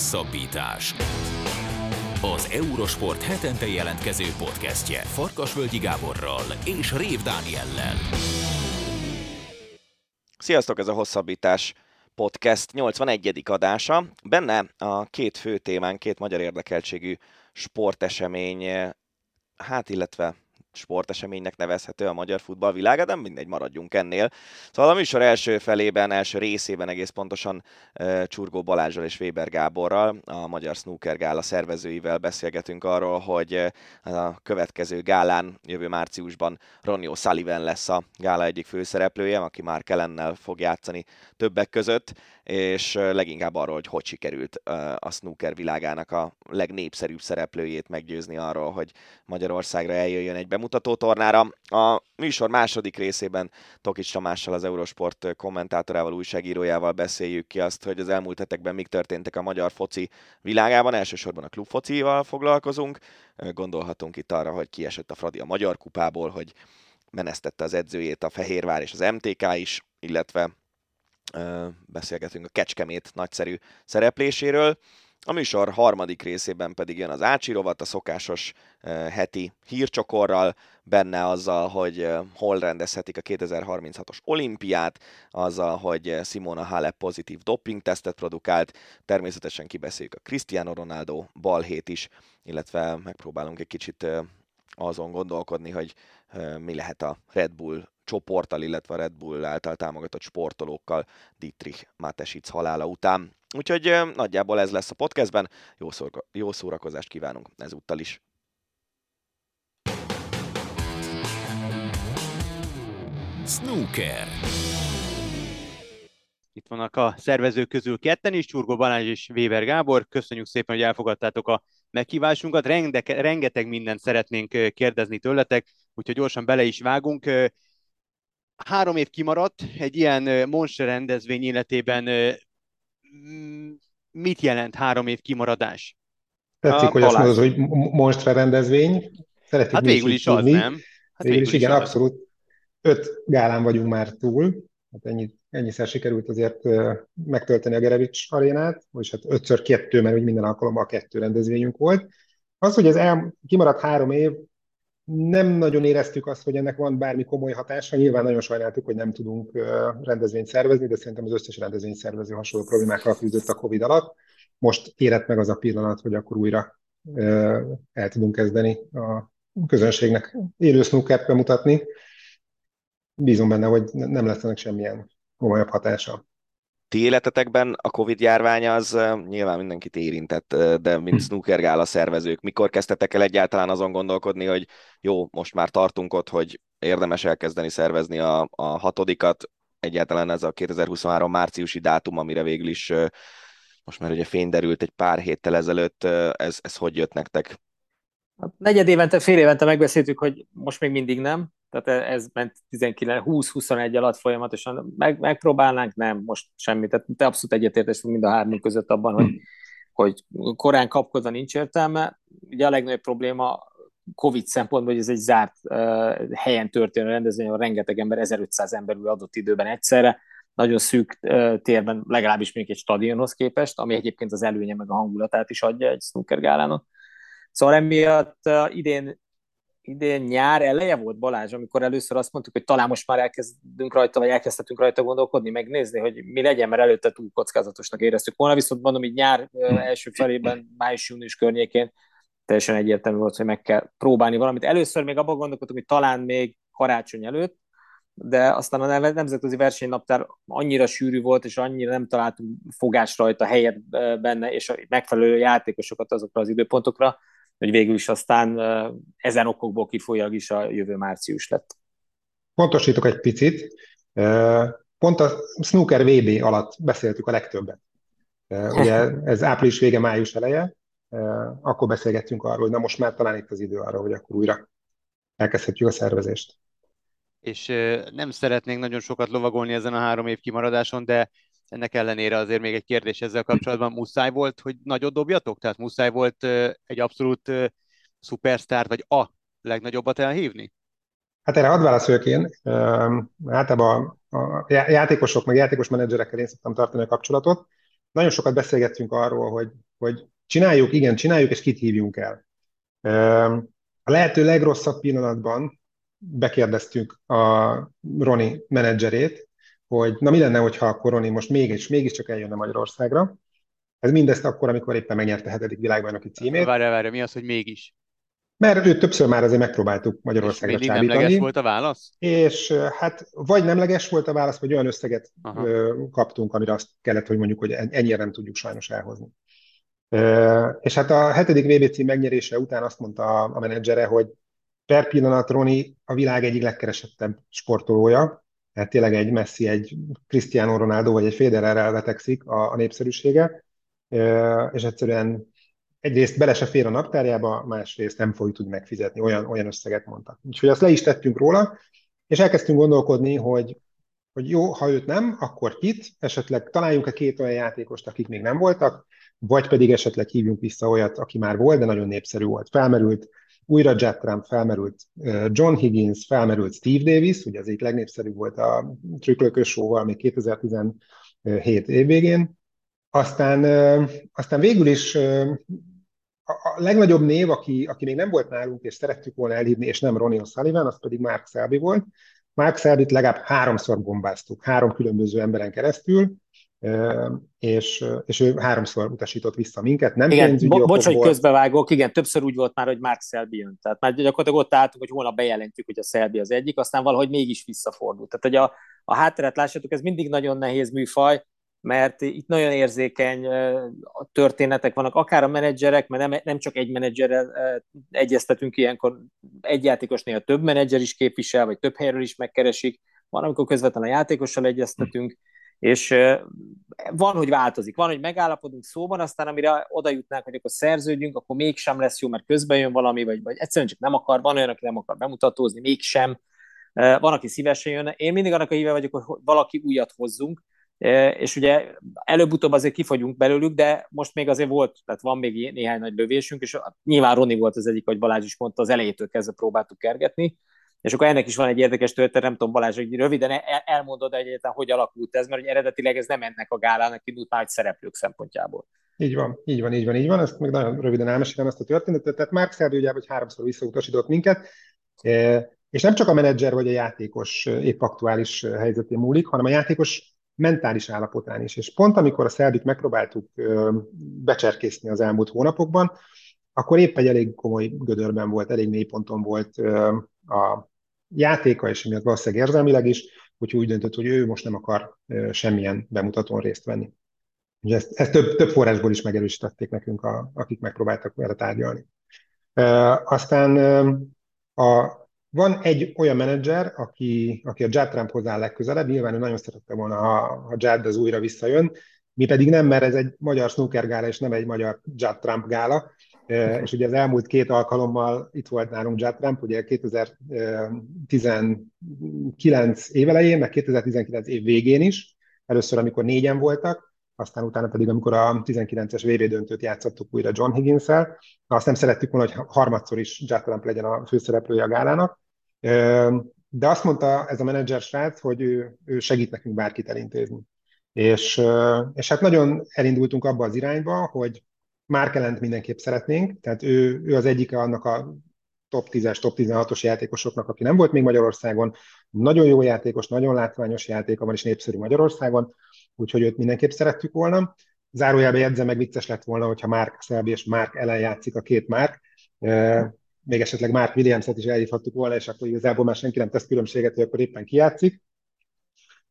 Hosszabbítás. Az Eurosport hetente jelentkező podcastje Farkasvölgyi Gáborral és Rév Dániellel. Sziasztok, ez a Hosszabbítás podcast 81. adása. Benne a két fő témán, két magyar érdekeltségű sportesemény, hát illetve sporteseménynek nevezhető a magyar futballvilága, de mindegy, maradjunk ennél. Szóval a műsor első felében, első részében egész pontosan uh, Csurgó Balázsral és Weber Gáborral, a Magyar Snooker Gála szervezőivel beszélgetünk arról, hogy a következő gálán jövő márciusban Ronnie Sullivan lesz a gála egyik főszereplője, aki már Kellennel fog játszani többek között, és leginkább arról, hogy hogy sikerült a snooker világának a legnépszerűbb szereplőjét meggyőzni arról, hogy Magyarországra eljöjjön egy bemutató tornára. A műsor második részében Tokics Tamással, az Eurosport kommentátorával, újságírójával beszéljük ki azt, hogy az elmúlt hetekben mik történtek a magyar foci világában. Elsősorban a klubfocival foglalkozunk. Gondolhatunk itt arra, hogy kiesett a Fradi a Magyar Kupából, hogy menesztette az edzőjét a Fehérvár és az MTK is, illetve beszélgetünk a Kecskemét nagyszerű szerepléséről. A műsor harmadik részében pedig jön az Ácsi rovat, a szokásos heti hírcsokorral, benne azzal, hogy hol rendezhetik a 2036-os olimpiát, azzal, hogy Simona Halep pozitív doping-tesztet produkált, természetesen kibeszéljük a Cristiano Ronaldo balhét is, illetve megpróbálunk egy kicsit azon gondolkodni, hogy mi lehet a Red Bull csoporttal, illetve a Red Bull által támogatott sportolókkal Dietrich Matesic halála után. Úgyhogy nagyjából ez lesz a podcastben. Jó, szóra, jó szórakozást kívánunk ezúttal is. Snooker. Itt vannak a szervezők közül ketten is, Csurgó Balázs és Weber Gábor. Köszönjük szépen, hogy elfogadtátok a meghívásunkat. Rengeteg, rengeteg mindent szeretnénk kérdezni tőletek, úgyhogy gyorsan bele is vágunk három év kimaradt, egy ilyen Monster rendezvény életében mit jelent három év kimaradás? Tetszik, a hogy azt mondod, hogy Monster rendezvény. Szeretik hát végül is az, nem? Hát végül, is, igen, az. abszolút. Öt gálán vagyunk már túl. Hát ennyi, ennyiszer sikerült azért megtölteni a Gerevics arénát, vagyis hát ötször kettő, mert úgy minden alkalommal kettő rendezvényünk volt. Az, hogy ez el, kimaradt három év, nem nagyon éreztük azt, hogy ennek van bármi komoly hatása. Nyilván nagyon sajnáltuk, hogy nem tudunk rendezvényt szervezni, de szerintem az összes rendezvény szervező hasonló problémákkal küzdött a COVID alatt. Most érett meg az a pillanat, hogy akkor újra el tudunk kezdeni a közönségnek élő snookert bemutatni. Bízom benne, hogy nem lesz ennek semmilyen komolyabb hatása ti életetekben a Covid járvány az nyilván mindenkit érintett, de mint hm. snookergála szervezők, mikor kezdtetek el egyáltalán azon gondolkodni, hogy jó, most már tartunk ott, hogy érdemes elkezdeni szervezni a, a hatodikat, egyáltalán ez a 2023 márciusi dátum, amire végül is most már ugye fény derült egy pár héttel ezelőtt, ez, ez hogy jött nektek? Hát negyed évente, fél évente megbeszéltük, hogy most még mindig nem, tehát e- ez ment 19-20-21 alatt folyamatosan, meg, megpróbálnánk, nem, most semmi, tehát te abszolút egyetértés mind a három között abban, hogy, hogy korán kapkodva nincs értelme. Ugye a legnagyobb probléma Covid szempontból, hogy ez egy zárt uh, helyen történő rendezvény, ahol rengeteg ember, 1500 ember ül adott időben egyszerre, nagyon szűk uh, térben, legalábbis még egy stadionhoz képest, ami egyébként az előnye meg a hangulatát is adja egy snooker gálának. Szóval emiatt uh, idén idén nyár eleje volt Balázs, amikor először azt mondtuk, hogy talán most már elkezdünk rajta, vagy elkezdhetünk rajta gondolkodni, megnézni, hogy mi legyen, mert előtte túl kockázatosnak éreztük volna, viszont mondom, hogy nyár első felében, május-június környékén teljesen egyértelmű volt, hogy meg kell próbálni valamit. Először még abban gondolkodtunk, hogy talán még karácsony előtt, de aztán a nemzetközi versenynaptár annyira sűrű volt, és annyira nem találtunk fogás rajta helyet benne, és a megfelelő játékosokat azokra az időpontokra, hogy végül is aztán ezen okokból kifolyag is a jövő március lett. Pontosítok egy picit. Pont a Snooker VB alatt beszéltük a legtöbbet. Ugye ez április vége, május eleje, akkor beszélgettünk arról, hogy na most már talán itt az idő arra, hogy akkor újra elkezdhetjük a szervezést. És nem szeretnénk nagyon sokat lovagolni ezen a három év kimaradáson, de ennek ellenére azért még egy kérdés ezzel kapcsolatban. Muszáj volt, hogy nagyot dobjatok? Tehát muszáj volt egy abszolút szupersztárt, vagy a legnagyobbat elhívni? Hát erre hadd válaszoljak én. Általában a játékosok, meg játékos menedzserekkel én szoktam tartani a kapcsolatot. Nagyon sokat beszélgettünk arról, hogy hogy csináljuk, igen, csináljuk, és kit hívjunk el. A lehető legrosszabb pillanatban bekérdeztük a Roni menedzserét, hogy na mi lenne, hogyha akkor Roni most mégis, mégiscsak eljönne Magyarországra. Ez mindezt akkor, amikor éppen megnyerte a hetedik világbajnoki címét. Várj, várj, mi az, hogy mégis? Mert őt többször már azért megpróbáltuk Magyarországra és csábítani. nemleges volt a válasz? És hát vagy nemleges volt a válasz, vagy olyan összeget Aha. kaptunk, amire azt kellett, hogy mondjuk, hogy ennyire nem tudjuk sajnos elhozni. És hát a hetedik VB cím megnyerése után azt mondta a menedzsere, hogy per pillanat Roni a világ egyik legkeresettebb sportolója, tehát tényleg egy Messi, egy Cristiano Ronaldo vagy egy Federerrel vetekszik a, a népszerűsége, és egyszerűen egyrészt bele se fér a naptárjába, másrészt nem fogjuk tudni megfizetni, olyan, olyan összeget mondtak. Úgyhogy azt le is tettünk róla, és elkezdtünk gondolkodni, hogy, hogy jó, ha őt nem, akkor kit, esetleg találjunk-e két olyan játékost, akik még nem voltak, vagy pedig esetleg hívjunk vissza olyat, aki már volt, de nagyon népszerű volt. Felmerült újra Jet Trump, felmerült John Higgins, felmerült Steve Davis, ugye az egyik legnépszerűbb volt a trükklökös showval még 2017 év. Aztán, aztán végül is a legnagyobb név, aki, aki még nem volt nálunk, és szerettük volna elhívni, és nem Ronnie O'Sullivan, az pedig Mark Selby volt. Mark Selbit legalább háromszor bombáztuk, három különböző emberen keresztül, és, és ő háromszor utasított vissza minket, nem igen, pénzügyi bo- Bocs, hogy közbevágok, igen, többször úgy volt már, hogy Mark Selby jön. Tehát már gyakorlatilag ott álltunk, hogy holnap bejelentjük, hogy a Selby az egyik, aztán valahogy mégis visszafordult. Tehát, hogy a, a hátteret lássátok, ez mindig nagyon nehéz műfaj, mert itt nagyon érzékeny történetek vannak, akár a menedzserek, mert nem, nem csak egy menedzserrel egyeztetünk ilyenkor, egy játékos néha több menedzser is képvisel, vagy több helyről is megkeresik, van, amikor közvetlenül a játékossal egyeztetünk, és van, hogy változik, van, hogy megállapodunk szóban, aztán amire oda jutnánk, hogy akkor szerződjünk, akkor mégsem lesz jó, mert közben jön valami, vagy, vagy egyszerűen csak nem akar, van olyan, aki nem akar bemutatózni, mégsem, van, aki szívesen jön. Én mindig annak a híve vagyok, hogy valaki újat hozzunk, és ugye előbb-utóbb azért kifogyunk belőlük, de most még azért volt, tehát van még néhány nagy lövésünk, és nyilván Roni volt az egyik, hogy Balázs is mondta, az elejétől kezdve próbáltuk kergetni, és akkor ennek is van egy érdekes történet, nem tudom Balázs, hogy röviden elmondod egyáltalán, hogy alakult ez, mert hogy eredetileg ez nem ennek a gálának indult már, hogy szereplők szempontjából. Így van, így van, így van, így van. Ezt meg nagyon röviden elmesélem ezt a történetet. Tehát Mark Selby ugye, hogy háromszor visszautasított minket, és nem csak a menedzser vagy a játékos épp aktuális helyzetén múlik, hanem a játékos mentális állapotán is. És pont amikor a Szelbit megpróbáltuk becserkészni az elmúlt hónapokban, akkor épp egy elég komoly gödörben volt, elég mélyponton volt a játéka, és miatt valószínűleg érzelmileg is, úgyhogy úgy döntött, hogy ő most nem akar semmilyen bemutatón részt venni. Ugye ezt, ezt több, több forrásból is megerősítették nekünk, a, akik megpróbáltak vele tárgyalni. Aztán a van egy olyan menedzser, aki, aki a Judd Trumphoz áll legközelebb, nyilván ő nagyon szerette volna, ha, ha Judd az újra visszajön, mi pedig nem, mert ez egy magyar snooker gála, és nem egy magyar Judd Trump gála, és ugye az elmúlt két alkalommal itt volt nálunk Judd Trump, ugye 2019 évelején, meg 2019 év végén is, először, amikor négyen voltak, aztán utána pedig, amikor a 19-es VB döntőt játszottuk újra John Higgins-el, azt nem szerettük volna, hogy harmadszor is Judd legyen a főszereplője a gálának, de azt mondta ez a menedzser srác, hogy ő, ő segít nekünk bárkit elintézni. És, és hát nagyon elindultunk abba az irányba, hogy Márkelent mindenképp szeretnénk, tehát ő, ő az egyike annak a top 10-es, top 16-os játékosoknak, aki nem volt még Magyarországon. Nagyon jó játékos, nagyon látványos játéka van, és népszerű Magyarországon, úgyhogy őt mindenképp szerettük volna. Zárójelbe jegyzem, meg vicces lett volna, hogyha Mark Szelbi és Mark ellen játszik a két Mark még esetleg Mark Williams-et is elhívhattuk volna, és akkor igazából már senki nem tesz különbséget, hogy akkor éppen kijátszik.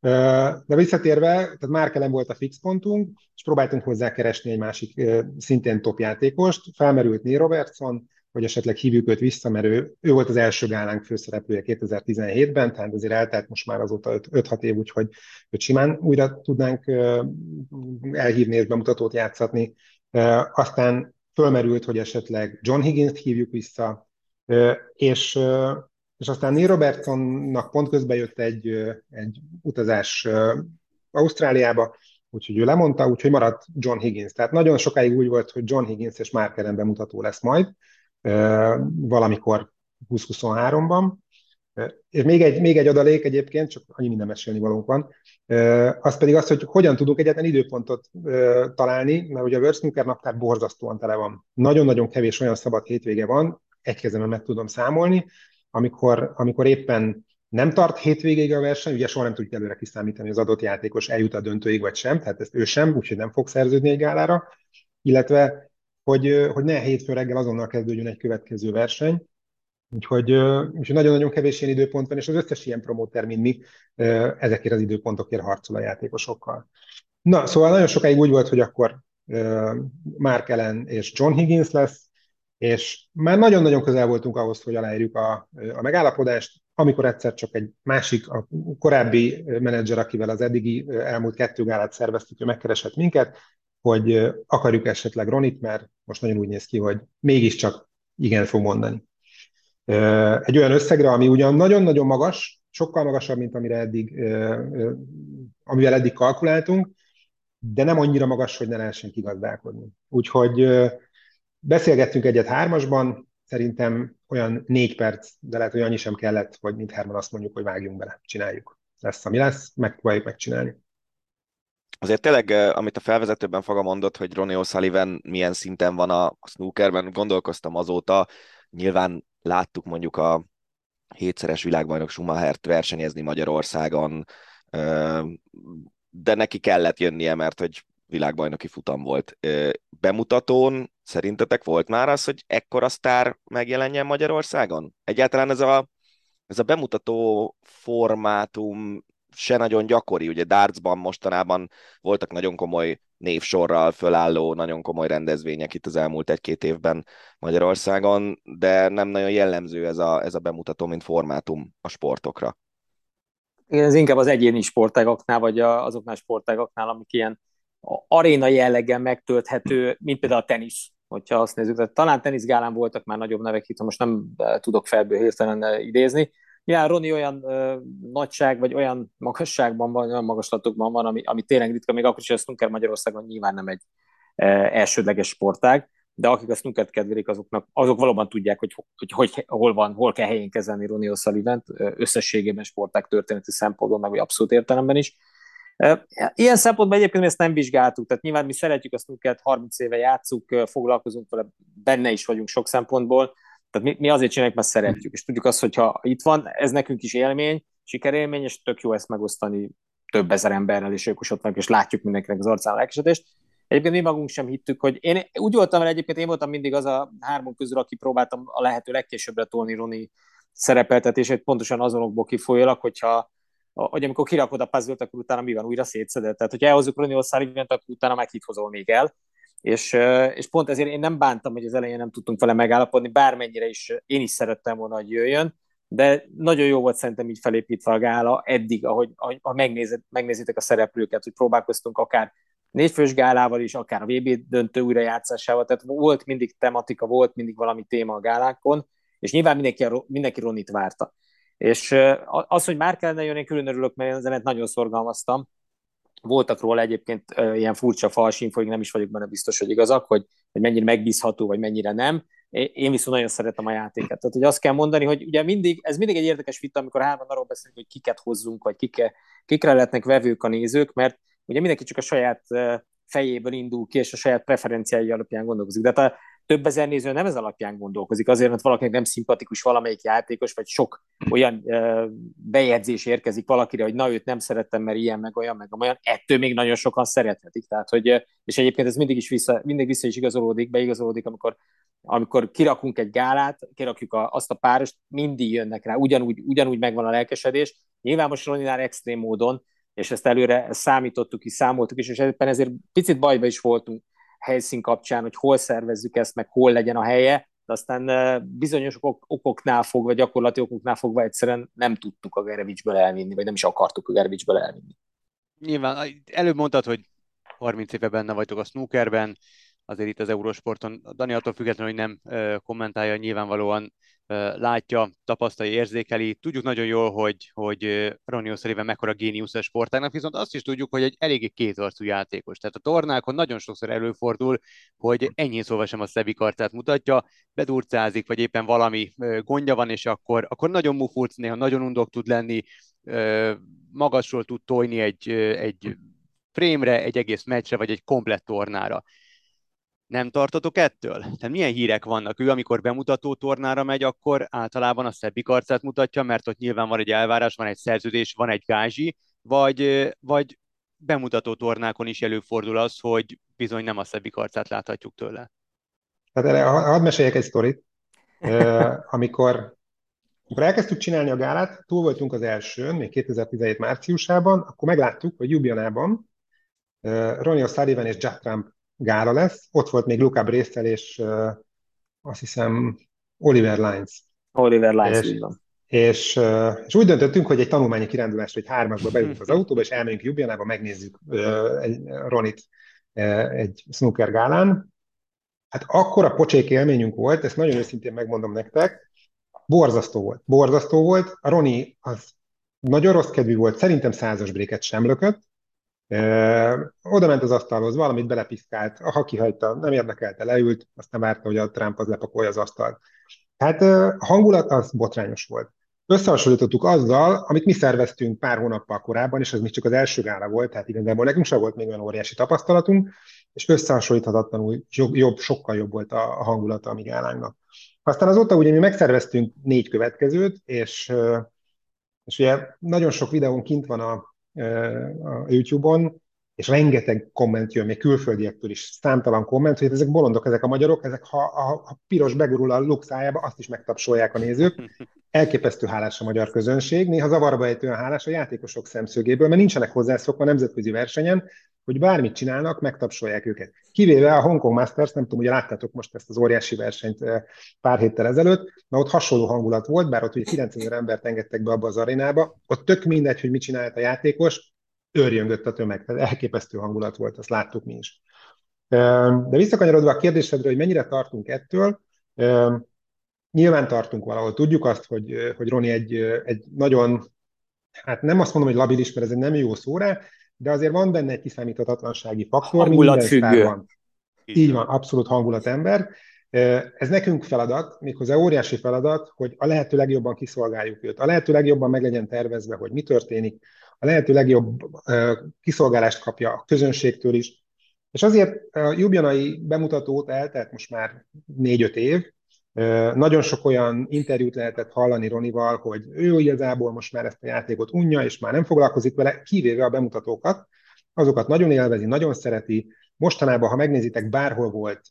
De visszatérve, tehát Mark ellen volt a fix pontunk, és próbáltunk hozzá keresni egy másik szintén top játékost. Felmerült Neil Robertson, hogy esetleg hívjuk őt vissza, mert ő, ő volt az első gálánk főszereplője 2017-ben, tehát azért eltelt most már azóta 5-6 év, úgyhogy őt simán újra tudnánk elhívni és bemutatót játszatni. Aztán fölmerült, hogy esetleg John Higgins-t hívjuk vissza, és, és aztán Neil Robertsonnak pont közben jött egy, egy utazás Ausztráliába, úgyhogy ő lemondta, úgyhogy maradt John Higgins. Tehát nagyon sokáig úgy volt, hogy John Higgins és Mark bemutató lesz majd, valamikor 2023-ban, És még egy, még egy adalék egyébként, csak annyi minden mesélni valónk van, az pedig az, hogy hogyan tudunk egyetlen időpontot találni, mert ugye a World Snooker naptár borzasztóan tele van. Nagyon-nagyon kevés olyan szabad hétvége van, egy kezemben meg tudom számolni, amikor, amikor éppen nem tart hétvégéig a verseny, ugye soha nem tudjuk előre kiszámítani, az adott játékos eljut a döntőig vagy sem, tehát ezt ő sem, úgyhogy nem fog szerződni egy gálára, illetve hogy, hogy ne hétfő reggel azonnal kezdődjön egy következő verseny, Úgyhogy, úgyhogy nagyon-nagyon kevés ilyen időpont van, és az összes ilyen promóter, mint mi, ezekért az időpontokért harcol a játékosokkal. Na, szóval nagyon sokáig úgy volt, hogy akkor Mark Ellen és John Higgins lesz, és már nagyon-nagyon közel voltunk ahhoz, hogy aláírjuk a, a megállapodást, amikor egyszer csak egy másik, a korábbi menedzser, akivel az eddigi elmúlt kettő gálát szerveztük, ő megkeresett minket, hogy akarjuk esetleg Ronit, mert most nagyon úgy néz ki, hogy mégiscsak igen fog mondani egy olyan összegre, ami ugyan nagyon-nagyon magas, sokkal magasabb, mint amire eddig, amivel eddig kalkuláltunk, de nem annyira magas, hogy ne lehessen kigazdálkodni. Úgyhogy beszélgettünk egyet hármasban, szerintem olyan négy perc, de lehet, hogy annyi sem kellett, hogy mint Herman azt mondjuk, hogy vágjunk bele, csináljuk. Lesz, ami lesz, megpróbáljuk megcsinálni. Azért tényleg, amit a felvezetőben Faga mondott, hogy Ronnie O'Sullivan milyen szinten van a snookerben, gondolkoztam azóta, nyilván láttuk mondjuk a hétszeres világbajnok Schumachert versenyezni Magyarországon, de neki kellett jönnie, mert hogy világbajnoki futam volt. Bemutatón szerintetek volt már az, hogy ekkora sztár megjelenjen Magyarországon? Egyáltalán ez a, ez a bemutató formátum se nagyon gyakori. Ugye dartsban mostanában voltak nagyon komoly névsorral fölálló, nagyon komoly rendezvények itt az elmúlt egy-két évben Magyarországon, de nem nagyon jellemző ez a, ez a bemutató, mint formátum a sportokra. Igen, ez inkább az egyéni sportágaknál, vagy azoknál sportágaknál, amik ilyen aréna jelleggel megtölthető, mint például a tenisz, hogyha azt nézzük. Tehát talán teniszgálán voltak már nagyobb nevek itt, most nem tudok felből hirtelen idézni, Ja, Roni olyan ö, nagyság, vagy olyan magasságban van, olyan magaslatokban van, ami, ami tényleg ritka, még akkor is a snooker Magyarországon nyilván nem egy ö, elsődleges sportág, de akik a snookert kedvelik, azoknak, azok valóban tudják, hogy, hogy, hogy hol van, hol kell helyén kezelni Ronnie O'Sullivan összességében sportág történeti szempontból, meg vagy abszolút értelemben is. Ilyen szempontból egyébként ezt nem vizsgáltuk, tehát nyilván mi szeretjük a snookert, 30 éve játszunk, foglalkozunk vele, benne is vagyunk sok szempontból, tehát mi, mi azért csináljuk, mert szeretjük, és tudjuk azt, hogyha itt van, ez nekünk is élmény, sikerélmény, és tök jó ezt megosztani több ezer emberrel, és ők is ott és látjuk mindenkinek az arcán a lelkesedést. Egyébként mi magunk sem hittük, hogy én úgy voltam vele, egyébként én voltam mindig az a hármunk közül, aki próbáltam a lehető legkésőbbre tolni Roni szerepeltetését, pontosan azonokból kifolyólag, hogyha hogy amikor kirakod a puzzle akkor utána mi van, újra szétszedett. Tehát, hogyha elhozzuk Ronnie O'Sullivan, akkor utána meg hozol még el. És, és pont ezért én nem bántam, hogy az elején nem tudtunk vele megállapodni, bármennyire is én is szerettem volna, hogy jöjjön, de nagyon jó volt szerintem így felépítve a gála eddig, ahogy, ahogy ha megnézed, megnézitek a szereplőket, hogy próbálkoztunk akár négyfős gálával is, akár a VB döntő újrajátszásával, tehát volt mindig tematika, volt mindig valami téma a gálákon, és nyilván mindenki, mindenki Ronit várta. És az, hogy már kellene jönni, én külön örülök, mert én zenet nagyon szorgalmaztam, voltak róla egyébként ilyen furcsa fals infóig, nem is vagyok benne biztos, hogy igazak, hogy, hogy mennyire megbízható, vagy mennyire nem. Én viszont nagyon szeretem a játéket. Tehát, hogy azt kell mondani, hogy ugye mindig, ez mindig egy érdekes vita, amikor hárman arról beszélünk, hogy kiket hozzunk, vagy kike, kikre lehetnek vevők a nézők, mert ugye mindenki csak a saját fejéből indul ki, és a saját preferenciái alapján gondolkozik. De hát a több ezer néző nem ez alapján gondolkozik, azért, mert valakinek nem szimpatikus valamelyik játékos, vagy sok olyan ö, bejegyzés érkezik valakire, hogy na őt nem szerettem, mert ilyen, meg olyan, meg olyan, ettől még nagyon sokan szerethetik. Tehát, hogy, és egyébként ez mindig is vissza, mindig vissza is igazolódik, beigazolódik, amikor, amikor kirakunk egy gálát, kirakjuk a, azt a párost, mindig jönnek rá, ugyanúgy, ugyanúgy megvan a lelkesedés. Nyilván most Roninál extrém módon, és ezt előre számítottuk is, számoltuk is, és ebben ezért picit bajba is voltunk helyszín kapcsán, hogy hol szervezzük ezt, meg hol legyen a helye, de aztán bizonyos ok- okoknál fogva, gyakorlati okoknál fogva egyszerűen nem tudtuk a Gerevicsből elvinni, vagy nem is akartuk a Gerevicsből elvinni. Nyilván, előbb mondtad, hogy 30 éve benne vagytok a snookerben, azért itt az Eurosporton, Dani attól függetlenül, hogy nem kommentálja, nyilvánvalóan látja, tapasztalja, érzékeli. Tudjuk nagyon jól, hogy, hogy Ronnie O'Sullivan mekkora géniusz a sportágnak, viszont azt is tudjuk, hogy egy eléggé kétarcú játékos. Tehát a tornákon nagyon sokszor előfordul, hogy ennyi szóval sem a szebbik arcát mutatja, bedurcázik, vagy éppen valami gondja van, és akkor, akkor nagyon mufulc, néha nagyon undok tud lenni, magasról tud tojni egy, egy frémre, egy egész meccsre, vagy egy komplett tornára nem tartotok ettől? Tehát milyen hírek vannak? Ő, amikor bemutató tornára megy, akkor általában a szebbik arcát mutatja, mert ott nyilván van egy elvárás, van egy szerződés, van egy gázsi, vagy, vagy bemutató tornákon is előfordul az, hogy bizony nem a szebbik arcát láthatjuk tőle. Hát erre hadd meséljek egy sztorit. amikor, amikor elkezdtük csinálni a gálát, túl voltunk az elsőn, még 2017 márciusában, akkor megláttuk, hogy Ljubljanában Ronnie O'Sullivan és Jack Trump gála lesz. Ott volt még Luca Brészel és uh, azt hiszem Oliver Lines. Oliver Lines, és, És, uh, és úgy döntöttünk, hogy egy tanulmányi kirándulásra, hogy hármasba beülünk az autóba, és elmegyünk Jubjanába, megnézzük uh, egy Ronit uh, egy snooker gálán. Hát akkor a pocsék élményünk volt, ezt nagyon őszintén megmondom nektek, borzasztó volt. Borzasztó volt. A Roni az nagyon rossz kedvű volt, szerintem százas bréket sem lökött, oda ment az asztalhoz, valamit belepiszkált, ha kihagyta, nem érdekelte, leült, aztán várta, hogy a Trump az lepakolja az asztalt. Hát a hangulat az botrányos volt. Összehasonlítottuk azzal, amit mi szerveztünk pár hónappal korábban, és ez még csak az első gála volt, tehát igazából nekünk sem volt még olyan óriási tapasztalatunk, és összehasonlíthatatlanul jobb, jobb sokkal jobb volt a, hangulata a mi gálánknak. Aztán azóta ugye mi megszerveztünk négy következőt, és, és ugye nagyon sok videón kint van a, a YouTube-on, és rengeteg komment jön, még külföldiektől is, számtalan komment, hogy ezek bolondok, ezek a magyarok, ezek ha a, a piros begurul a lukszájába, azt is megtapsolják a nézők. Elképesztő hálás a magyar közönség, néha zavarba ejtően hálás a játékosok szemszögéből, mert nincsenek hozzászokva nemzetközi versenyen, hogy bármit csinálnak, megtapsolják őket. Kivéve a Hong Kong Masters, nem tudom, hogy láttátok most ezt az óriási versenyt pár héttel ezelőtt, na ott hasonló hangulat volt, bár ott ugye 9000 embert engedtek be abba az arénába, ott tök mindegy, hogy mit csinált a játékos, őrjöngött a tömeg, tehát elképesztő hangulat volt, azt láttuk mi is. De visszakanyarodva a kérdésedre, hogy mennyire tartunk ettől, nyilván tartunk valahol. Tudjuk azt, hogy, hogy Roni egy, egy nagyon, hát nem azt mondom, hogy labilis, mert ez egy nem jó szó rá, de azért van benne egy kiszámíthatatlansági faktor. Hangulatfüggő. Van. Így van, abszolút hangulatember. Ez nekünk feladat, méghozzá óriási feladat, hogy a lehető legjobban kiszolgáljuk őt. A lehető legjobban meg legyen tervezve, hogy mi történik. A lehető legjobb kiszolgálást kapja a közönségtől is. És azért a Jubjanai bemutatót eltelt most már négy-öt év, nagyon sok olyan interjút lehetett hallani Ronival, hogy ő igazából most már ezt a játékot unja, és már nem foglalkozik vele, kivéve a bemutatókat. Azokat nagyon élvezi, nagyon szereti. Mostanában, ha megnézitek, bárhol volt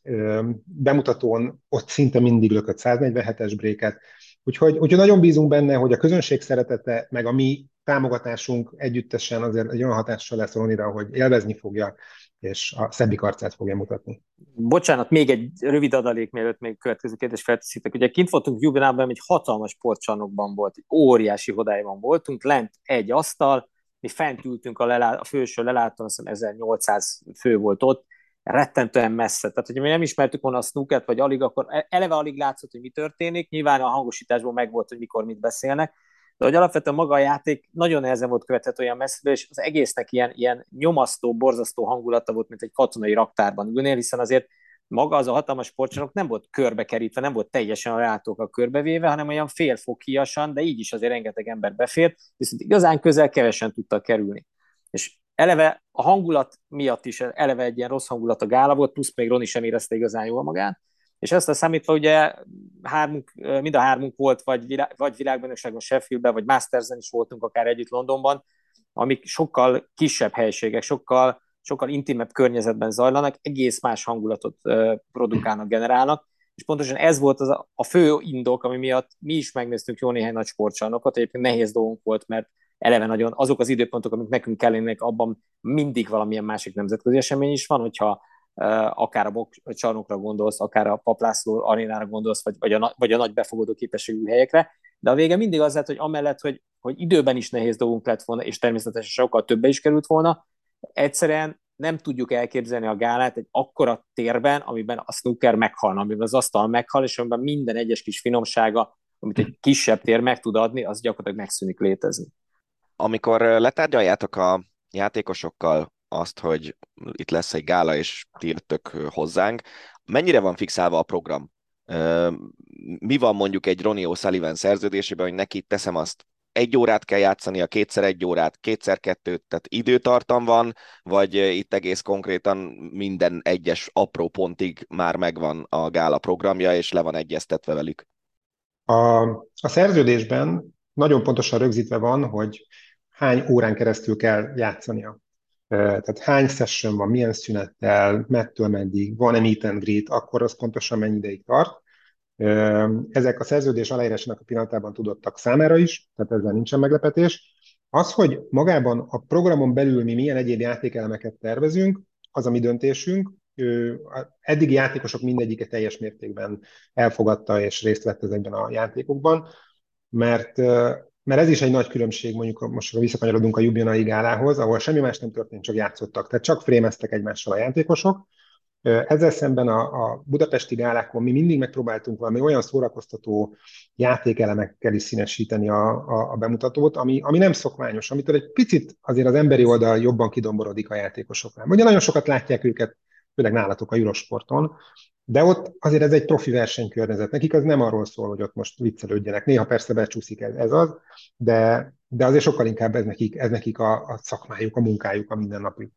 bemutatón, ott szinte mindig lökött 147-es bréket. Úgyhogy, úgyhogy nagyon bízunk benne, hogy a közönség szeretete, meg a mi támogatásunk együttesen azért egy olyan hatással lesz Ronira, hogy élvezni fogja, és a szebbik arcát fogja mutatni. Bocsánat, még egy rövid adalék, mielőtt még következő kérdés felteszitek. Ugye kint voltunk Jubinában, egy hatalmas sportcsarnokban volt, egy óriási hodályban voltunk, lent egy asztal, mi fent ültünk a, lelá- a főső lelátón, azt hiszem 1800 fő volt ott, rettentően messze. Tehát, hogyha mi nem ismertük volna a snookert, vagy alig, akkor e- eleve alig látszott, hogy mi történik. Nyilván a hangosításból megvolt, hogy mikor mit beszélnek, de hogy alapvetően maga a játék nagyon nehezen volt követhető olyan messzeből, és az egésznek ilyen, ilyen nyomasztó, borzasztó hangulata volt, mint egy katonai raktárban ülnél, hiszen azért maga az a hatalmas sportcsarnok nem volt körbekerítve, nem volt teljesen a látókkal körbevéve, hanem olyan félfokiasan, de így is azért rengeteg ember befért, viszont igazán közel kevesen tudtak kerülni. És eleve a hangulat miatt is eleve egy ilyen rossz hangulat a gála volt, plusz még Roni sem érezte igazán jól magát, és ezt a számítva ugye hármunk, mind a hármunk volt, vagy, világ, vagy világbajnokságon Sheffieldben, vagy Mastersen is voltunk akár együtt Londonban, amik sokkal kisebb helységek, sokkal, sokkal intimebb környezetben zajlanak, egész más hangulatot produkálnak, generálnak, és pontosan ez volt az a, a fő indok, ami miatt mi is megnéztünk jó néhány nagy sportcsarnokot, egyébként nehéz dolgunk volt, mert eleve nagyon azok az időpontok, amik nekünk kellenek, abban mindig valamilyen másik nemzetközi esemény is van, hogyha akár a bokscsarnokra gondolsz, akár a Paplászló arénára gondolsz, vagy, vagy, a, vagy a nagy befogadó képességű helyekre, de a vége mindig az lett, hogy amellett, hogy, hogy időben is nehéz dolgunk lett volna, és természetesen sokkal többe is került volna, egyszerűen nem tudjuk elképzelni a gálát egy akkora térben, amiben a snooker meghalna, amiben az asztal meghal, és amiben minden egyes kis finomsága amit egy kisebb tér meg tud adni, az gyakorlatilag megszűnik létezni. Amikor letárgyaljátok a játékosokkal azt, hogy itt lesz egy gála, és ti hozzánk, mennyire van fixálva a program? Mi van mondjuk egy Ronnie O'Sullivan szerződésében, hogy neki teszem azt egy órát kell játszani, a kétszer egy órát, kétszer kettőt, tehát időtartam van, vagy itt egész konkrétan minden egyes apró pontig már megvan a gála programja, és le van egyeztetve velük? A, a szerződésben nagyon pontosan rögzítve van, hogy hány órán keresztül kell játszania. Tehát hány session van, milyen szünettel, mettől meddig, van-e meet and greet, akkor az pontosan mennyi ideig tart. Ezek a szerződés aláírásának a pillanatában tudottak számára is, tehát ezzel nincsen meglepetés. Az, hogy magában a programon belül mi milyen egyéb játékelemeket tervezünk, az a mi döntésünk. Eddigi játékosok mindegyike teljes mértékben elfogadta és részt vett ezekben a játékokban, mert, mert ez is egy nagy különbség, mondjuk most visszakanyarodunk a Jubjanai gálához, ahol semmi más nem történt, csak játszottak. Tehát csak frémeztek egymással a játékosok, ezzel szemben a, a budapesti gálákon mi mindig megpróbáltunk valami olyan szórakoztató játékelemekkel is színesíteni a, a, a bemutatót, ami, ami nem szokványos, amitől egy picit azért az emberi oldal jobban kidomborodik a játékosoknál. Ugye nagyon sokat látják őket, főleg nálatok a Eurosporton, de ott azért ez egy profi versenykörnyezet. Nekik az nem arról szól, hogy ott most viccelődjenek. Néha persze becsúszik ez, ez az, de, de azért sokkal inkább ez nekik, ez nekik a, a szakmájuk, a munkájuk, a mindennapjuk.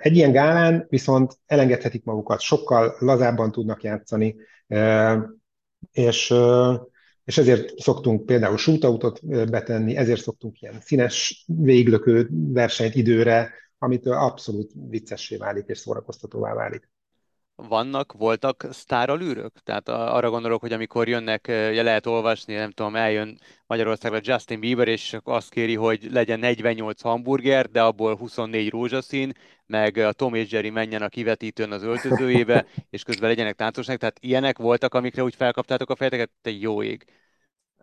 Egy ilyen gálán viszont elengedhetik magukat, sokkal lazábban tudnak játszani, és, és ezért szoktunk például shootoutot betenni, ezért szoktunk ilyen színes véglökő versenyt időre, amitől abszolút viccessé válik és szórakoztatóvá válik vannak, voltak sztáralűrök? Tehát arra gondolok, hogy amikor jönnek, lehet olvasni, nem tudom, eljön Magyarországra Justin Bieber, és azt kéri, hogy legyen 48 hamburger, de abból 24 rózsaszín, meg a Tom és Jerry menjen a kivetítőn az öltözőjébe, és közben legyenek táncosnak. Tehát ilyenek voltak, amikre úgy felkaptátok a fejeteket, te jó ég.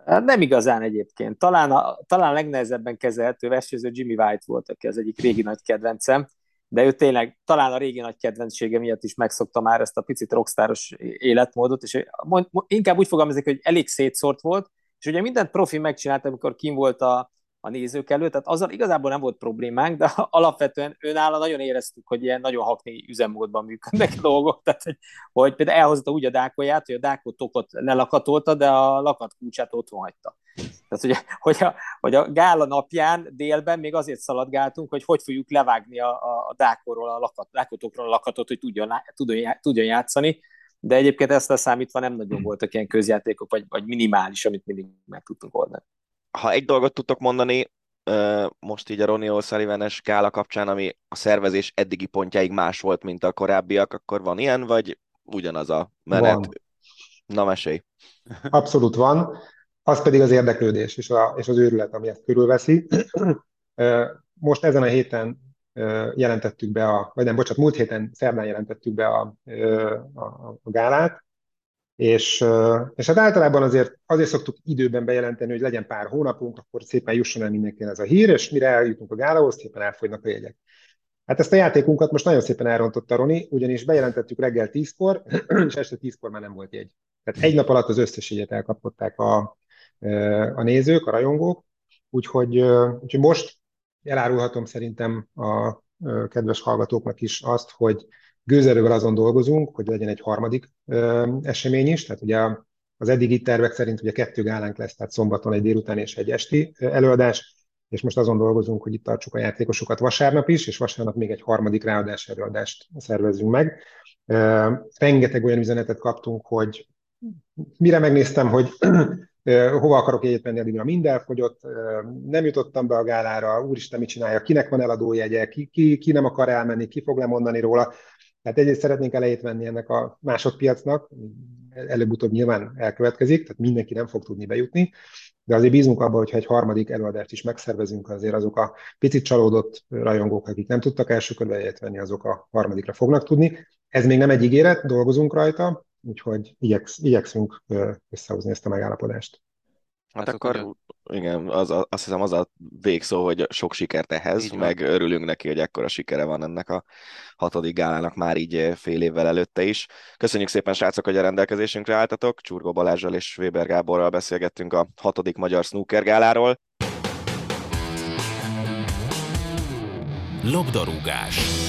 Nem igazán egyébként. Talán a talán legnehezebben kezelhető versenyző Jimmy White volt, aki az egyik régi nagy kedvencem de ő tényleg talán a régi nagy kedvencsége miatt is megszokta már ezt a picit rockstáros életmódot, és mond, inkább úgy fogalmazik, hogy elég szétszórt volt, és ugye mindent profi megcsinált, amikor kim volt a, a nézők előtt, tehát azzal igazából nem volt problémánk, de alapvetően önálló nagyon éreztük, hogy ilyen nagyon hakni üzemmódban működnek a dolgok, tehát hogy, hogy például elhozta úgy a dákóját, hogy a dákó tokot lelakatolta, de a lakat kulcsát otthon hagyta. Tehát, hogy, hogy, a, hogy a gála napján délben még azért szaladgáltunk, hogy hogy fogjuk levágni a, a dákorról a lakat, dákotokról a lakatot, hogy tudjon, tudjon, tudjon játszani, de egyébként ezt leszámítva nem nagyon voltak ilyen közjátékok, vagy, vagy minimális, amit mindig meg tudtunk oldani ha egy dolgot tudtok mondani, most így a Ronnie O'Sullivan-es gála kapcsán, ami a szervezés eddigi pontjáig más volt, mint a korábbiak, akkor van ilyen, vagy ugyanaz a menet? Van. Na, mesélj. Abszolút van. Az pedig az érdeklődés és, a, és az őrület, ami ezt körülveszi. Most ezen a héten jelentettük be a, vagy nem, bocsánat, múlt héten szerdán jelentettük be a, a, a gálát, és, és hát általában azért, azért szoktuk időben bejelenteni, hogy legyen pár hónapunk, akkor szépen jusson el mindenkinek ez a hír, és mire eljutunk a gálahoz, szépen elfogynak a jegyek. Hát ezt a játékunkat most nagyon szépen elrontotta Roni, ugyanis bejelentettük reggel 10-kor, és este 10-kor már nem volt jegy. Tehát egy nap alatt az összes jegyet elkapották a, a nézők, a rajongók, úgyhogy, úgyhogy most elárulhatom szerintem a kedves hallgatóknak is azt, hogy Gőzerővel azon dolgozunk, hogy legyen egy harmadik esemény is, tehát ugye az eddigi tervek szerint ugye kettő gálánk lesz, tehát szombaton egy délután és egy esti előadás, és most azon dolgozunk, hogy itt tartsuk a játékosokat vasárnap is, és vasárnap még egy harmadik ráadás előadást szervezünk meg. Rengeteg olyan üzenetet kaptunk, hogy mire megnéztem, hogy hova akarok egyet menni, addigra mind elfogyott, nem jutottam be a gálára, úristen, mit csinálja, kinek van eladójegye, ki, ki, ki nem akar elmenni, ki fog lemondani róla. Tehát egyrészt szeretnénk elejét venni ennek a másodpiacnak, előbb-utóbb nyilván elkövetkezik, tehát mindenki nem fog tudni bejutni, de azért bízunk abban, hogyha egy harmadik előadást is megszervezünk, azért azok a picit csalódott rajongók, akik nem tudtak első körbe venni, azok a harmadikra fognak tudni. Ez még nem egy ígéret, dolgozunk rajta, úgyhogy igyeksz, igyekszünk összehozni ezt a megállapodást. Hát akkor ugyan... igen, az, az, azt hiszem az a végszó, hogy sok sikert ehhez, így meg van. örülünk neki, hogy ekkora sikere van ennek a hatodik gálának már így fél évvel előtte is. Köszönjük szépen, srácok, hogy a rendelkezésünkre álltatok. Csurgó Balázsral és Weber Gáborral beszélgettünk a hatodik magyar snooker gáláról. Labdarúgás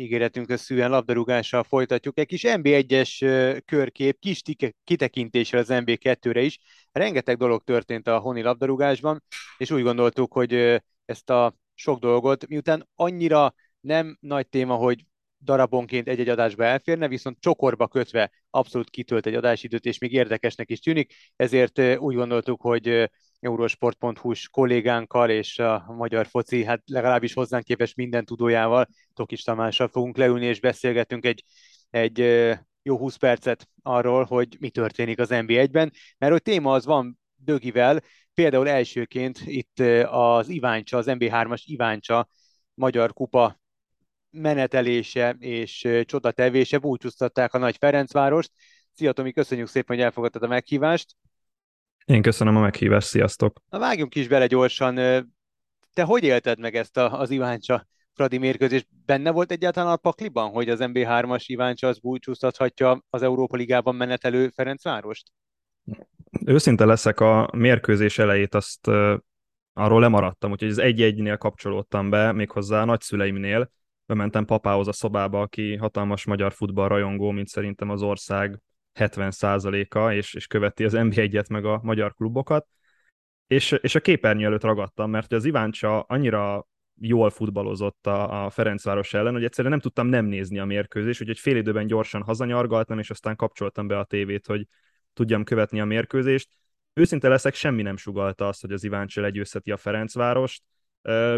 ígéretünk szűen labdarúgással folytatjuk. Egy kis NB1-es körkép, kis kitekintésre az NB2-re is. Rengeteg dolog történt a honi labdarúgásban, és úgy gondoltuk, hogy ezt a sok dolgot, miután annyira nem nagy téma, hogy darabonként egy-egy adásba elférne, viszont csokorba kötve abszolút kitölt egy adásidőt, és még érdekesnek is tűnik, ezért úgy gondoltuk, hogy eurosport.hu-s kollégánkkal és a magyar foci, hát legalábbis hozzánk képes minden tudójával, Tokis Tamással fogunk leülni és beszélgetünk egy, egy jó 20 percet arról, hogy mi történik az NB1-ben, mert hogy téma az van Dögivel, például elsőként itt az Iváncsa, az NB3-as Iváncsa Magyar Kupa menetelése és csodatevése búcsúztatták a Nagy Ferencvárost. Szia Tomi, köszönjük szépen, hogy elfogadtad a meghívást. Én köszönöm a meghívást, sziasztok! Na vágjunk is bele gyorsan. Te hogy élted meg ezt a, az Iváncsa Fradi mérkőzést? Benne volt egyáltalán a pakliban, hogy az MB3-as Iváncsa az búcsúztathatja az Európa Ligában menetelő Ferencvárost? Őszinte leszek, a mérkőzés elejét azt uh, arról lemaradtam, úgyhogy az egy-egynél kapcsolódtam be, méghozzá a nagyszüleimnél, bementem papához a szobába, aki hatalmas magyar futballrajongó, mint szerintem az ország 70%-a, és, és követi az NB1-et meg a magyar klubokat, és, és a képernyő előtt ragadtam, mert az Iváncsa annyira jól futballozott a, a Ferencváros ellen, hogy egyszerűen nem tudtam nem nézni a mérkőzést, úgyhogy fél időben gyorsan hazanyargaltam, és aztán kapcsoltam be a tévét, hogy tudjam követni a mérkőzést. Őszinte leszek, semmi nem sugalta azt, hogy az Iváncsa legyőzheti a Ferencvárost.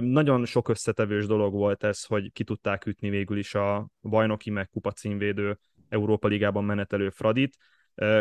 Nagyon sok összetevős dolog volt ez, hogy ki tudták ütni végül is a bajnoki meg kupa címvédő Európa Ligában menetelő Fradit.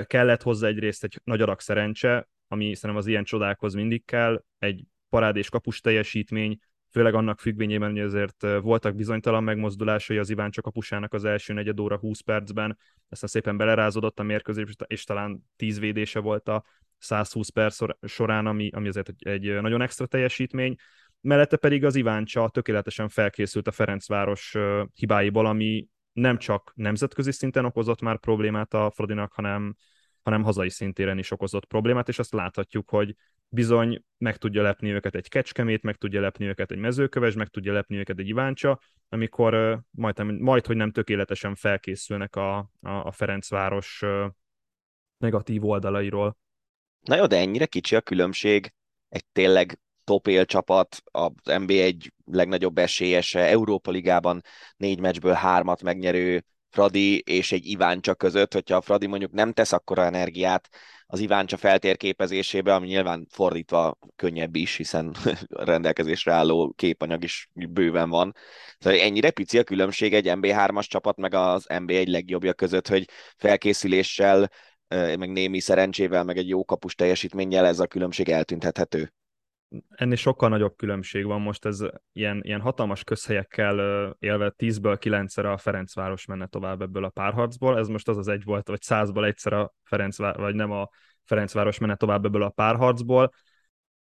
Kellett hozzá egyrészt egy nagy adag szerencse, ami szerintem az ilyen csodákhoz mindig kell, egy parádés kapus teljesítmény, főleg annak függvényében, hogy azért voltak bizonytalan megmozdulásai az Iván csak kapusának az első negyed óra 20 percben, aztán szépen belerázódott a mérkőzés, és talán 10 védése volt a 120 perc során, ami, ami azért egy nagyon extra teljesítmény. Mellette pedig az Iváncsa tökéletesen felkészült a Ferencváros hibáiból, ami nem csak nemzetközi szinten okozott már problémát a Frodinak, hanem, hanem hazai szintéren is okozott problémát, és azt láthatjuk, hogy bizony meg tudja lepni őket egy kecskemét, meg tudja lepni őket egy mezőköves, meg tudja lepni őket egy iváncsa, amikor majd, majd hogy nem tökéletesen felkészülnek a, a, a Ferencváros negatív oldalairól. Na jó, de ennyire kicsi a különbség egy tényleg top csapat, az NB1 legnagyobb esélyese, Európa Ligában négy meccsből hármat megnyerő Fradi és egy Iváncsa között, hogyha a Fradi mondjuk nem tesz akkora energiát az Iváncsa feltérképezésébe, ami nyilván fordítva könnyebb is, hiszen rendelkezésre álló képanyag is bőven van. Szóval ennyire pici a különbség egy MB3-as csapat meg az MB1 legjobbja között, hogy felkészüléssel, meg némi szerencsével, meg egy jó kapus teljesítménnyel ez a különbség eltűnthethető ennél sokkal nagyobb különbség van most, ez ilyen, ilyen hatalmas közhelyekkel élve 10-ből 9-szer a Ferencváros menne tovább ebből a párharcból, ez most az az egy volt, vagy 100-ból egyszer a Ferencváros, vagy nem a Ferencváros menne tovább ebből a párharcból.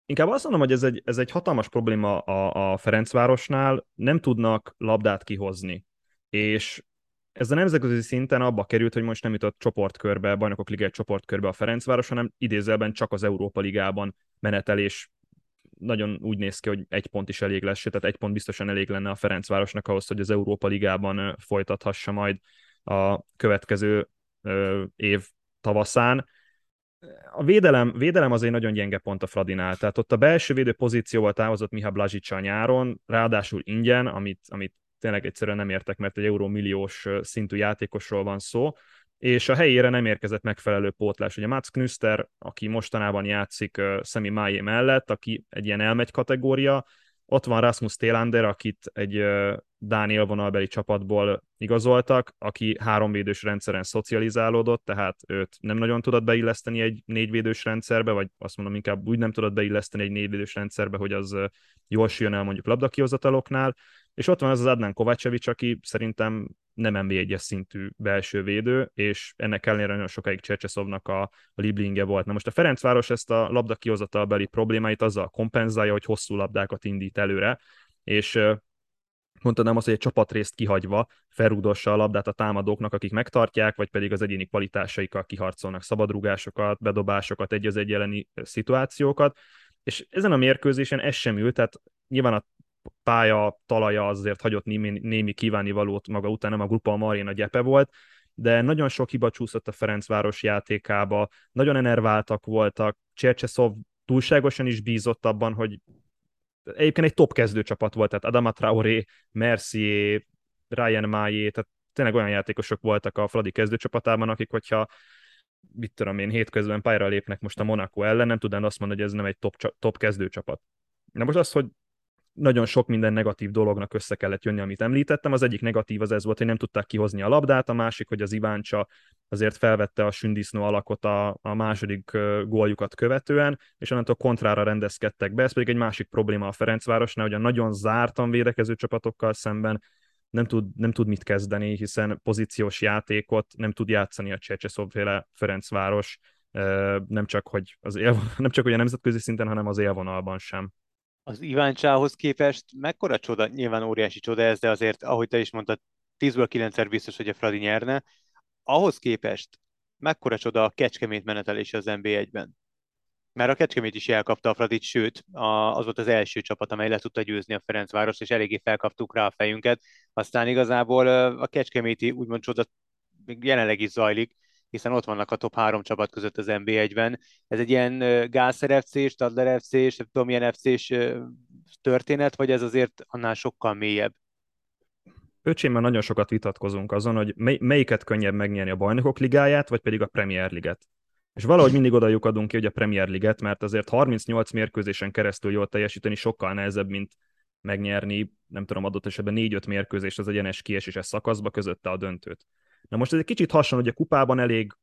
Inkább azt mondom, hogy ez egy, ez egy hatalmas probléma a, a Ferencvárosnál, nem tudnak labdát kihozni. És ez a nemzetközi szinten abba került, hogy most nem jutott csoportkörbe, bajnokok ligája csoportkörbe a Ferencváros, hanem idézelben csak az Európa Ligában menetelés nagyon úgy néz ki, hogy egy pont is elég lesz, tehát egy pont biztosan elég lenne a Ferencvárosnak ahhoz, hogy az Európa Ligában folytathassa majd a következő év tavaszán. A védelem, védelem azért nagyon gyenge pont a Fradinál, tehát ott a belső védő pozícióval távozott Miha Blazsicsa nyáron, ráadásul ingyen, amit, amit tényleg egyszerűen nem értek, mert egy eurómilliós szintű játékosról van szó, és a helyére nem érkezett megfelelő pótlás. Ugye Mats Knüster, aki mostanában játszik uh, Semi Májé mellett, aki egy ilyen elmegy kategória, ott van Rasmus Télander, akit egy uh, Dán élvonalbeli csapatból igazoltak, aki háromvédős rendszeren szocializálódott, tehát őt nem nagyon tudott beilleszteni egy négyvédős rendszerbe, vagy azt mondom inkább úgy nem tudott beilleszteni egy négyvédős rendszerbe, hogy az jól süllyön el mondjuk labdakihozataloknál, és ott van az az Adnan Kovácsevics, aki szerintem nem nba 1 szintű belső védő, és ennek ellenére nagyon sokáig Csercseszovnak a, a Lieblinge volt. Na most a Ferencváros ezt a labda kihozatalbeli problémáit azzal kompenzálja, hogy hosszú labdákat indít előre, és mondanám azt, hogy egy csapatrészt kihagyva felrúdossa a labdát a támadóknak, akik megtartják, vagy pedig az egyéni kvalitásaikkal kiharcolnak szabadrugásokat, bedobásokat, egy az egy szituációkat, és ezen a mérkőzésen ez sem ült, tehát nyilván a pálya talaja azért hagyott némi, némi kívánivalót maga után, nem a Grupa Marén a gyepe volt, de nagyon sok hiba csúszott a Ferencváros játékába, nagyon enerváltak voltak, Csercseszov túlságosan is bízott abban, hogy egyébként egy top kezdőcsapat volt, tehát Adama Traoré, Mercier, Ryan Maillé, tehát tényleg olyan játékosok voltak a Fradi kezdőcsapatában, akik, hogyha mit tudom én, hétközben pályára lépnek most a Monaco ellen, nem tudnám azt mondani, hogy ez nem egy top, top kezdőcsapat. Na most az, hogy nagyon sok minden negatív dolognak össze kellett jönni, amit említettem. Az egyik negatív az ez volt, hogy nem tudták kihozni a labdát, a másik, hogy az Iváncsa azért felvette a sündisznó alakot a, a második góljukat követően, és onnantól kontrára rendezkedtek be. Ez pedig egy másik probléma a Ferencvárosnál, hogy a nagyon zártan védekező csapatokkal szemben nem tud, nem tud mit kezdeni, hiszen pozíciós játékot nem tud játszani a Csecseszovféle Ferencváros, nem csak, hogy az él, nem csak hogy a nemzetközi szinten, hanem az élvonalban sem az Iváncsához képest mekkora csoda, nyilván óriási csoda ez, de azért, ahogy te is mondtad, 10-ből 9 biztos, hogy a Fradi nyerne. Ahhoz képest mekkora csoda a Kecskemét menetelés az NB1-ben? Mert a Kecskemét is elkapta a Fradit, sőt, az volt az első csapat, amely le tudta győzni a Ferencváros, és eléggé felkaptuk rá a fejünket. Aztán igazából a Kecskeméti úgymond csoda még jelenleg is zajlik, hiszen ott vannak a top három csapat között az NB1-ben. Ez egy ilyen Gászer FC, Stadler FC, és tudom, milyen FC történet, vagy ez azért annál sokkal mélyebb? Öcsémmel nagyon sokat vitatkozunk azon, hogy mely, melyiket könnyebb megnyerni a bajnokok ligáját, vagy pedig a Premier Liget. És valahogy mindig oda lyukadunk ki, hogy a Premier Liget, mert azért 38 mérkőzésen keresztül jól teljesíteni sokkal nehezebb, mint megnyerni, nem tudom, adott esetben 4-5 mérkőzés az egyenes kieséses szakaszba közötte a döntőt. Na most ez egy kicsit hasonló, hogy a kupában elég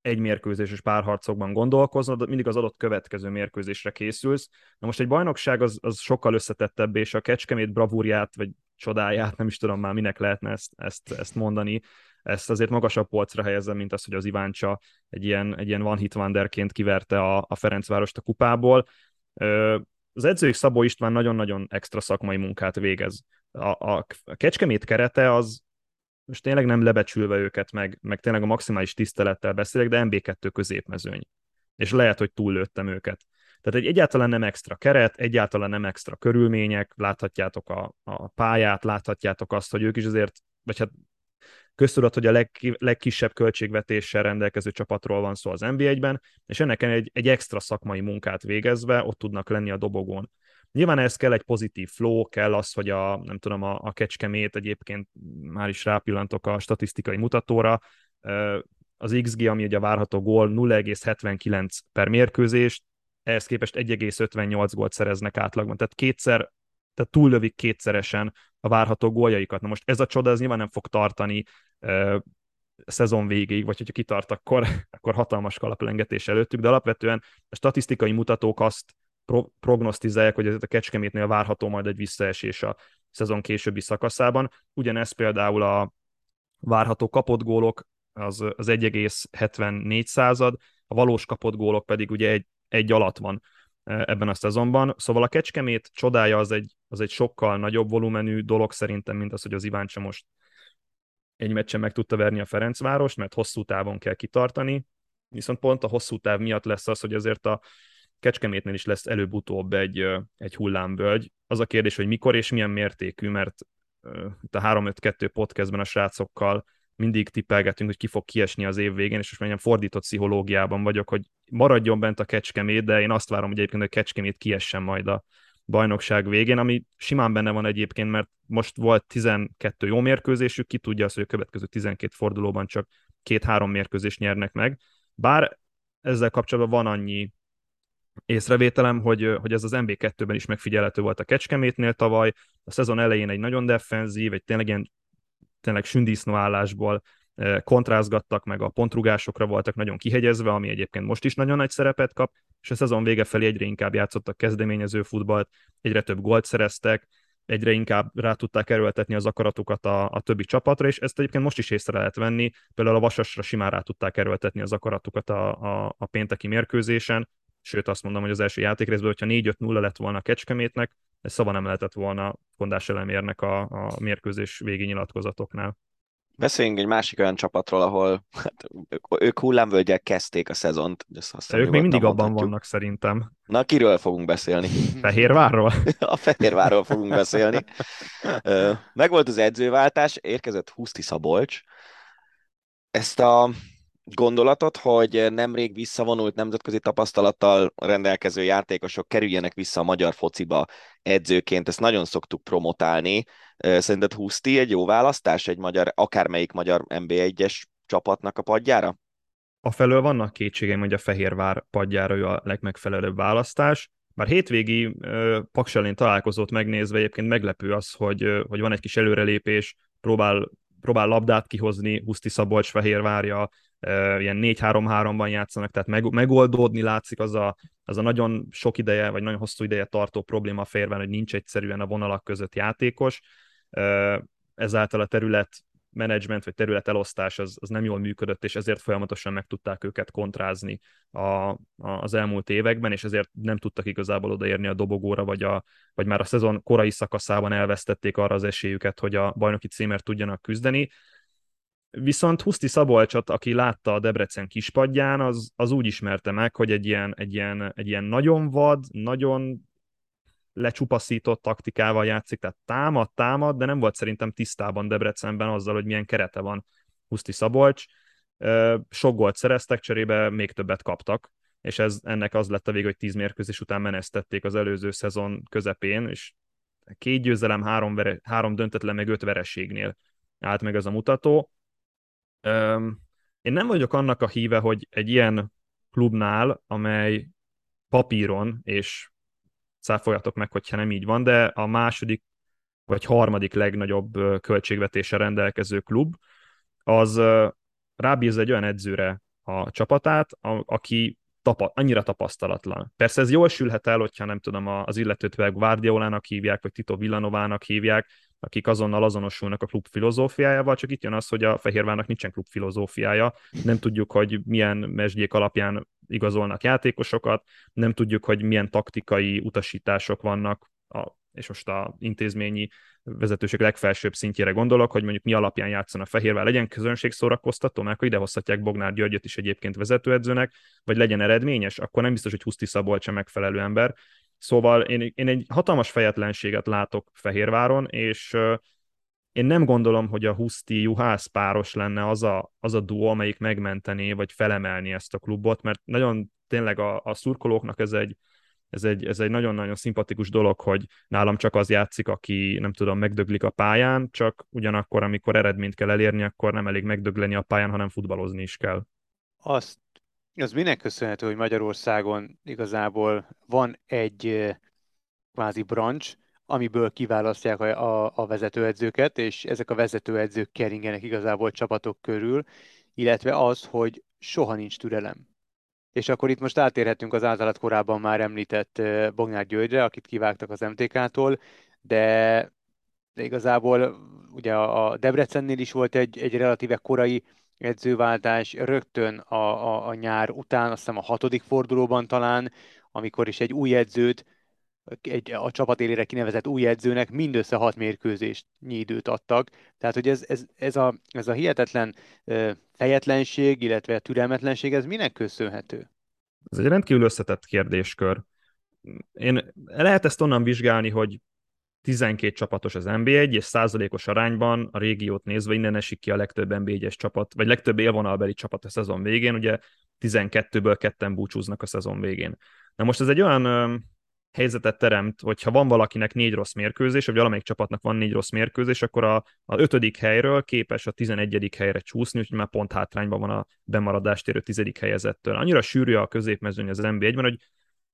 egy mérkőzéses párharcokban gondolkoznod, mindig az adott következő mérkőzésre készülsz. Na most egy bajnokság az, az sokkal összetettebb, és a kecskemét bravúrját, vagy csodáját, nem is tudom már minek lehetne ezt, ezt, ezt mondani, ezt azért magasabb polcra helyezem, mint az, hogy az Iváncsa egy ilyen, egy ilyen one hit wonderként kiverte a, a Ferencvárost a kupából. Az edzői Szabó István nagyon-nagyon extra szakmai munkát végez. A, a, a Kecskemét kerete az, most tényleg nem lebecsülve őket, meg, meg tényleg a maximális tisztelettel beszélek, de MB2 középmezőny. És lehet, hogy túllőttem őket. Tehát egy egyáltalán nem extra keret, egyáltalán nem extra körülmények, láthatjátok a, a pályát, láthatjátok azt, hogy ők is azért, vagy hát köztudat, hogy a leg, legkisebb költségvetéssel rendelkező csapatról van szó az NBA-ben, és ennek egy, egy extra szakmai munkát végezve ott tudnak lenni a dobogón. Nyilván ez kell egy pozitív flow, kell az, hogy a, nem tudom, a, a kecskemét egyébként már is rápillantok a statisztikai mutatóra, az XG, ami ugye a várható gól 0,79 per mérkőzést, ehhez képest 1,58 gólt szereznek átlagban, tehát kétszer, tehát túllövik kétszeresen a várható góljaikat. Na most ez a csoda, ez nyilván nem fog tartani szezon végéig, vagy hogyha kitart, akkor, akkor hatalmas kalaplengetés előttük, de alapvetően a statisztikai mutatók azt pro- prognosztizálják, hogy ez a Kecskemétnél várható majd egy visszaesés a szezon későbbi szakaszában. Ugyanez például a várható kapott gólok az, az 1,74 század, a valós kapott gólok pedig ugye egy, egy alatt van e, ebben a szezonban. Szóval a Kecskemét csodája az egy, az egy sokkal nagyobb volumenű dolog szerintem, mint az, hogy az Iváncsa most egy meccsen meg tudta verni a Ferencváros, mert hosszú távon kell kitartani, viszont pont a hosszú táv miatt lesz az, hogy azért a Kecskemétnél is lesz előbb-utóbb egy, egy hullámvölgy. Az a kérdés, hogy mikor és milyen mértékű, mert itt a 3-5-2 podcastben a srácokkal mindig tippelgetünk, hogy ki fog kiesni az év végén, és most már fordított pszichológiában vagyok, hogy maradjon bent a Kecskemét, de én azt várom, hogy egyébként a Kecskemét kiessen majd a bajnokság végén, ami simán benne van egyébként, mert most volt 12 jó mérkőzésük, ki tudja azt, hogy a következő 12 fordulóban csak két-három mérkőzést nyernek meg. Bár ezzel kapcsolatban van annyi észrevételem, hogy, hogy ez az MB2-ben is megfigyelhető volt a Kecskemétnél tavaly, a szezon elején egy nagyon defenzív, egy tényleg ilyen tényleg sündisznó állásból kontrázgattak, meg a pontrugásokra voltak nagyon kihegyezve, ami egyébként most is nagyon nagy szerepet kap, és a szezon vége felé egyre inkább játszottak kezdeményező futballt, egyre több gólt szereztek, egyre inkább rá tudták erőltetni az akaratukat a, a többi csapatra, és ezt egyébként most is észre lehet venni, például a Vasasra simán rá tudták erőltetni az akaratukat a, a, a pénteki mérkőzésen, sőt azt mondom, hogy az első játékrészben, hogyha 4-5-0 lett volna a Kecskemétnek, ez szava nem lehetett volna Kondás elemérnek a, a mérkőzés végi nyilatkozatoknál. Beszéljünk egy másik olyan csapatról, ahol hát, ők hullámvölgyel kezdték a szezont. Ezt azt ők még mindig abban vannak szerintem. Na, kiről fogunk beszélni? Fehérvárról? a Fehérvárról fogunk beszélni. Megvolt az edzőváltás, érkezett Huszti Szabolcs. Ezt a gondolatot, hogy nemrég visszavonult nemzetközi tapasztalattal rendelkező játékosok kerüljenek vissza a magyar fociba edzőként, ezt nagyon szoktuk promotálni. Szerinted Huszti egy jó választás egy magyar, akármelyik magyar NB1-es csapatnak a padjára? A felől vannak kétségeim, hogy a Fehérvár padjára ő a legmegfelelőbb választás. Bár hétvégi uh, Pakselén találkozót megnézve egyébként meglepő az, hogy, hogy van egy kis előrelépés, próbál, próbál labdát kihozni, Huszti Szabolcs Fehérvárja, ilyen 4-3-3-ban játszanak, tehát meg, megoldódni látszik az a, az a nagyon sok ideje, vagy nagyon hosszú ideje tartó probléma a férben, hogy nincs egyszerűen a vonalak között játékos, ezáltal a terület menedzsment vagy területelosztás az, az nem jól működött, és ezért folyamatosan meg tudták őket kontrázni a, a, az elmúlt években, és ezért nem tudtak igazából odaérni a dobogóra, vagy, a, vagy már a szezon korai szakaszában elvesztették arra az esélyüket, hogy a bajnoki címért tudjanak küzdeni. Viszont Huszti Szabolcsot, aki látta a Debrecen kispadján, az, az úgy ismerte meg, hogy egy ilyen, egy, ilyen, egy ilyen nagyon vad, nagyon lecsupaszított taktikával játszik, tehát támad, támad, de nem volt szerintem tisztában Debrecenben azzal, hogy milyen kerete van Huszti Szabolcs. Sok gólt szereztek, cserébe még többet kaptak, és ez, ennek az lett a vége, hogy tíz mérkőzés után menesztették az előző szezon közepén, és két győzelem, három, vere, három döntetlen, meg öt vereségnél állt meg ez a mutató. Én nem vagyok annak a híve, hogy egy ilyen klubnál, amely papíron, és száfoljatok meg, hogyha nem így van, de a második vagy harmadik legnagyobb költségvetése rendelkező klub, az rábíz egy olyan edzőre a csapatát, aki tapa, annyira tapasztalatlan. Persze ez jól sülhet el, hogyha nem tudom, az illetőt Guardiolának hívják, vagy Tito Villanovának hívják, akik azonnal azonosulnak a klub filozófiájával, csak itt jön az, hogy a Fehérvárnak nincsen klub filozófiája, nem tudjuk, hogy milyen mesdjék alapján igazolnak játékosokat, nem tudjuk, hogy milyen taktikai utasítások vannak, a, és most a intézményi vezetőség legfelsőbb szintjére gondolok, hogy mondjuk mi alapján játszana Fehérvár, legyen közönség szórakoztató, mert akkor ide hozhatják Bognár Györgyöt is egyébként vezetőedzőnek, vagy legyen eredményes, akkor nem biztos, hogy Huszti Szabolcs a megfelelő ember. Szóval én, én egy hatalmas fejetlenséget látok Fehérváron, és én nem gondolom, hogy a Huszti Juhász páros lenne az a, az a duo, amelyik megmentené, vagy felemelni ezt a klubot, mert nagyon tényleg a, a szurkolóknak ez egy, ez egy, ez egy nagyon-nagyon szimpatikus dolog, hogy nálam csak az játszik, aki nem tudom, megdöglik a pályán, csak ugyanakkor, amikor eredményt kell elérni, akkor nem elég megdögleni a pályán, hanem futballozni is kell. Azt, az minek köszönhető, hogy Magyarországon igazából van egy kvázi brancs, amiből kiválasztják a, a, a vezetőedzőket, és ezek a vezetőedzők keringenek igazából csapatok körül, illetve az, hogy soha nincs türelem. És akkor itt most átérhetünk az általat korábban már említett Bognár Györgyre, akit kivágtak az MTK-tól, de, de igazából ugye a Debrecennél is volt egy, egy relatíve korai edzőváltás, rögtön a, a, a nyár után, azt hiszem a hatodik fordulóban talán, amikor is egy új edzőt egy, a csapat élére kinevezett új edzőnek mindössze hat mérkőzést időt adtak. Tehát, hogy ez, ez, ez, a, ez a hihetetlen fejetlenség, illetve türelmetlenség, ez minek köszönhető? Ez egy rendkívül összetett kérdéskör. Én lehet ezt onnan vizsgálni, hogy 12 csapatos az NB1, és százalékos arányban a régiót nézve innen esik ki a legtöbb NB1-es csapat, vagy legtöbb élvonalbeli csapat a szezon végén, ugye 12-ből ketten búcsúznak a szezon végén. Na most ez egy olyan helyzetet teremt, hogyha van valakinek négy rossz mérkőzés, vagy valamelyik csapatnak van négy rossz mérkőzés, akkor a, a ötödik helyről képes a tizenegyedik helyre csúszni, úgyhogy már pont hátrányban van a bemaradást érő tizedik helyezettől. Annyira sűrű a középmezőny az NB1-ben, hogy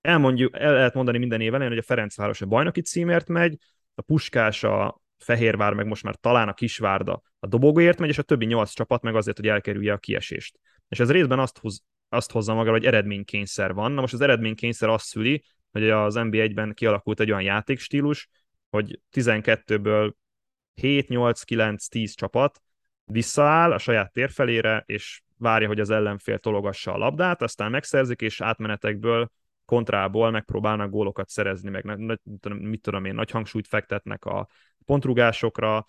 elmondjuk, el lehet mondani minden év elején, hogy a Ferencváros a bajnoki címért megy, a Puskás, a Fehérvár, meg most már talán a Kisvárda a dobogóért megy, és a többi nyolc csapat meg azért, hogy elkerülje a kiesést. És ez részben azt, hoz, azt hozza maga, hogy eredménykényszer van. Na most az eredménykényszer azt szüli, hogy az NBA-ben kialakult egy olyan játékstílus, hogy 12-ből 7, 8, 9, 10 csapat visszaáll a saját térfelére, és várja, hogy az ellenfél tologassa a labdát, aztán megszerzik, és átmenetekből, kontrából megpróbálnak gólokat szerezni, meg mit tudom én, nagy hangsúlyt fektetnek a pontrugásokra,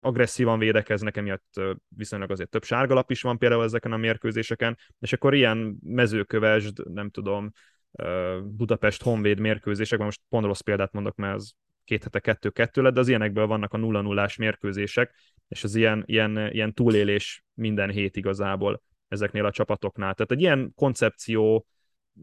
agresszívan védekeznek, emiatt viszonylag azért több sárgalap is van például ezeken a mérkőzéseken, és akkor ilyen mezőkövesd, nem tudom, Budapest Honvéd mérkőzésekben, most pont rossz példát mondok, mert az két hete kettő-kettő lett, de az ilyenekből vannak a nulla nullás mérkőzések, és az ilyen, ilyen, ilyen túlélés minden hét igazából ezeknél a csapatoknál. Tehát egy ilyen koncepció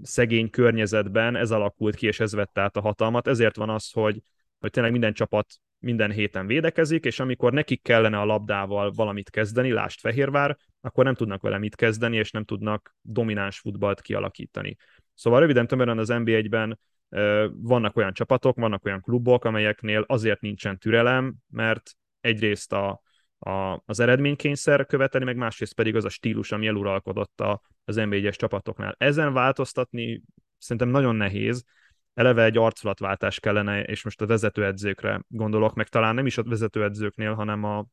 szegény környezetben ez alakult ki, és ez vette át a hatalmat, ezért van az, hogy, hogy tényleg minden csapat minden héten védekezik, és amikor nekik kellene a labdával valamit kezdeni, lást Fehérvár, akkor nem tudnak vele mit kezdeni, és nem tudnak domináns futballt kialakítani. Szóval röviden tömören az NBA-ben vannak olyan csapatok, vannak olyan klubok, amelyeknél azért nincsen türelem, mert egyrészt a, a, az eredménykényszer követeli, meg másrészt pedig az a stílus, ami eluralkodott a, az NBA-es csapatoknál. Ezen változtatni szerintem nagyon nehéz, eleve egy arculatváltás kellene, és most a vezetőedzőkre gondolok, meg talán nem is a vezetőedzőknél, hanem a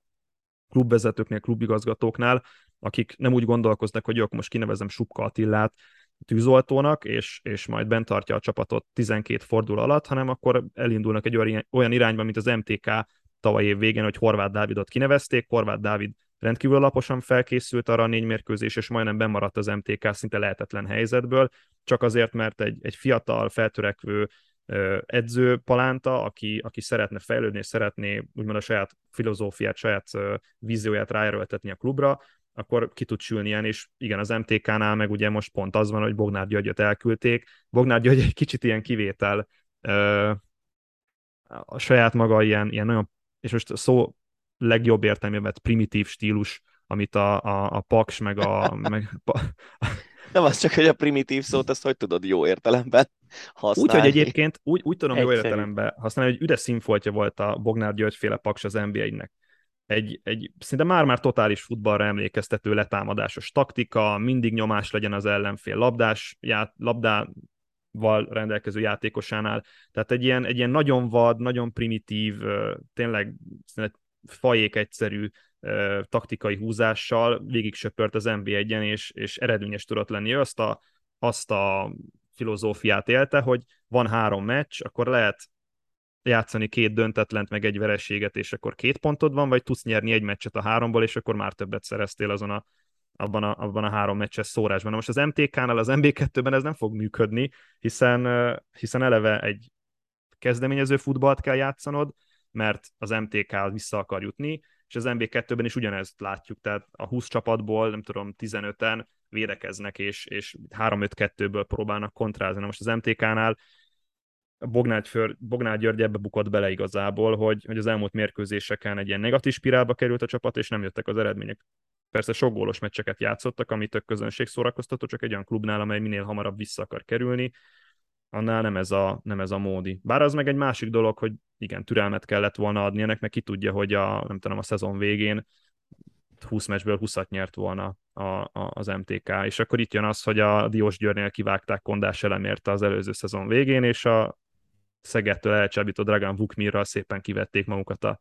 klubvezetőknél, klubigazgatóknál, akik nem úgy gondolkoznak, hogy jó, akkor most kinevezem Subka Attillát tűzoltónak, és, és majd bent tartja a csapatot 12 fordul alatt, hanem akkor elindulnak egy olyan irányba, mint az MTK tavaly év végén, hogy Horváth Dávidot kinevezték, Horváth Dávid rendkívül alaposan felkészült arra a négy mérkőzés, és majdnem bemaradt az MTK szinte lehetetlen helyzetből, csak azért, mert egy, egy fiatal, feltörekvő edző Palánta, aki, aki szeretne fejlődni, és szeretné úgymond a saját filozófiát, saját vízióját ráerőltetni a klubra, akkor ki tud sülni ilyen, és igen, az MTK-nál meg ugye most pont az van, hogy Bognár Györgyöt elküldték. Bognár György egy kicsit ilyen kivétel, a saját maga ilyen, ilyen nagyon, és most a szó legjobb értelmében primitív stílus, amit a, a, a Paks meg a... meg, nem az csak, hogy a primitív szót, azt hogy tudod jó értelemben használni. Úgy, hogy egyébként úgy, úgy tudom Egyszerű. jó értelemben használni, hogy üres színfoltja volt a Bognár György féle Paks az NBA-nek. Egy, egy szinte már-már totális futballra emlékeztető letámadásos taktika, mindig nyomás legyen az ellenfél labdás, ját, labdával rendelkező játékosánál. Tehát egy ilyen, egy ilyen nagyon vad, nagyon primitív, tényleg fajék egyszerű taktikai húzással végig söpört az NBA-en, és, és eredményes tudott lenni. Ő azt a, azt a filozófiát élte, hogy van három meccs, akkor lehet játszani két döntetlent, meg egy vereséget, és akkor két pontod van, vagy tudsz nyerni egy meccset a háromból, és akkor már többet szereztél azon a, abban, a, abban a három meccses szórásban. Na most az MTK-nál, az MB2-ben ez nem fog működni, hiszen, hiszen eleve egy kezdeményező futballt kell játszanod, mert az MTK vissza akar jutni, és az MB2-ben is ugyanezt látjuk, tehát a 20 csapatból, nem tudom, 15-en védekeznek, és, és 3-5-2-ből próbálnak kontrázni. Na most az MTK-nál Bognár, György ebbe bukott bele igazából, hogy, hogy az elmúlt mérkőzéseken egy ilyen negatív spirálba került a csapat, és nem jöttek az eredmények. Persze sok gólos meccseket játszottak, ami tök közönség szórakoztató, csak egy olyan klubnál, amely minél hamarabb vissza akar kerülni, annál nem ez, a, nem ez a módi. Bár az meg egy másik dolog, hogy igen, türelmet kellett volna adni ennek, meg ki tudja, hogy a, nem tudom, a szezon végén 20 meccsből 20-at nyert volna a, a, az MTK, és akkor itt jön az, hogy a Diós Györnél kivágták Kondás elemért az előző szezon végén, és a Szegettől elcsábító Dragan Vukmirral szépen kivették magukat a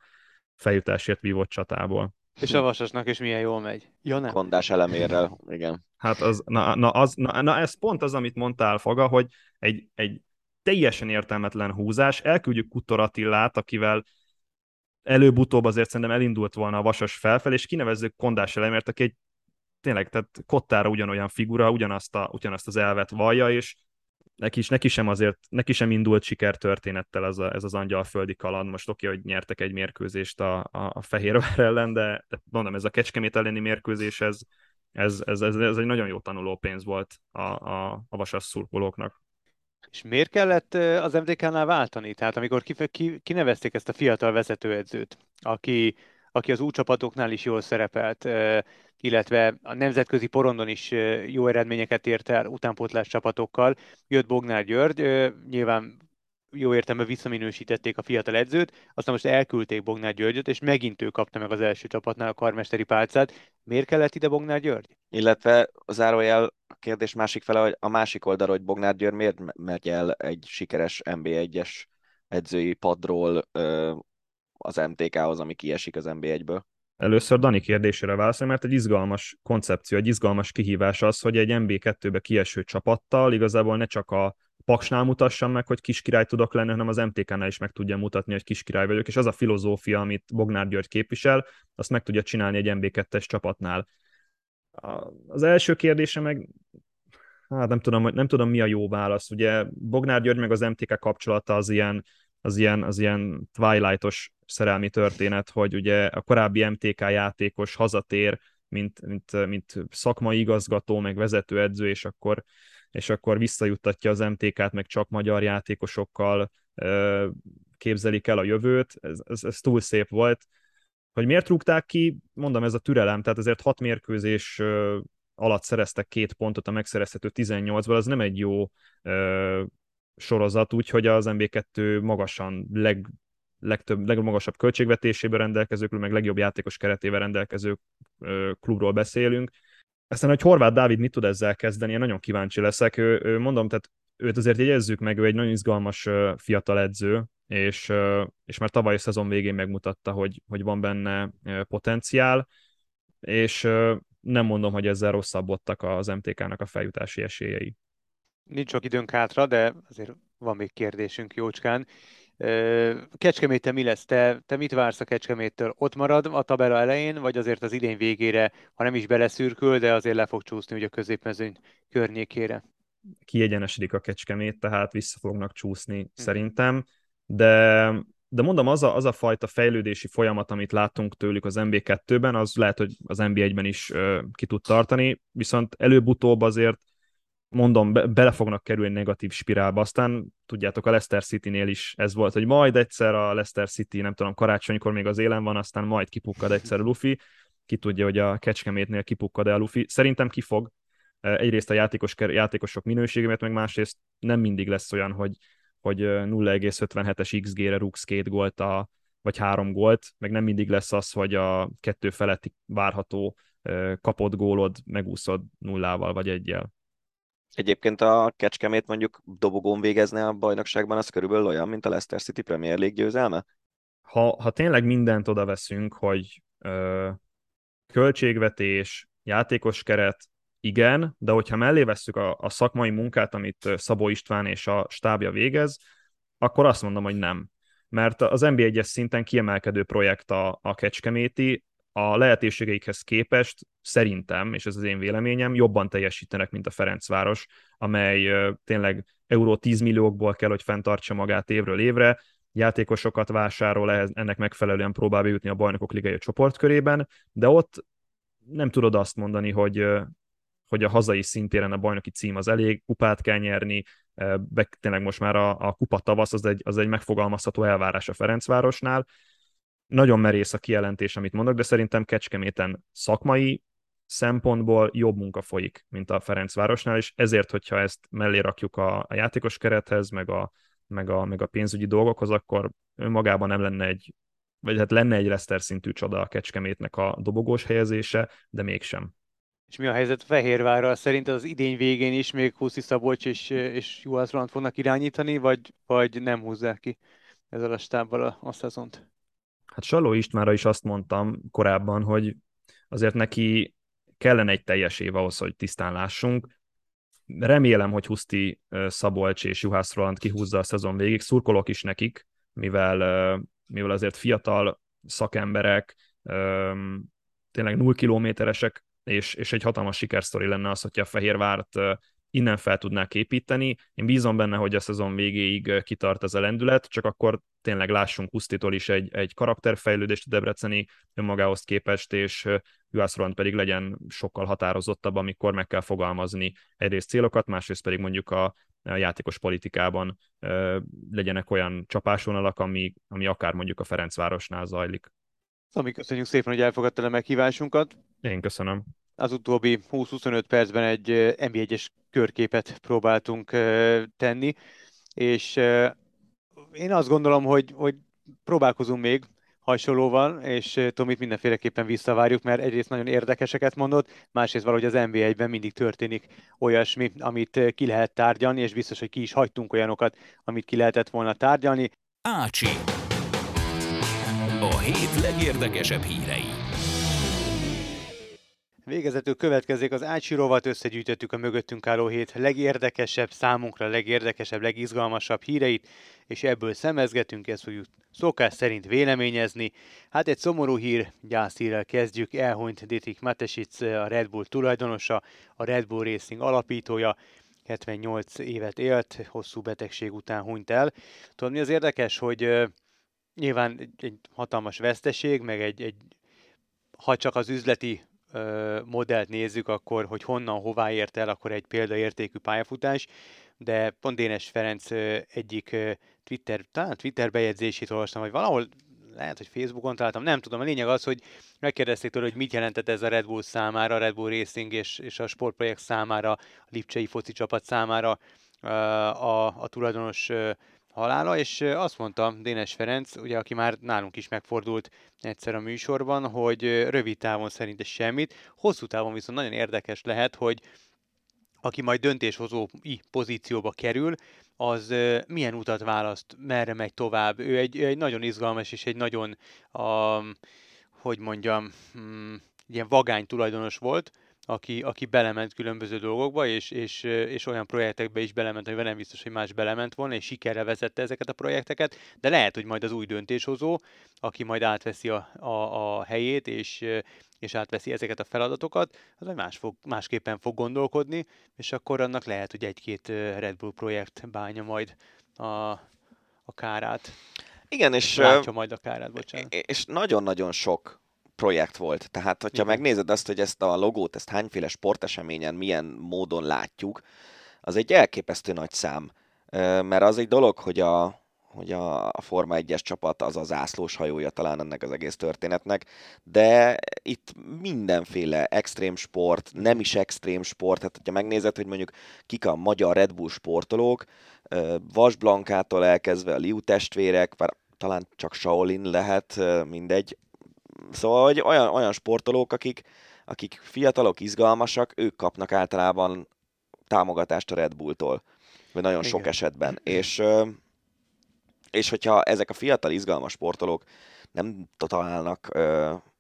feljutásért vívott csatából. És a Vasasnak is milyen jól megy. Ja, nem? Kondás elemérrel, igen. Hát az, na, na, az, na, na, ez pont az, amit mondtál, Faga, hogy egy, egy teljesen értelmetlen húzás, elküldjük Kutor Attillát, akivel előbb-utóbb azért szerintem elindult volna a Vasas felfel, és kinevezzük Kondás elemért, aki egy tényleg, tehát Kottára ugyanolyan figura, ugyanazt, a, ugyanazt az elvet vallja, és neki, is, neki sem azért, neki sem indult sikertörténettel ez, a, ez az angyalföldi kaland. Most oké, hogy nyertek egy mérkőzést a, a, a Fehérvár ellen, de, de mondom, ez a Kecskemét elleni mérkőzés, ez, ez, ez, ez, ez egy nagyon jó tanuló pénz volt a, a, a vasas szurkolóknak. És miért kellett az MDK-nál váltani? Tehát amikor kinevezték ezt a fiatal vezetőedzőt, aki, aki az új is jól szerepelt, illetve a nemzetközi porondon is jó eredményeket ért el utánpótlás csapatokkal. Jött Bognár György, nyilván jó értelme visszaminősítették a fiatal edzőt, aztán most elküldték Bognár Györgyöt, és megint ő kapta meg az első csapatnál a karmesteri pálcát. Miért kellett ide Bognár György? Illetve zárójel a kérdés másik fele, hogy a másik oldalra, hogy Bognár György miért megy el egy sikeres NB1-es edzői padról az MTK-hoz, ami kiesik az NB1-ből? Először Dani kérdésére válaszolni, mert egy izgalmas koncepció, egy izgalmas kihívás az, hogy egy MB2-be kieső csapattal igazából ne csak a Paksnál mutassam meg, hogy kiskirály tudok lenni, hanem az MTK-nál is meg tudja mutatni, hogy kiskirály vagyok, és az a filozófia, amit Bognár György képvisel, azt meg tudja csinálni egy MB2-es csapatnál. Az első kérdése meg, hát nem tudom, nem tudom mi a jó válasz. Ugye Bognár György meg az MTK kapcsolata az ilyen, az ilyen, az ilyen Twilightos szerelmi történet, hogy ugye a korábbi MTK játékos hazatér, mint, mint, mint szakmai igazgató, meg vezetőedző, és akkor és akkor visszajuttatja az MTK-t, meg csak magyar játékosokkal képzelik el a jövőt, ez, ez, ez túl szép volt. Hogy miért rúgták ki, mondom, ez a türelem, tehát azért hat mérkőzés alatt szereztek két pontot a megszerezhető 18-ból, az nem egy jó ö, sorozat, úgyhogy az MB2 magasan leg, legtöbb, legmagasabb költségvetésében rendelkező, meg legjobb játékos keretével rendelkező klubról beszélünk, aztán, hogy Horváth Dávid mit tud ezzel kezdeni, én nagyon kíváncsi leszek. Ő, ő, mondom, tehát őt azért jegyezzük meg, ő egy nagyon izgalmas fiatal edző, és, és már tavaly a szezon végén megmutatta, hogy, hogy van benne potenciál, és nem mondom, hogy ezzel rosszabbodtak az MTK-nak a feljutási esélyei. Nincs sok időnk hátra, de azért van még kérdésünk jócskán. Kecskeméte mi lesz? Te, te mit vársz a Kecskeméttől? Ott marad a tabela elején, vagy azért az idén végére, ha nem is beleszürkül, de azért le fog csúszni ugye a középmezőny környékére? Kiegyenesedik a Kecskemét, tehát vissza fognak csúszni hmm. szerintem, de de mondom, az a, az a fajta fejlődési folyamat, amit látunk tőlük az MB2-ben, az lehet, hogy az MB1-ben is uh, ki tud tartani, viszont előbb-utóbb azért mondom, be, bele fognak kerülni negatív spirálba. Aztán tudjátok, a Leicester City-nél is ez volt, hogy majd egyszer a Leicester City, nem tudom, karácsonykor még az élen van, aztán majd kipukkad egyszer a Luffy. Ki tudja, hogy a Kecskemétnél kipukkad-e a Luffy. Szerintem ki fog. Egyrészt a játékos, játékosok minőségét, meg másrészt nem mindig lesz olyan, hogy, hogy 0,57-es XG-re rúgsz két gólt, a, vagy három gólt, meg nem mindig lesz az, hogy a kettő feletti várható kapott gólod megúszod nullával vagy egyel. Egyébként a Kecskemét mondjuk dobogón végezne a bajnokságban, az körülbelül olyan, mint a Leicester City Premier League győzelme? Ha, ha tényleg mindent oda veszünk, hogy ö, költségvetés, játékos keret, igen, de hogyha mellé vesszük a, a szakmai munkát, amit Szabó István és a stábja végez, akkor azt mondom, hogy nem. Mert az NBA-es szinten kiemelkedő projekt a, a Kecskeméti, a lehetőségeikhez képest szerintem, és ez az én véleményem, jobban teljesítenek, mint a Ferencváros, amely tényleg euró 10 milliókból kell, hogy fenntartsa magát évről évre, játékosokat vásárol, ennek megfelelően próbál bejutni a bajnokok ligai csoportkörében, de ott nem tudod azt mondani, hogy, hogy a hazai szintéren a bajnoki cím az elég, kupát kell nyerni, be, tényleg most már a, a kupa tavasz az egy, az egy megfogalmazható elvárás a Ferencvárosnál, nagyon merész a kijelentés, amit mondok, de szerintem Kecskeméten szakmai szempontból jobb munka folyik, mint a Ferencvárosnál, és ezért, hogyha ezt mellé rakjuk a, a játékos kerethez, meg a, meg, a, meg a pénzügyi dolgokhoz, akkor önmagában nem lenne egy, vagy hát lenne egy Leszter szintű csoda a Kecskemétnek a dobogós helyezése, de mégsem. És mi a helyzet Fehérvárral? Szerint az idény végén is még Huszi Szabolcs és, és Juhász fognak irányítani, vagy, vagy nem húzzák ki ezzel a stábbal a, a szezont? Hát Saló Istvánra is azt mondtam korábban, hogy azért neki kellene egy teljes év ahhoz, hogy tisztán lássunk. Remélem, hogy Huszti Szabolcs és Juhász Roland kihúzza a szezon végig. Szurkolok is nekik, mivel, mivel azért fiatal szakemberek, tényleg null kilométeresek, és, és egy hatalmas sikersztori lenne az, hogyha a Fehérvárt innen fel tudnák építeni. Én bízom benne, hogy a szezon végéig kitart ez a lendület, csak akkor tényleg lássunk Husztitól is egy, egy karakterfejlődést a Debreceni önmagához képest, és Juhász Roland pedig legyen sokkal határozottabb, amikor meg kell fogalmazni egyrészt célokat, másrészt pedig mondjuk a, a játékos politikában ö, legyenek olyan csapásvonalak, ami, ami akár mondjuk a Ferencvárosnál zajlik. Ami köszönjük szépen, hogy elfogadtad a meghívásunkat. Én köszönöm. Az utóbbi 20-25 percben egy NB1-es körképet próbáltunk tenni, és én azt gondolom, hogy, hogy próbálkozunk még hasonlóval, és Tomit mindenféleképpen visszavárjuk, mert egyrészt nagyon érdekeseket mondott, másrészt valahogy az NBA-ben mindig történik olyasmi, amit ki lehet tárgyalni, és biztos, hogy ki is hagytunk olyanokat, amit ki lehetett volna tárgyalni. Ácsi. A hét legérdekesebb hírei. Végezetül következik az Ácsi rovat, összegyűjtöttük a mögöttünk álló hét legérdekesebb, számunkra legérdekesebb, legizgalmasabb híreit, és ebből szemezgetünk, ezt fogjuk szokás szerint véleményezni. Hát egy szomorú hír, gyászhírrel kezdjük, elhunyt Dietrich Matesic, a Red Bull tulajdonosa, a Red Bull Racing alapítója, 78 évet élt, hosszú betegség után hunyt el. Tudod, mi az érdekes, hogy nyilván egy, egy hatalmas veszteség, meg egy, egy ha csak az üzleti modellt nézzük, akkor hogy honnan, hová ért el, akkor egy példaértékű pályafutás, de pont Dénes Ferenc egyik Twitter, talán Twitter bejegyzését olvastam, vagy valahol lehet, hogy Facebookon találtam, nem tudom. A lényeg az, hogy megkérdezték tőle, hogy mit jelentett ez a Red Bull számára, a Red Bull Racing és, és a sportprojekt számára, a Lipcsei foci csapat számára a, a tulajdonos halála, és azt mondta Dénes Ferenc, ugye, aki már nálunk is megfordult egyszer a műsorban, hogy rövid távon szerint ez semmit, hosszú távon viszont nagyon érdekes lehet, hogy aki majd döntéshozói pozícióba kerül, az milyen utat választ, merre megy tovább. Ő egy, egy nagyon izgalmas és egy nagyon, a, hogy mondjam, hmm, ilyen vagány tulajdonos volt, aki, aki belement különböző dolgokba, és, és, és olyan projektekbe is belement, hogy nem biztos, hogy más belement volna, és sikerre vezette ezeket a projekteket, de lehet, hogy majd az új döntéshozó, aki majd átveszi a, a, a helyét, és, és átveszi ezeket a feladatokat, az majd más fog, másképpen fog gondolkodni, és akkor annak lehet, hogy egy-két Red Bull projekt bánja majd a, a kárát. Igen, és... Látja majd a kárát, bocsánat. És nagyon-nagyon sok projekt volt. Tehát, hogyha Igen. megnézed azt, hogy ezt a logót, ezt hányféle sporteseményen milyen módon látjuk, az egy elképesztő nagy szám. Mert az egy dolog, hogy a, hogy a, a Forma 1-es csapat az az ászlós hajója talán ennek az egész történetnek, de itt mindenféle extrém sport, nem is extrém sport, tehát hogyha megnézed, hogy mondjuk kik a magyar Red Bull sportolók, Vas Blankától elkezdve a Liu testvérek, talán csak Shaolin lehet, mindegy, Szóval, hogy olyan, olyan sportolók, akik, akik fiatalok, izgalmasak, ők kapnak általában támogatást a Red Bulltól. Vagy nagyon Igen. sok esetben. És, és hogyha ezek a fiatal, izgalmas sportolók nem találnak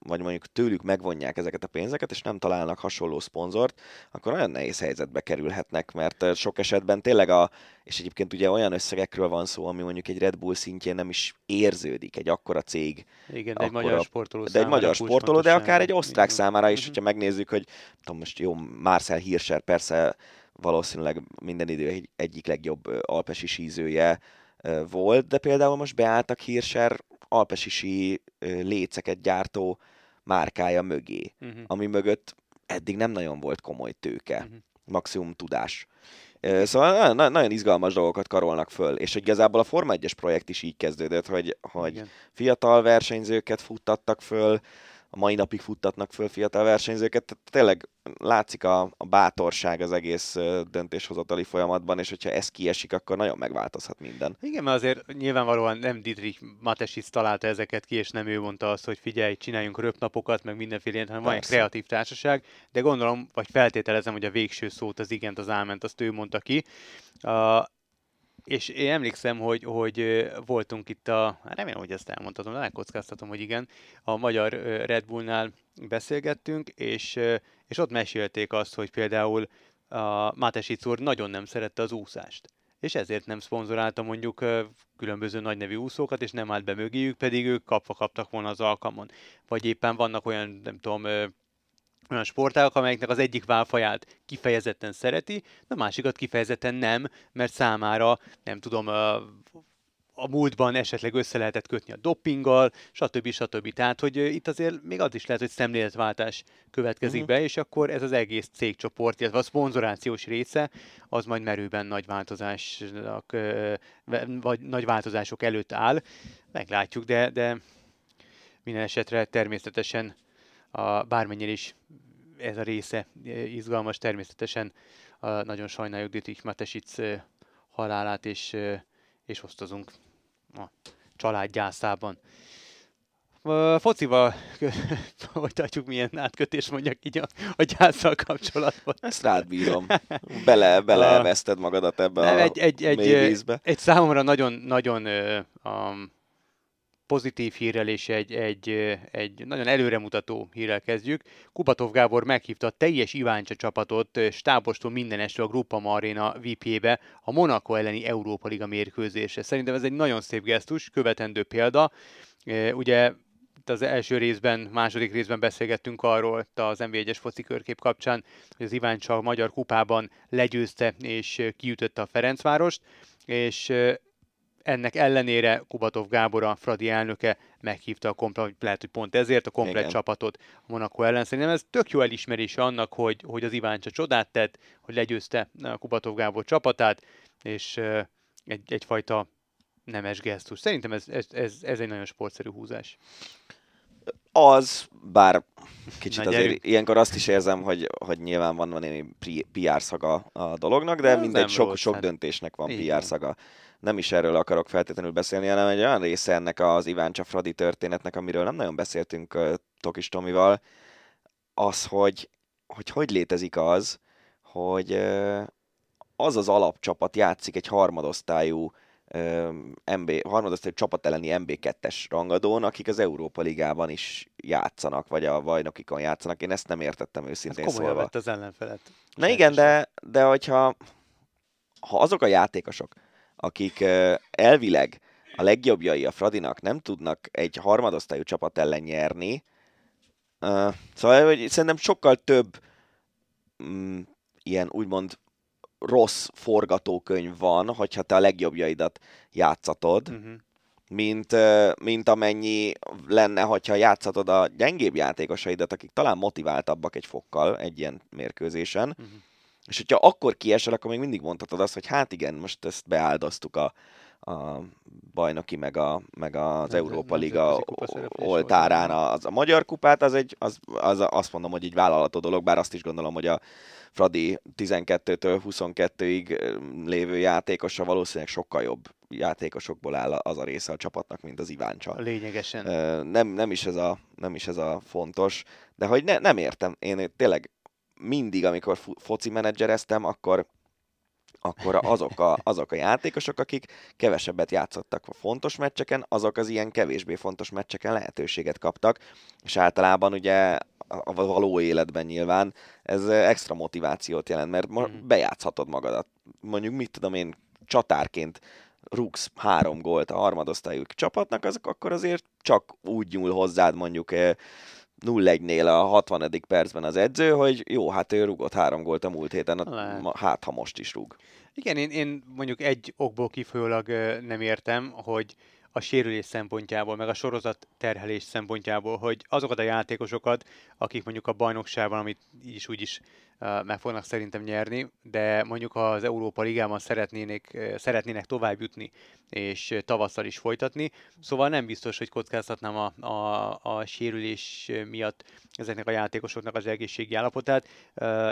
vagy mondjuk tőlük megvonják ezeket a pénzeket, és nem találnak hasonló szponzort, akkor olyan nehéz helyzetbe kerülhetnek, mert sok esetben tényleg a, és egyébként ugye olyan összegekről van szó, ami mondjuk egy Red Bull szintjén nem is érződik, egy akkora cég. Igen, de egy magyar sportoló De egy magyar sportoló, de akár egy osztrák Igen. számára is, mhm. hogyha megnézzük, hogy tudom, most jó, Marcel Hirscher persze valószínűleg minden idő egy, egyik legjobb alpesi sízője volt, de például most beálltak Hirscher alpesisi léceket gyártó márkája mögé, uh-huh. ami mögött eddig nem nagyon volt komoly tőke, uh-huh. maximum tudás. Szóval nagyon, nagyon izgalmas dolgokat karolnak föl, és igazából a Forma 1-es projekt is így kezdődött, hogy, hogy fiatal versenyzőket futtattak föl, a mai napig futtatnak föl fiatal versenyzőket. Tehát tényleg látszik a, a bátorság az egész döntéshozatali folyamatban, és hogyha ez kiesik, akkor nagyon megváltozhat minden. Igen, mert azért nyilvánvalóan nem Dietrich Matesic találta ezeket ki, és nem ő mondta azt, hogy figyelj, csináljunk röpnapokat, meg mindenféle ilyen, hanem van egy kreatív társaság, de gondolom, vagy feltételezem, hogy a végső szót, az igent, az álment, azt ő mondta ki. Uh, és én emlékszem, hogy, hogy voltunk itt a, hát remélem, hogy ezt elmondhatom, de elkockáztatom, hogy igen, a magyar Red Bullnál beszélgettünk, és, és ott mesélték azt, hogy például a Mátesic úr nagyon nem szerette az úszást és ezért nem szponzorálta mondjuk különböző nagynevű úszókat, és nem állt be mögéjük, pedig ők kapva kaptak volna az alkalmon. Vagy éppen vannak olyan, nem tudom, olyan sportágak, amelyeknek az egyik válfaját kifejezetten szereti, a másikat kifejezetten nem, mert számára, nem tudom, a múltban esetleg össze lehetett kötni a doppinggal, stb. stb. Tehát, hogy itt azért még az is lehet, hogy szemléletváltás következik uh-huh. be, és akkor ez az egész cégcsoport, illetve a szponzorációs része, az majd merőben nagy változások, vagy nagy változások előtt áll. Meglátjuk, de, de minden esetre természetesen a, bármennyire is ez a része izgalmas, természetesen a, nagyon sajnáljuk Dietrich Matesic halálát, és, és osztozunk a család gyászában. A focival folytatjuk, milyen átkötés mondjak így a, a gyászsal kapcsolatban. Ezt rád bírom. Bele, beleveszted magadat ebbe Nem, a egy, egy, egy, mély vízbe. egy számomra nagyon, nagyon um, pozitív hírrel és egy, egy, egy nagyon előremutató hírrel kezdjük. Kubatov Gábor meghívta a teljes Iváncsa csapatot stábostól minden este a Gruppa Arena VP-be a Monaco elleni Európa Liga mérkőzésre. Szerintem ez egy nagyon szép gesztus, követendő példa. Ö, Ugye az első részben, második részben beszélgettünk arról az NB1-es foci körkép kapcsán, hogy az Iváncsa a Magyar Kupában legyőzte és kiütötte a Ferencvárost, és ennek ellenére Kubatov Gábor, a Fradi elnöke meghívta a komplet, lehet, hogy pont ezért a komplet Igen. csapatot a Monaco ellen. Szerintem ez tök jó elismerése annak, hogy, hogy az Iváncsa csodát tett, hogy legyőzte a Kubatov Gábor csapatát, és egy, egyfajta nemes gesztus. Szerintem ez, ez, ez, ez egy nagyon sportszerű húzás. Az, bár kicsit Na, azért gyerünk. ilyenkor azt is érzem, hogy, hogy nyilván van némi PR szaga a dolognak, de Ez mindegy, sok, sok hát. döntésnek van Így PR szaga. Nem is erről akarok feltétlenül beszélni, hanem egy olyan része ennek az Iván Fradi történetnek, amiről nem nagyon beszéltünk uh, Tokis Tomival, az, hogy, hogy hogy létezik az, hogy uh, az az alapcsapat játszik egy harmadosztályú MB, harmadosztályú csapat elleni MB2-es rangadón, akik az Európa Ligában is játszanak, vagy a bajnokikon játszanak. Én ezt nem értettem őszintén komolyan szólva. vett az ellenfelet. Na igen, de, de hogyha ha azok a játékosok, akik elvileg a legjobbjai a Fradinak nem tudnak egy harmadosztályú csapat ellen nyerni, szóval hogy szerintem sokkal több mm, ilyen úgymond rossz forgatókönyv van, hogyha te a legjobbjaidat játszatod, Uh-huh. mint, mint amennyi lenne, hogyha játszatod a gyengébb játékosaidat, akik talán motiváltabbak egy fokkal egy ilyen mérkőzésen, Mhm. és hogyha akkor kiesel, akkor még mindig mondhatod azt, hogy hát igen, most ezt beáldoztuk a, a bajnoki, meg, a, meg az Nem- Európa Liga oltárán az, a magyar kupát, az egy, az, az, azt mondom, hogy egy vállalható dolog, bár azt is gondolom, hogy a Fradi 12-től 22-ig lévő játékosa valószínűleg sokkal jobb játékosokból áll az a része a csapatnak, mint az Iváncsa. Lényegesen. Nem, nem, is ez a, nem is ez a fontos, de hogy ne, nem értem, én tényleg mindig, amikor foci menedzsereztem, akkor akkor azok a, azok a játékosok, akik kevesebbet játszottak a fontos meccseken, azok az ilyen kevésbé fontos meccseken lehetőséget kaptak, és általában ugye a való életben nyilván ez extra motivációt jelent, mert ma Mhm. bejátszhatod magadat. Mondjuk mit tudom én, csatárként rúgsz három gólt a harmadosztályú csapatnak, azok akkor azért csak úgy nyúl hozzád mondjuk eh, 0-1-nél a 60. percben az edző, hogy jó, hát ő rúgott három gólt a múlt héten, ma- hát ha most is rúg. Igen, én, én mondjuk egy okból kifolyólag nem értem, hogy a sérülés szempontjából, meg a sorozat terhelés szempontjából, hogy azokat a játékosokat, akik mondjuk a bajnokságban, amit is úgy is meg fognak szerintem nyerni, de mondjuk az Európa Ligában szeretnének, ö, szeretnének tovább jutni, és tavasszal is folytatni, szóval nem biztos, hogy kockáztatnám a, a, a sérülés miatt ezeknek a játékosoknak az egészségi állapotát,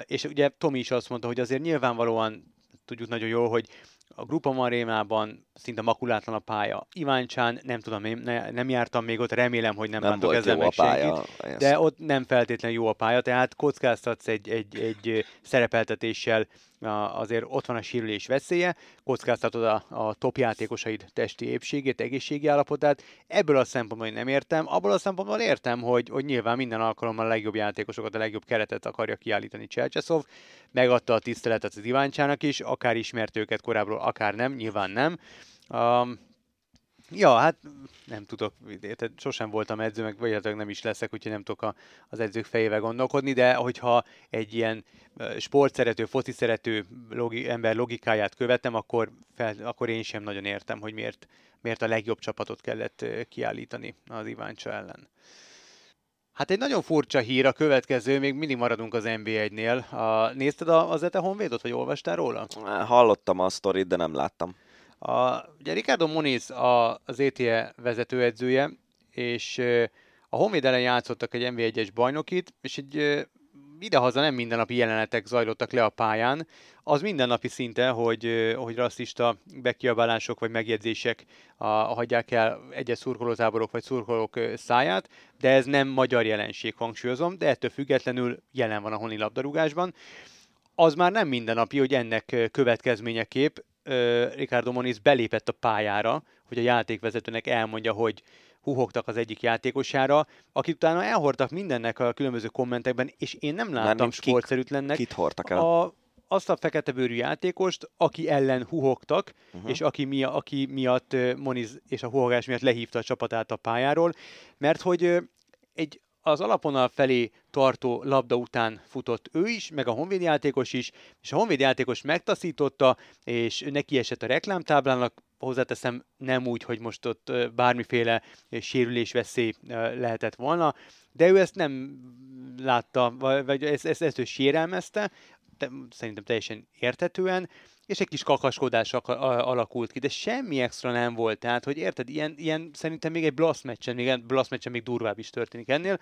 és ugye Tomi is azt mondta, hogy azért nyilvánvalóan tudjuk nagyon jól, hogy a Grupa Marénában szinte makulátlan a pálya. Iváncsán nem tudom, én ne, nem jártam még ott, remélem, hogy nem, Nem, volt ezzel meg senkit. pálya. ezt- De ott nem feltétlenül jó a pálya, tehát kockáztatsz egy, egy, egy szerepeltetéssel, azért ott van a sérülés veszélye, kockáztatod a, a top testi épségét, egészségi állapotát. Ebből a szempontból én nem értem, abból a szempontból értem, hogy, hogy nyilván minden alkalommal a legjobb játékosokat, a legjobb keretet akarja kiállítani Cselcseszov, megadta a tiszteletet az Iváncsának is, akár ismert őket korábbról, akár nem, nyilván nem. Um, Ja, hát nem tudok, tehát sosem voltam edző, meg vagy nem is leszek, úgyhogy nem tudok a, az edzők fejével gondolkodni, de hogyha egy ilyen sportszerető, foci szerető logi, ember logikáját követem, akkor, fel, akkor én sem nagyon értem, hogy miért, miért a legjobb csapatot kellett kiállítani az Iváncsa ellen. Hát egy nagyon furcsa hír a következő, még mindig maradunk az NB1-nél. A, nézted az Ete Honvédot, vagy olvastál róla? Hallottam a sztorit, de nem láttam. A, ugye Ricardo Moniz a, az ETE vezetőedzője, és a Honvéd ellen játszottak egy NB1-es bajnokit, és egy idehaza nem mindennapi jelenetek zajlottak le a pályán. Az mindennapi szinte, hogy, hogy rasszista bekiabálások vagy megjegyzések a, hagyják el egyes szurkolótáborok vagy szurkolók száját, de ez nem magyar jelenség, hangsúlyozom, de ettől függetlenül jelen van a honi labdarúgásban. Az már nem mindennapi, hogy ennek következményeképp Ricardo Moniz belépett a pályára, hogy a játékvezetőnek elmondja, hogy huhogtak az egyik játékosára, akit utána elhordtak mindennek a különböző kommentekben, és én nem láttam sportszerűtlennek. Kit hordtak el? A, azt a fekete bőrű játékost, aki ellen huhogtak, uh-huh. és aki, mi, aki miatt Moniz és a huhogás miatt lehívta a csapatát a pályáról, mert hogy egy az alaponal felé tartó labda után futott ő is, meg a Honvéd játékos is, és a Honvéd játékos megtaszította, és neki esett a reklámtáblának, hozzáteszem nem úgy, hogy most ott bármiféle sérülésveszély lehetett volna, de ő ezt nem látta, vagy ezt, ezt, ezt ő sérelmezte, szerintem teljesen értetően, és egy kis kakaskodás alakult ki, de semmi extra nem volt, tehát, hogy érted, ilyen, ilyen szerintem még egy blast meccsen, még egy blast meccsen még durvább is történik ennél,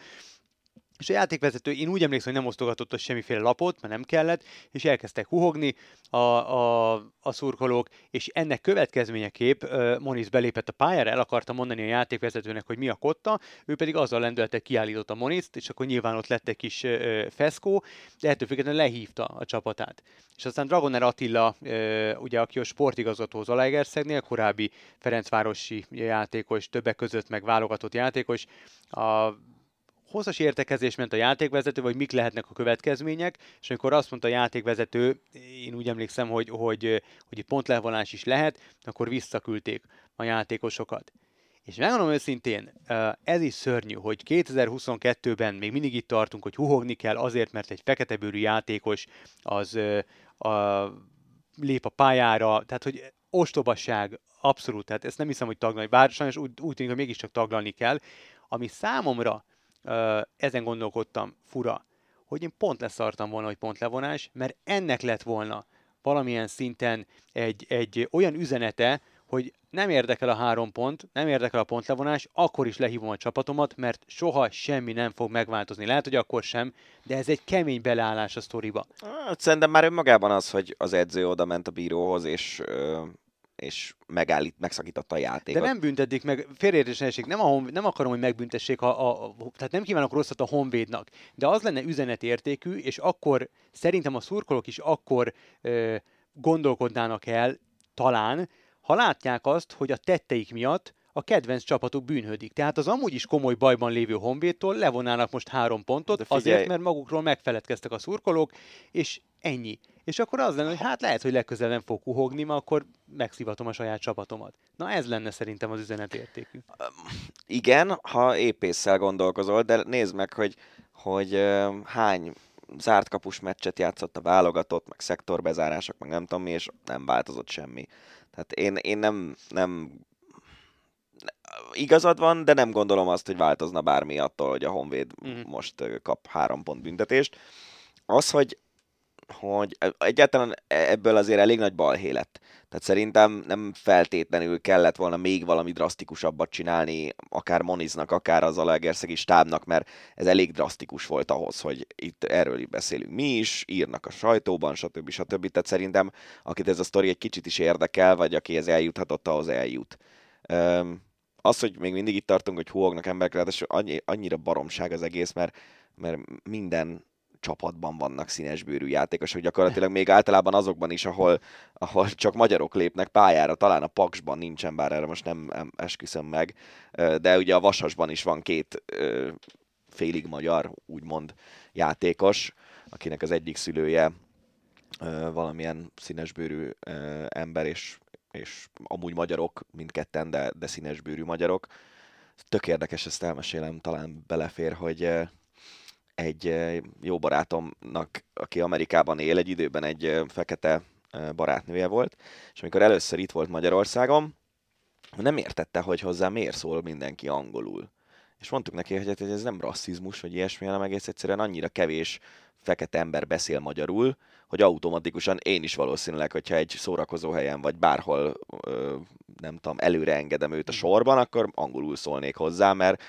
és a játékvezető, én úgy emlékszem, hogy nem osztogatott semmiféle lapot, mert nem kellett, és elkezdtek huhogni a, a, a szurkolók, és ennek következményeképp uh, Moniz belépett a pályára, el akarta mondani a játékvezetőnek, hogy mi a kotta, ő pedig azzal lendülte, kiállított a Monizt, és akkor nyilván ott lett egy kis uh, feszkó, de ettől függetlenül lehívta a csapatát. És aztán Dragoner Attila, uh, ugye, aki a sportigazgató Zalaegerszegnél, korábbi Ferencvárosi játékos, többek között meg válogatott játékos, a hosszas értekezés ment a játékvezető, vagy mik lehetnek a következmények, és amikor azt mondta a játékvezető, én úgy emlékszem, hogy, hogy, hogy pontlevonás is lehet, akkor visszaküldték a játékosokat. És megmondom őszintén, ez is szörnyű, hogy 2022-ben még mindig itt tartunk, hogy huhogni kell azért, mert egy fekete bőrű játékos az a, lép a pályára, tehát hogy ostobasság, abszolút, tehát ezt nem hiszem, hogy taglalni, bár sajnos úgy, úgy tűnik, hogy mégiscsak taglalni kell, ami számomra ezen gondolkodtam, fura, hogy én pont leszartam volna, hogy pont levonás, mert ennek lett volna valamilyen szinten egy, egy olyan üzenete, hogy nem érdekel a három pont, nem érdekel a pontlevonás, akkor is lehívom a csapatomat, mert soha semmi nem fog megváltozni. Lehet, hogy akkor sem, de ez egy kemény beleállás a sztoriba. Hát, szerintem már önmagában az, hogy az edző oda ment a bíróhoz, és és megállít, megszakította a játékot. De nem büntetik meg, félreértésenség, nem, a hon, nem akarom, hogy megbüntessék, a, a, tehát nem kívánok rosszat a honvédnak, de az lenne üzenetértékű, és akkor szerintem a szurkolók is akkor ö, gondolkodnának el, talán, ha látják azt, hogy a tetteik miatt a kedvenc csapatuk bűnhödik. Tehát az amúgy is komoly bajban lévő Honvédtól levonának most három pontot, azért, mert magukról megfeledkeztek a szurkolók, és ennyi. És akkor az lenne, hogy hát lehet, hogy legközelebb nem fog kuhogni, mert akkor megszivatom a saját csapatomat. Na ez lenne szerintem az üzenetértékű. Igen, ha épésszel gondolkozol, de nézd meg, hogy, hogy hány zárt kapus meccset játszott a válogatott, meg szektorbezárások, meg nem tudom mi, és nem változott semmi. Tehát én, én nem, nem igazad van, de nem gondolom azt, hogy változna bármi attól, hogy a Honvéd uh-huh. most kap három pont büntetést. Az, hogy hogy egyáltalán ebből azért elég nagy balhé lett. Tehát szerintem nem feltétlenül kellett volna még valami drasztikusabbat csinálni, akár Moniznak, akár az Alegerszegi stábnak, mert ez elég drasztikus volt ahhoz, hogy itt erről beszélünk mi is, írnak a sajtóban, stb. stb. Tehát szerintem, akit ez a sztori egy kicsit is érdekel, vagy aki ez eljuthatott, ahhoz eljut. Az, hogy még mindig itt tartunk, hogy húognak emberek, ráadásul annyi, annyira baromság az egész, mert, mert minden csapatban vannak színesbőrű játékosok, gyakorlatilag még általában azokban is, ahol, ahol csak magyarok lépnek pályára, talán a Paksban nincsen, bár erre most nem esküszöm meg, de ugye a Vasasban is van két félig magyar, úgymond játékos, akinek az egyik szülője valamilyen színesbőrű ember, és, és amúgy magyarok, mindketten, de, de színesbőrű magyarok. Tök érdekes, ezt elmesélem, talán belefér, hogy egy jó barátomnak, aki Amerikában él, egy időben egy fekete barátnője volt, és amikor először itt volt Magyarországon, nem értette, hogy hozzá miért szól mindenki angolul. És mondtuk neki, hogy hát ez nem rasszizmus, vagy ilyesmi, hanem egész egyszerűen annyira kevés fekete ember beszél magyarul, hogy automatikusan én is valószínűleg, hogyha egy szórakozó helyen vagy bárhol, nem tudom, előre engedem őt a sorban, akkor angolul szólnék hozzá, mert,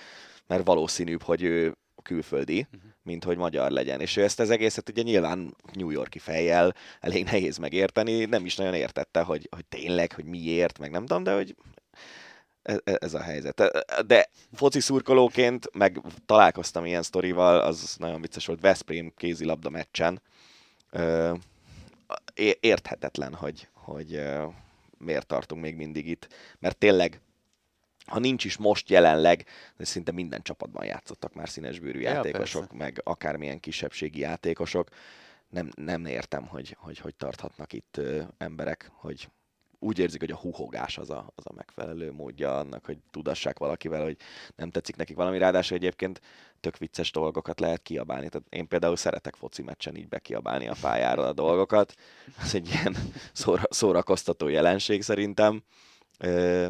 mert valószínűbb, hogy ő külföldi, uh-huh mint hogy magyar legyen. És ő ezt az egészet ugye nyilván New Yorki fejjel elég nehéz megérteni, nem is nagyon értette, hogy, hogy tényleg, hogy miért, meg nem tudom, de hogy ez, ez a helyzet. De foci szurkolóként meg találkoztam ilyen sztorival, az nagyon vicces volt Veszprém kézilabda meccsen. Érthetetlen, hogy, hogy miért tartunk még mindig itt, mert tényleg ha nincs is most jelenleg, de szinte minden csapatban játszottak már színesbőrű ja, játékosok, persze. meg akármilyen kisebbségi játékosok. Nem, nem értem, hogy, hogy hogy tarthatnak itt ö, emberek, hogy úgy érzik, hogy a huhogás az a, az a megfelelő módja annak, hogy tudassák valakivel, hogy nem tetszik nekik valami. Ráadásul egyébként tök vicces dolgokat lehet kiabálni. Tehát én például szeretek foci meccsen így bekiabálni a pályára a dolgokat. Ez egy ilyen szóra, szórakoztató jelenség szerintem. Ö,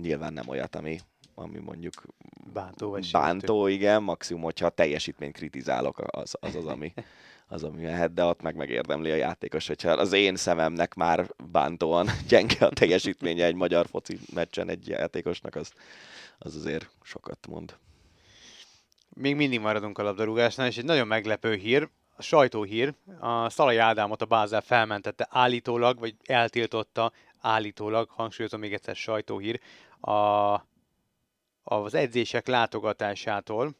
nyilván nem olyat, ami, ami mondjuk bántó, vagy bántó igen, maximum, hogyha a teljesítményt kritizálok, az az, az ami, az, ami mehet, de ott meg megérdemli a játékos, hogyha az én szememnek már bántóan gyenge a teljesítménye egy magyar foci meccsen egy játékosnak, az, az azért sokat mond. Még mindig maradunk a labdarúgásnál, és egy nagyon meglepő hír, a sajtóhír, a Szalai Ádámot a Bázel felmentette állítólag, vagy eltiltotta állítólag, hangsúlyozom még egyszer sajtóhír, a, az edzések látogatásától.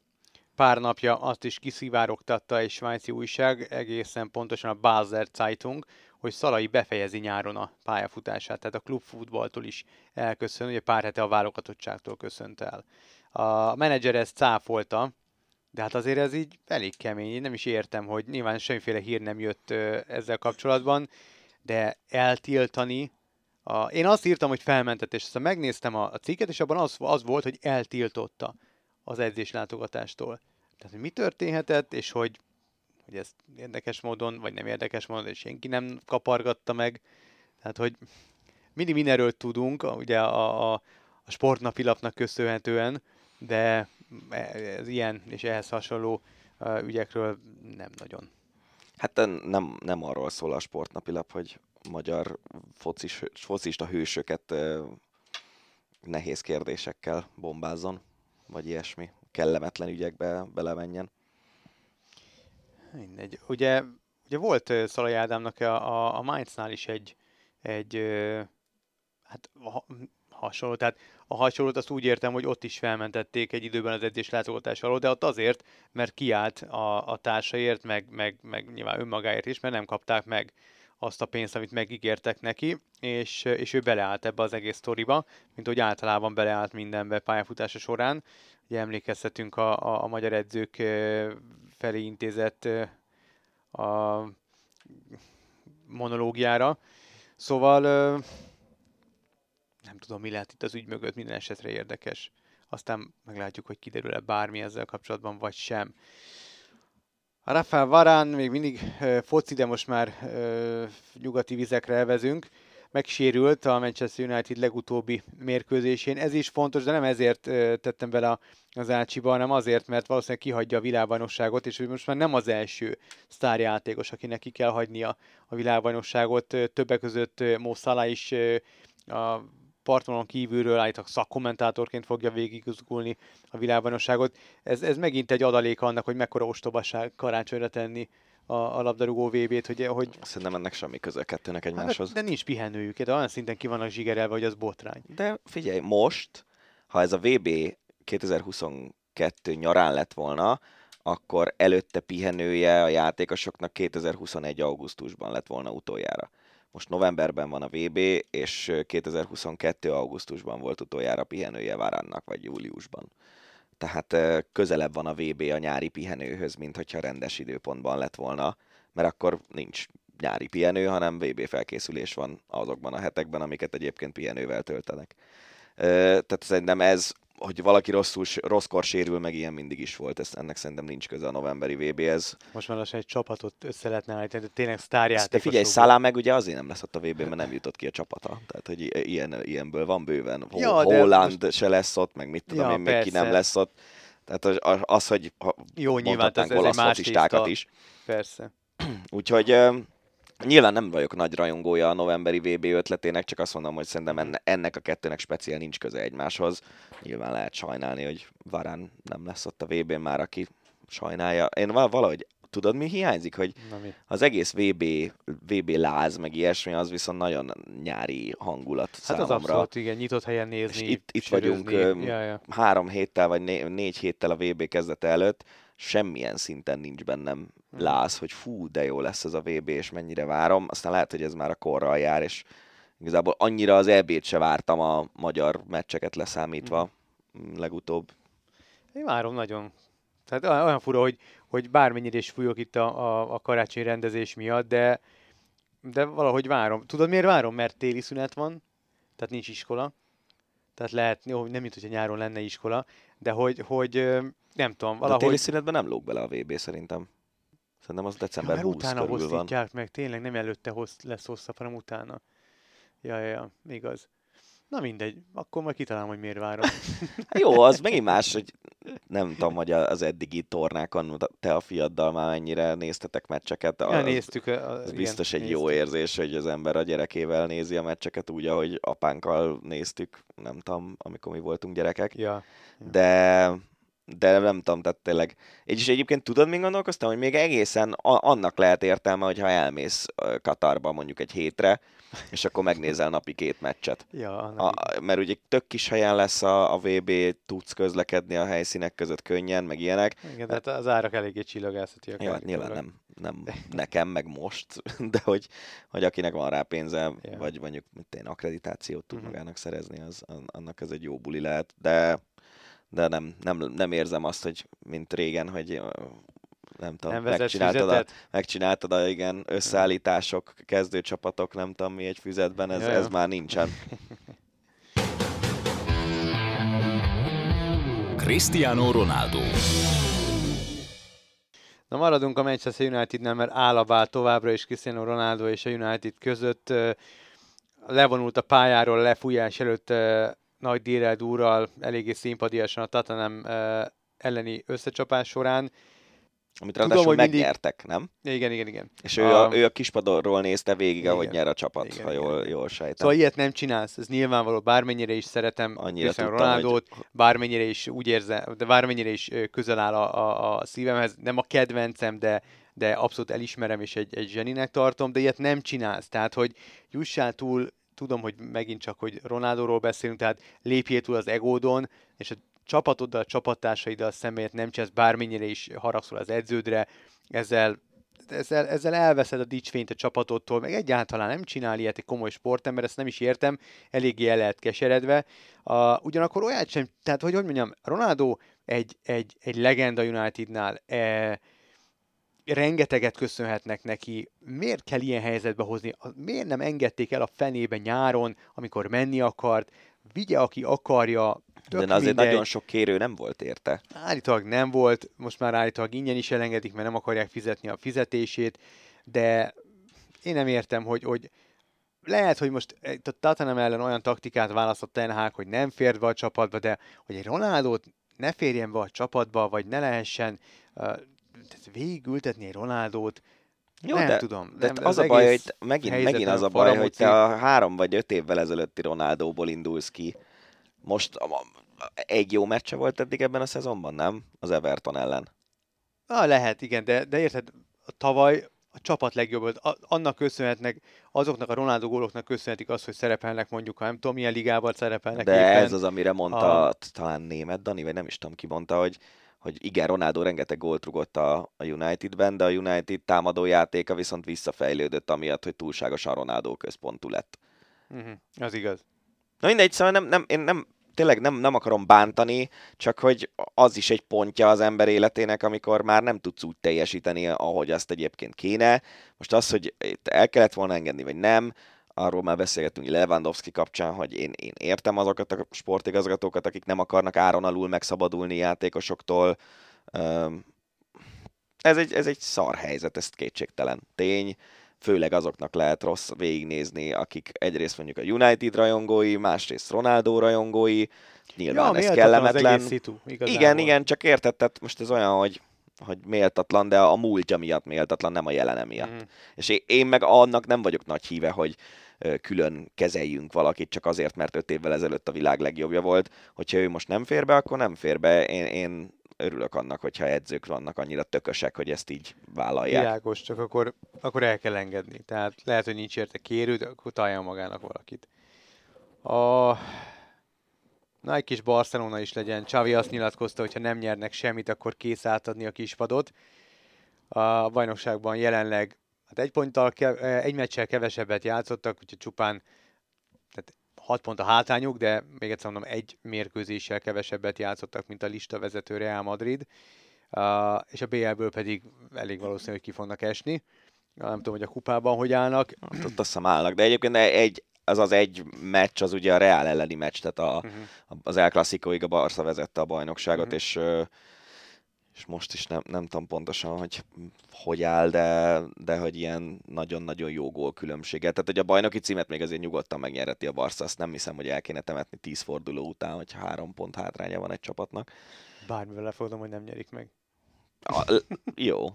Pár napja azt is kiszivárogtatta egy svájci újság, egészen pontosan a Basel Zeitung, hogy Szalai befejezi nyáron a pályafutását, tehát a klubfutballtól is elköszön, ugye pár hete a válogatottságtól köszönt el. A menedzser ezt cáfolta, de hát azért ez így elég kemény, én nem is értem, hogy nyilván semmiféle hír nem jött ezzel kapcsolatban, de eltiltani a, én azt írtam, hogy felmentett, és aztán megnéztem a, a cikket, és abban az, az volt, hogy eltiltotta az edzéslátogatástól. Tehát, hogy mi történhetett, és hogy, hogy ez érdekes módon, vagy nem érdekes módon, és senki nem kapargatta meg. Tehát, hogy mindig mindenről tudunk, ugye a, a, a sportnapilapnak köszönhetően, de ez ilyen és ehhez hasonló ügyekről nem nagyon. Hát nem, nem arról szól a sportnapilap, hogy magyar focis, focista hősöket nehéz kérdésekkel bombázzon, vagy ilyesmi, kellemetlen ügyekbe belemenjen. Mindegy. Ugye, ugye volt Szalai Ádámnak a, a, a Mainznál is egy, egy hát hasonló. Tehát a hasonlót azt úgy értem, hogy ott is felmentették egy időben az edzés látogatás alól, de ott azért, mert kiállt a, a társaért, meg, meg, meg nyilván önmagáért is, mert nem kapták meg azt a pénzt, amit megígértek neki, és, és ő beleállt ebbe az egész sztoriba, mint hogy általában beleállt mindenbe pályafutása során. Ugye emlékeztetünk a, a, a magyar edzők felé intézett a monológiára. Szóval nem tudom, mi lehet itt az ügy mögött, minden esetre érdekes. Aztán meglátjuk, hogy kiderül-e bármi ezzel kapcsolatban, vagy sem. A Rafael Varán még mindig foci, de most már nyugati vizekre elvezünk. Megsérült a Manchester United legutóbbi mérkőzésén. Ez is fontos, de nem ezért tettem bele az Ácsiba, hanem azért, mert valószínűleg kihagyja a világbajnokságot, és most már nem az első sztárjátékos, akinek ki kell hagynia a világbajnokságot. Többek között Mo Salah is a partvonalon kívülről állítok szakkommentátorként fogja végigizgulni a világbajnokságot. Ez, ez megint egy adalék annak, hogy mekkora ostobaság karácsonyra tenni a, a labdarúgó VB-t, hogy, hogy... Szerintem ennek semmi köze kettőnek hát, egymáshoz. Hát, de nincs pihenőjük, de olyan szinten ki vannak zsigerelve, hogy az botrány. De figyelj, most, ha ez a VB 2022 nyarán lett volna, akkor előtte pihenője a játékosoknak 2021. augusztusban lett volna utoljára. Most novemberben van a VB, és 2022. augusztusban volt utoljára pihenője Varannak, vagy júliusban. Tehát közelebb van a VB a nyári pihenőhöz, mint hogyha rendes időpontban lett volna, mert akkor nincs nyári pihenő, hanem VB felkészülés van azokban a hetekben, amiket egyébként pihenővel töltenek. Tehát szerintem ez hogy valaki rosszul, rosszkor sérül, meg ilyen mindig is volt, ezt, ennek szerintem nincs köze a novemberi VB-hez. Most már lassan egy csapatot össze lehetne állítani, de tényleg sztárjátékosok. De figyelj, Szálá meg ugye azért nem lesz ott a VB, mert nem jutott ki a csapata. Tehát, hogy ilyen, ilyenből van bőven. Ja, Holland most... se lesz ott, meg mit tudom ja, én, még ki nem lesz ott. Tehát az, az hogy Jó, nyilván ez, ez egy más is. Persze. Úgyhogy Nyilván nem vagyok nagy rajongója a novemberi VB ötletének, csak azt mondom, hogy szerintem enne, ennek a kettőnek speciál nincs köze egymáshoz. Nyilván lehet sajnálni, hogy Varán nem lesz ott a VB-n már, aki sajnálja. Én val- valahogy, tudod mi hiányzik, hogy Na mi? az egész VB, VB láz, meg ilyesmi, az viszont nagyon nyári hangulat Hát számomra. az abszolút, igen, nyitott helyen nézni. És itt- itt sörözni. vagyunk, Ja, ja. három héttel, vagy né- négy héttel a VB kezdete előtt, semmilyen szinten nincs bennem Mhm. Láz, hogy fú, de jó lesz ez a VB, és mennyire várom. Aztán lehet, hogy ez már a korral jár, és igazából annyira az EB-t se vártam a magyar meccseket leszámítva Mhm. mm, legutóbb. Én várom nagyon. Tehát olyan fura, hogy, hogy bármennyire is fújok itt a, a, a karácsony rendezés miatt, de, de valahogy várom. Tudod miért várom? Mert téli szünet van, tehát nincs iskola. Tehát lehet, jó, nem mint hogyha nyáron lenne iskola, de hogy, hogy nem tudom, De a valahogy... téli szünetben nem lóg bele a VB szerintem. Szerintem az Ja, december mert 20 utána körül van. meg, tényleg nem előtte hossz, lesz hosszabb, hanem utána. Ja, ja, ja, igaz. Na mindegy, akkor majd kitalálom, hogy miért várom. Jó, az megint más, hogy nem tudom, hogy az eddigi tornákon te a fiaddal már mennyire néztetek meccseket. Ja, Az- néztük. a- a- Ez igen, biztos egy jó néztük. érzés, hogy az ember a gyerekével nézi a meccseket úgy, ahogy apánkkal néztük, nem tudom, amikor mi voltunk gyerekek. Ja. De, de nem tudom, tehát tényleg. És egyébként tudod, mi gondolkoztam, hogy még egészen a- annak lehet értelme, hogyha elmész Katarba mondjuk egy hétre, és akkor megnézel napi két meccset. Ja, A, mert ugye tök kis helyen lesz a, a VB, tudsz közlekedni a helyszínek között könnyen, meg ilyenek. Igen, de hát az árak eléggé csillagászatiak. Ja, hát nyilván nem, nem nekem, meg most, de hogy, hogy akinek van rá pénze, Ja. vagy mondjuk mint én akkreditációt tud Mhm. magának szerezni, az, an- annak ez egy jó buli lehet, de, de nem, nem, nem érzem azt, hogy mint régen, hogy nem tudom, nem megcsináltad, a, megcsináltad a igen, összeállítások, kezdőcsapatok, nem tudom mi egy füzetben, ez, ez már nincsen. Cristiano Ronaldo. Na maradunk a Manchester Unitednál, mert áll a bál továbbra is Cristiano Ronaldo és a United között. Levonult a pályáról lefújás előtt nagy dírel úrral, eléggé szimpadiasan a ö, elleni összecsapás során. Amit Tudom, ráadásul hogy mindig- megnyertek, nem? Igen, igen, igen. És ő a, A- ő a kispadorról nézte végig, ahogy Igen. nyer a csapat, Igen, ha jól, igen. jól sejtem. Szóval ilyet nem csinálsz, ez nyilvánvaló, bármennyire is szeretem Annyira Cristiano tudtam, Ronaldót, bármennyire is úgy érzem, de bármennyire is közel áll a, a, a szívemhez, nem a kedvencem, de, de abszolút elismerem, és egy, egy zseninek tartom, de ilyet nem csinálsz. Tehát, hogy jussál túl, tudom, hogy megint csak, hogy Ronaldóról beszélünk, tehát lépjél túl az egódon, és a csapatoddal, a csapattársaidal személyet nem csinálsz, bármennyire is haragszol az edződre, ezzel ezzel, ezzel elveszed a dicsfényt a csapatodtól, meg egyáltalán nem csinál ilyet egy komoly sportember, ezt nem is értem, eléggé el lehet keseredve. Uh, ugyanakkor olyat sem, tehát hogy, hogy mondjam, Ronaldo egy, egy, egy legenda Unitednál, e, rengeteget köszönhetnek neki. Miért kell ilyen helyzetbe hozni? Miért nem engedték el a fenébe nyáron, amikor menni akart? Vigye, aki akarja. Tök De azért mindegy. nagyon sok kérő nem volt érte. Állítólag nem volt, most már állítólag ingyen is elengedik, mert nem akarják fizetni a fizetését, de én nem értem, hogy, hogy lehet, hogy most a Tottenham ellen olyan taktikát választott Ten Hag, hogy nem fér be a csapatba, de hogy egy Ronaldót ne férjen be a csapatba, vagy ne lehessen uh, végigültetni egy Ronaldót, Jó, nem de, tudom. de nem, az, a baj, hogy megint, megint az a baj, hogy te a három vagy öt évvel ezelőtti Ronaldóból indulsz ki. Most egy jó meccse volt eddig ebben a szezonban, nem? Az Everton ellen. Ah, lehet, igen, de, de érted, tavaly a csapat legjobb volt. A, annak köszönhetnek, azoknak a Ronaldo góloknak köszönhetik azt, hogy szerepelnek mondjuk, ha nem tudom, milyen ligában szerepelnek De éppen. ez az, amire mondta A- talán német Dani, vagy nem is tudom ki mondta, hogy, hogy igen, Ronaldo rengeteg gólt rugott a, a Unitedben, de a United támadó játéka viszont visszafejlődött amiatt, hogy túlságosan Ronaldo központú lett. Uh-huh, az igaz. Na mindegy, szóval nem, nem, én nem, tényleg nem, nem akarom bántani, csak hogy az is egy pontja az ember életének, amikor már nem tudsz úgy teljesíteni, ahogy azt egyébként kéne. Most az, hogy el kellett volna engedni, vagy nem, arról már beszélgettünk Lewandowski kapcsán, hogy én, én értem azokat a sportigazgatókat, akik nem akarnak áron alul megszabadulni játékosoktól. Ez egy, ez egy szar helyzet, ez kétségtelen tény. Főleg azoknak lehet rossz végignézni, akik egyrészt mondjuk a United rajongói, másrészt Ronaldo rajongói. Nyilván ez méltatlan kellemetlen. Az egész szitu, igazából. Igen, igen, csak érted, tehát most ez olyan, hogy, hogy méltatlan, de a múltja miatt méltatlan, nem a jelene miatt. Mhm. És én, meg annak nem vagyok nagy híve, hogy külön kezeljünk valakit csak azért, mert öt évvel ezelőtt a világ legjobbja volt. Hogyha ő most nem fér be, akkor nem fér be. Én, én örülök annak, hogyha edzők vannak annyira tökösek, hogy ezt így vállalják. Világos, csak akkor, akkor el kell engedni. Tehát lehet, hogy nincs érte kérő, de akkor találjon magának valakit. A... Na, egy kis Barcelona is legyen. Xavi azt nyilatkozta, hogy ha nem nyernek semmit, akkor kész átadni a kispadot. A bajnokságban jelenleg hát egy ponttal, egy meccsel kevesebbet játszottak, úgyhogy csupán tehát 6 pont a hátrányuk, de még egyszer mondom, egy mérkőzéssel kevesebbet játszottak, mint a lista vezető Real Madrid, uh, és a BL-ből pedig elég valószínű, hogy ki fognak esni. Nem tudom, hogy a kupában hogy állnak. Hát ott azt hiszem állnak, de egyébként egy, az az egy meccs, az ugye a Real elleni meccs, tehát a, uh-huh. az El Clasicoig a Barca vezette a bajnokságot, uh-huh. és és most is nem, nem tudom pontosan, hogy hogy áll, de, de hogy ilyen nagyon-nagyon jó gól különbséget. Tehát, hogy a bajnoki címet még azért nyugodtan megnyerheti a Barca, azt nem hiszem, hogy el kéne temetni tíz forduló után, hogy három pont hátránya van egy csapatnak. Bármivel lefogom, hogy nem nyerik meg. A, jó,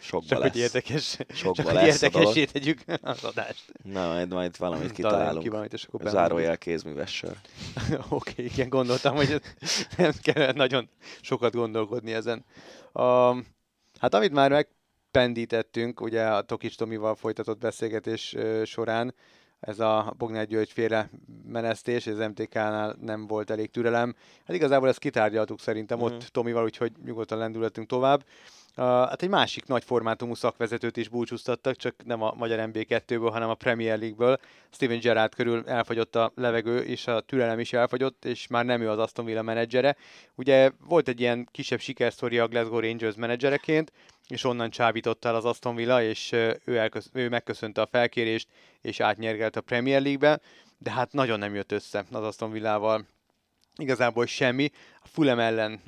Sokba Csak lesz. hogy érdekes, Sokba csak lesz érdekesé tegyük az adást. Na, majd, majd valamit kitalálunk. ki valamit, és akkor Zárójel kézműves sör. Oké, okay, igen, gondoltam, hogy nem kell nagyon sokat gondolkodni ezen. Um, hát amit már megpendítettünk, ugye a Tokics Tomival folytatott beszélgetés uh, során, ez a Bognár György féle menesztés, az MTK-nál nem volt elég türelem. Hát igazából ezt kitárgyaltuk szerintem Mhm. ott Tomival, úgyhogy nyugodtan lendülhetünk tovább. Hát egy másik nagy formátumú szakvezetőt is búcsúztattak, csak nem a magyar MB2-ből, hanem a Premier League-ből. Steven Gerrard körül elfogyott a levegő, és a türelem is elfogyott, és már nem ő az Aston Villa menedzsere. Ugye volt egy ilyen kisebb sikersztori a Glasgow Rangers menedzsereként, és onnan csábította el az Aston Villa, és ő, elkösz- ő megköszönte a felkérést, és átnyergelt a Premier League-be, de hát nagyon nem jött össze az Aston Villával. Igazából semmi. A Fulham ellen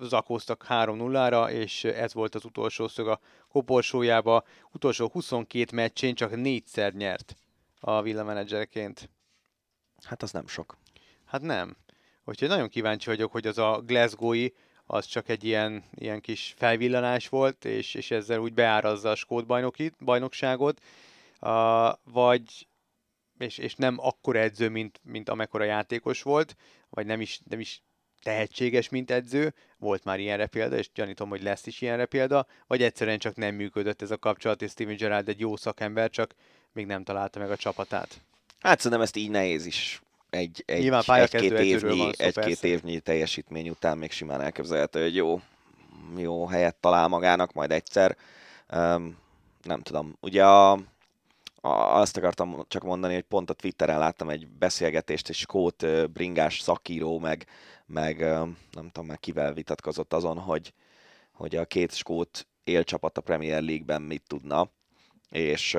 zakóztak 3-0-ra, és ez volt az utolsó szög a koporsójába. Utolsó 22 meccsén csak négyszer nyert a Villa menedzserként. Hát az nem sok. Hát nem. Úgyhogy nagyon kíváncsi vagyok, hogy az a Glasgow-i az csak egy ilyen, ilyen kis felvillanás volt, és, és ezzel úgy beárazza a skót bajnoki, bajnokságot, uh, vagy és, és nem akkora edző, mint, mint amekkora játékos volt, vagy nem is, nem is tehetséges, mint edző, volt már ilyenre példa, és gyanítom, hogy lesz is ilyenre példa, vagy egyszerűen csak nem működött ez a kapcsolat, és Steven Gerrard egy jó szakember, csak még nem találta meg a csapatát. Hát szerintem ezt így nehéz is egy, egy, egy-két évnyi, egy-két évnyi teljesítmény után még simán elképzelhető, hogy jó, jó helyet talál magának majd egyszer. Um, nem tudom. Ugye a, azt akartam csak mondani, hogy pont a Twitteren láttam egy beszélgetést, egy skót bringás szakíró, meg, meg nem tudom már kivel vitatkozott azon, hogy, hogy a két skót élcsapat a Premier League-ben mit tudna, és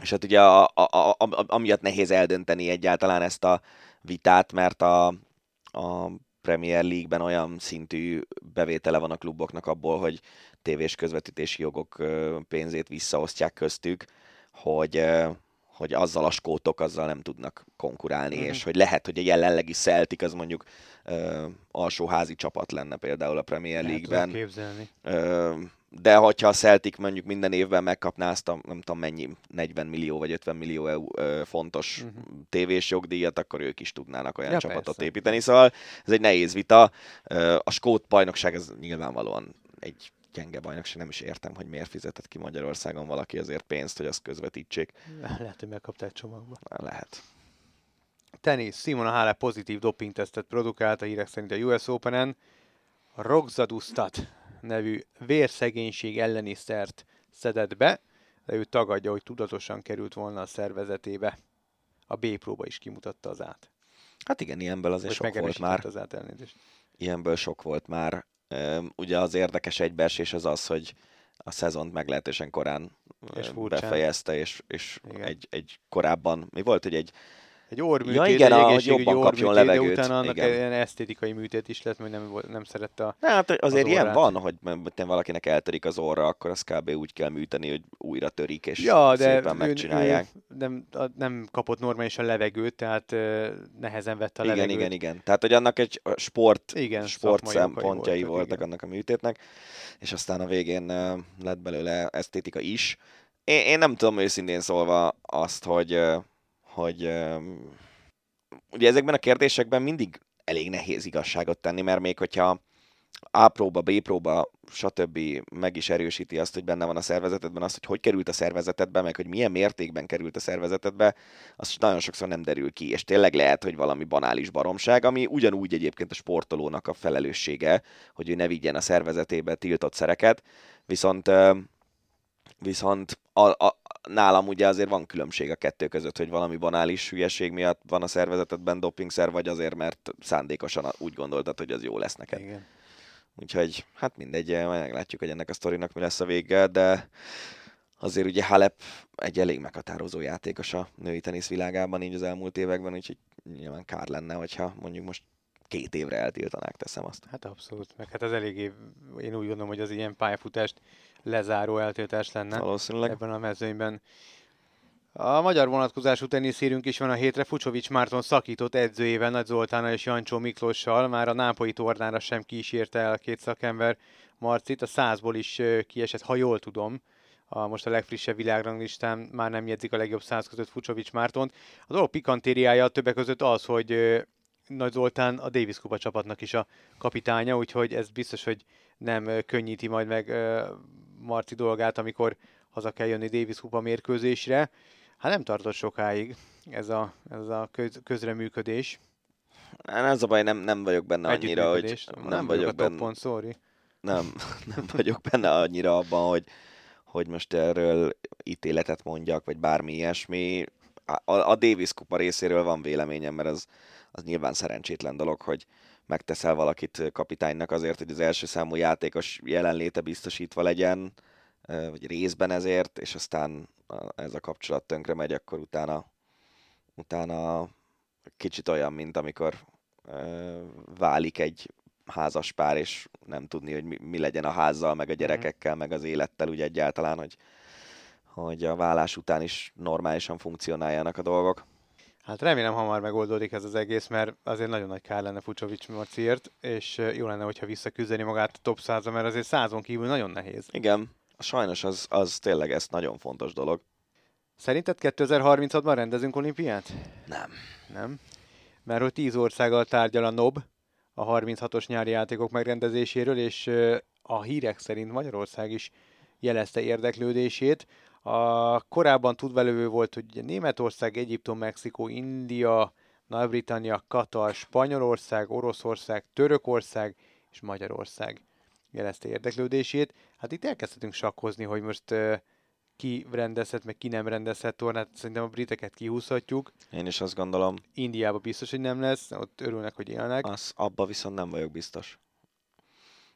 és hát ugye a, a, a, a, amiatt nehéz eldönteni egyáltalán ezt a vitát, mert a, a Premier League-ben olyan szintű bevétele van a kluboknak abból, hogy tévés közvetítési jogok pénzét visszaosztják köztük, hogy, hogy azzal a skótok azzal nem tudnak konkurálni, Mhm. és hogy lehet, hogy a jelenlegi Celtic az mondjuk ö, alsóházi csapat lenne például a Premier League-ben. Ö, de hogyha a Celtic mondjuk minden évben megkapná azt a nem tudom mennyi, 40 millió vagy 50 millió EU, ö, fontos uh-huh. tévés jogdíjat, akkor ők is tudnának olyan Ja, csapatot persze. építeni. Szóval ez egy nehéz vita. Ö, A skót bajnokság ez nyilvánvalóan egy gyenge bajnokság, nem is értem, hogy miért fizetett ki Magyarországon valaki azért pénzt, hogy azt közvetítsék. Lehet, hogy megkapták csomagba. Lehet. Tenisz. Simona Halep pozitív dopingtesztet produkált a hírek szerint a US Open-en. Roxadustat nevű vérszegénység elleni szert szedett be, de ő tagadja, hogy tudatosan került volna a szervezetébe. A B próba is kimutatta az át. Hát igen, ilyenből azért Vagy sok volt már. az át elnézést. Ilyenből sok volt már. Ugye az érdekes egybeesés az az, hogy a szezont meglehetősen korán És furcsán. befejezte, és, és Igen. egy, egy korábban, mi volt, hogy egy Egy orrműtét, Ja, igen, egy ahogy egészségügyi jobban kapjon levegőt, De utána annak igen. ilyen esztétikai műtét is lett, mert nem, nem szerette a... Hát azért ilyen orrát. van, hogy m- valakinek eltörik az orra, akkor azt kb. úgy kell műteni, hogy újra törik, és Ja, de szépen ő, megcsinálják. ő nem, a- nem kapott normálisan levegőt, tehát ö, nehezen vette a igen, levegőt. igen, igen. Tehát, hogy annak egy a sport, Igen, sport szempontjai voltak, voltak, igen. annak a műtétnek, és aztán a végén ö, lett belőle esztétika is. Én, én nem tudom őszintén szólva azt, hogy, ö, hogy ugye ezekben a kérdésekben mindig elég nehéz igazságot tenni, mert még hogyha A próba, B próba, stb. meg is erősíti azt, hogy benne van a szervezetedben, azt, hogy hogy került a szervezetedbe, meg hogy milyen mértékben került a szervezetedbe, az nagyon sokszor nem derül ki, és tényleg lehet, hogy valami banális baromság, ami ugyanúgy egyébként a sportolónak a felelőssége, hogy ő ne vigyen a szervezetébe tiltott szereket, viszont viszont a, a, nálam ugye azért van különbség a kettő között, hogy valami banális hülyeség miatt van a szervezetedben dopingszer, vagy azért, mert szándékosan úgy gondoltad, hogy az jó lesz neked. Igen. Úgyhogy hát mindegy, meglátjuk, hogy ennek a sztorinak mi lesz a vége, de azért ugye Halep egy elég meghatározó játékos a női tenisz világában így az elmúlt években, úgyhogy nyilván kár lenne, hogyha mondjuk most két évre eltiltanák, teszem azt. Hát abszolút, meg hát az eléggé, én úgy gondolom, hogy az ilyen pályafutást lezáró eltiltás lenne Valószínűleg. ebben a mezőnyben. A magyar vonatkozású teniszírünk is van a hétre. Fucsovics Márton szakított edzőjével, Nagy Zoltánnal és Jancsó Miklossal. Már a nápolyi tornára sem kísérte el a két szakember Marcit. A százból is kiesett, ha jól tudom. A, most a legfrissebb világranglistán már nem jegyzik a legjobb száz között Fucsovics Mártont. A dolog pikantériája többek között az, hogy Nagy Zoltán a Davis Kupa csapatnak is a kapitánya, úgyhogy ez biztos, hogy nem könnyíti majd meg Marci dolgát, amikor haza kell jönni Davis Kupa mérkőzésre. Hát nem tartott sokáig ez a, ez a köz, közreműködés. Hát ez a baj, nem, nem vagyok benne annyira, hogy... Nem, nem vagyok benne... Pont, sorry. Nem, nem vagyok benne annyira abban, hogy, hogy most erről ítéletet mondjak, vagy bármi ilyesmi. A, a Davis kupa részéről van véleményem, mert az, az nyilván szerencsétlen dolog, hogy megteszel valakit kapitánynak azért, hogy az első számú játékos jelenléte biztosítva legyen, vagy részben ezért, és aztán ez a kapcsolat tönkre megy, akkor utána, utána kicsit olyan, mint amikor válik egy házas pár, és nem tudni, hogy mi, mi legyen a házzal, meg a mhm. gyerekekkel, meg az élettel, úgy egyáltalán, hogy, hogy a vállás után is normálisan funkcionáljanak a dolgok. Hát remélem hamar megoldódik ez az egész, mert azért nagyon nagy kár lenne Fucsovics Marciért, és jó lenne, hogyha visszaküzdeni magát a top 100 mert azért százon kívül nagyon nehéz. Igen, sajnos az, az tényleg ez nagyon fontos dolog. Szerinted 2036-ban rendezünk olimpiát? Nem. Nem? Mert hogy 10 országgal tárgyal a NOB a 36-os nyári játékok megrendezéséről, és a hírek szerint Magyarország is jelezte érdeklődését. A korábban tudvelövő volt, hogy Németország, Egyiptom, Mexikó, India, Nagy-Britannia, Katar, Spanyolország, Oroszország, Törökország és Magyarország jelezte érdeklődését. Hát itt elkezdhetünk sakkozni, hogy most uh, ki rendezhet, meg ki nem rendezhet tornát. Szerintem a briteket kihúzhatjuk. Én is azt gondolom. Indiában biztos, hogy nem lesz, ott örülnek, hogy élnek. Az, abba viszont nem vagyok biztos.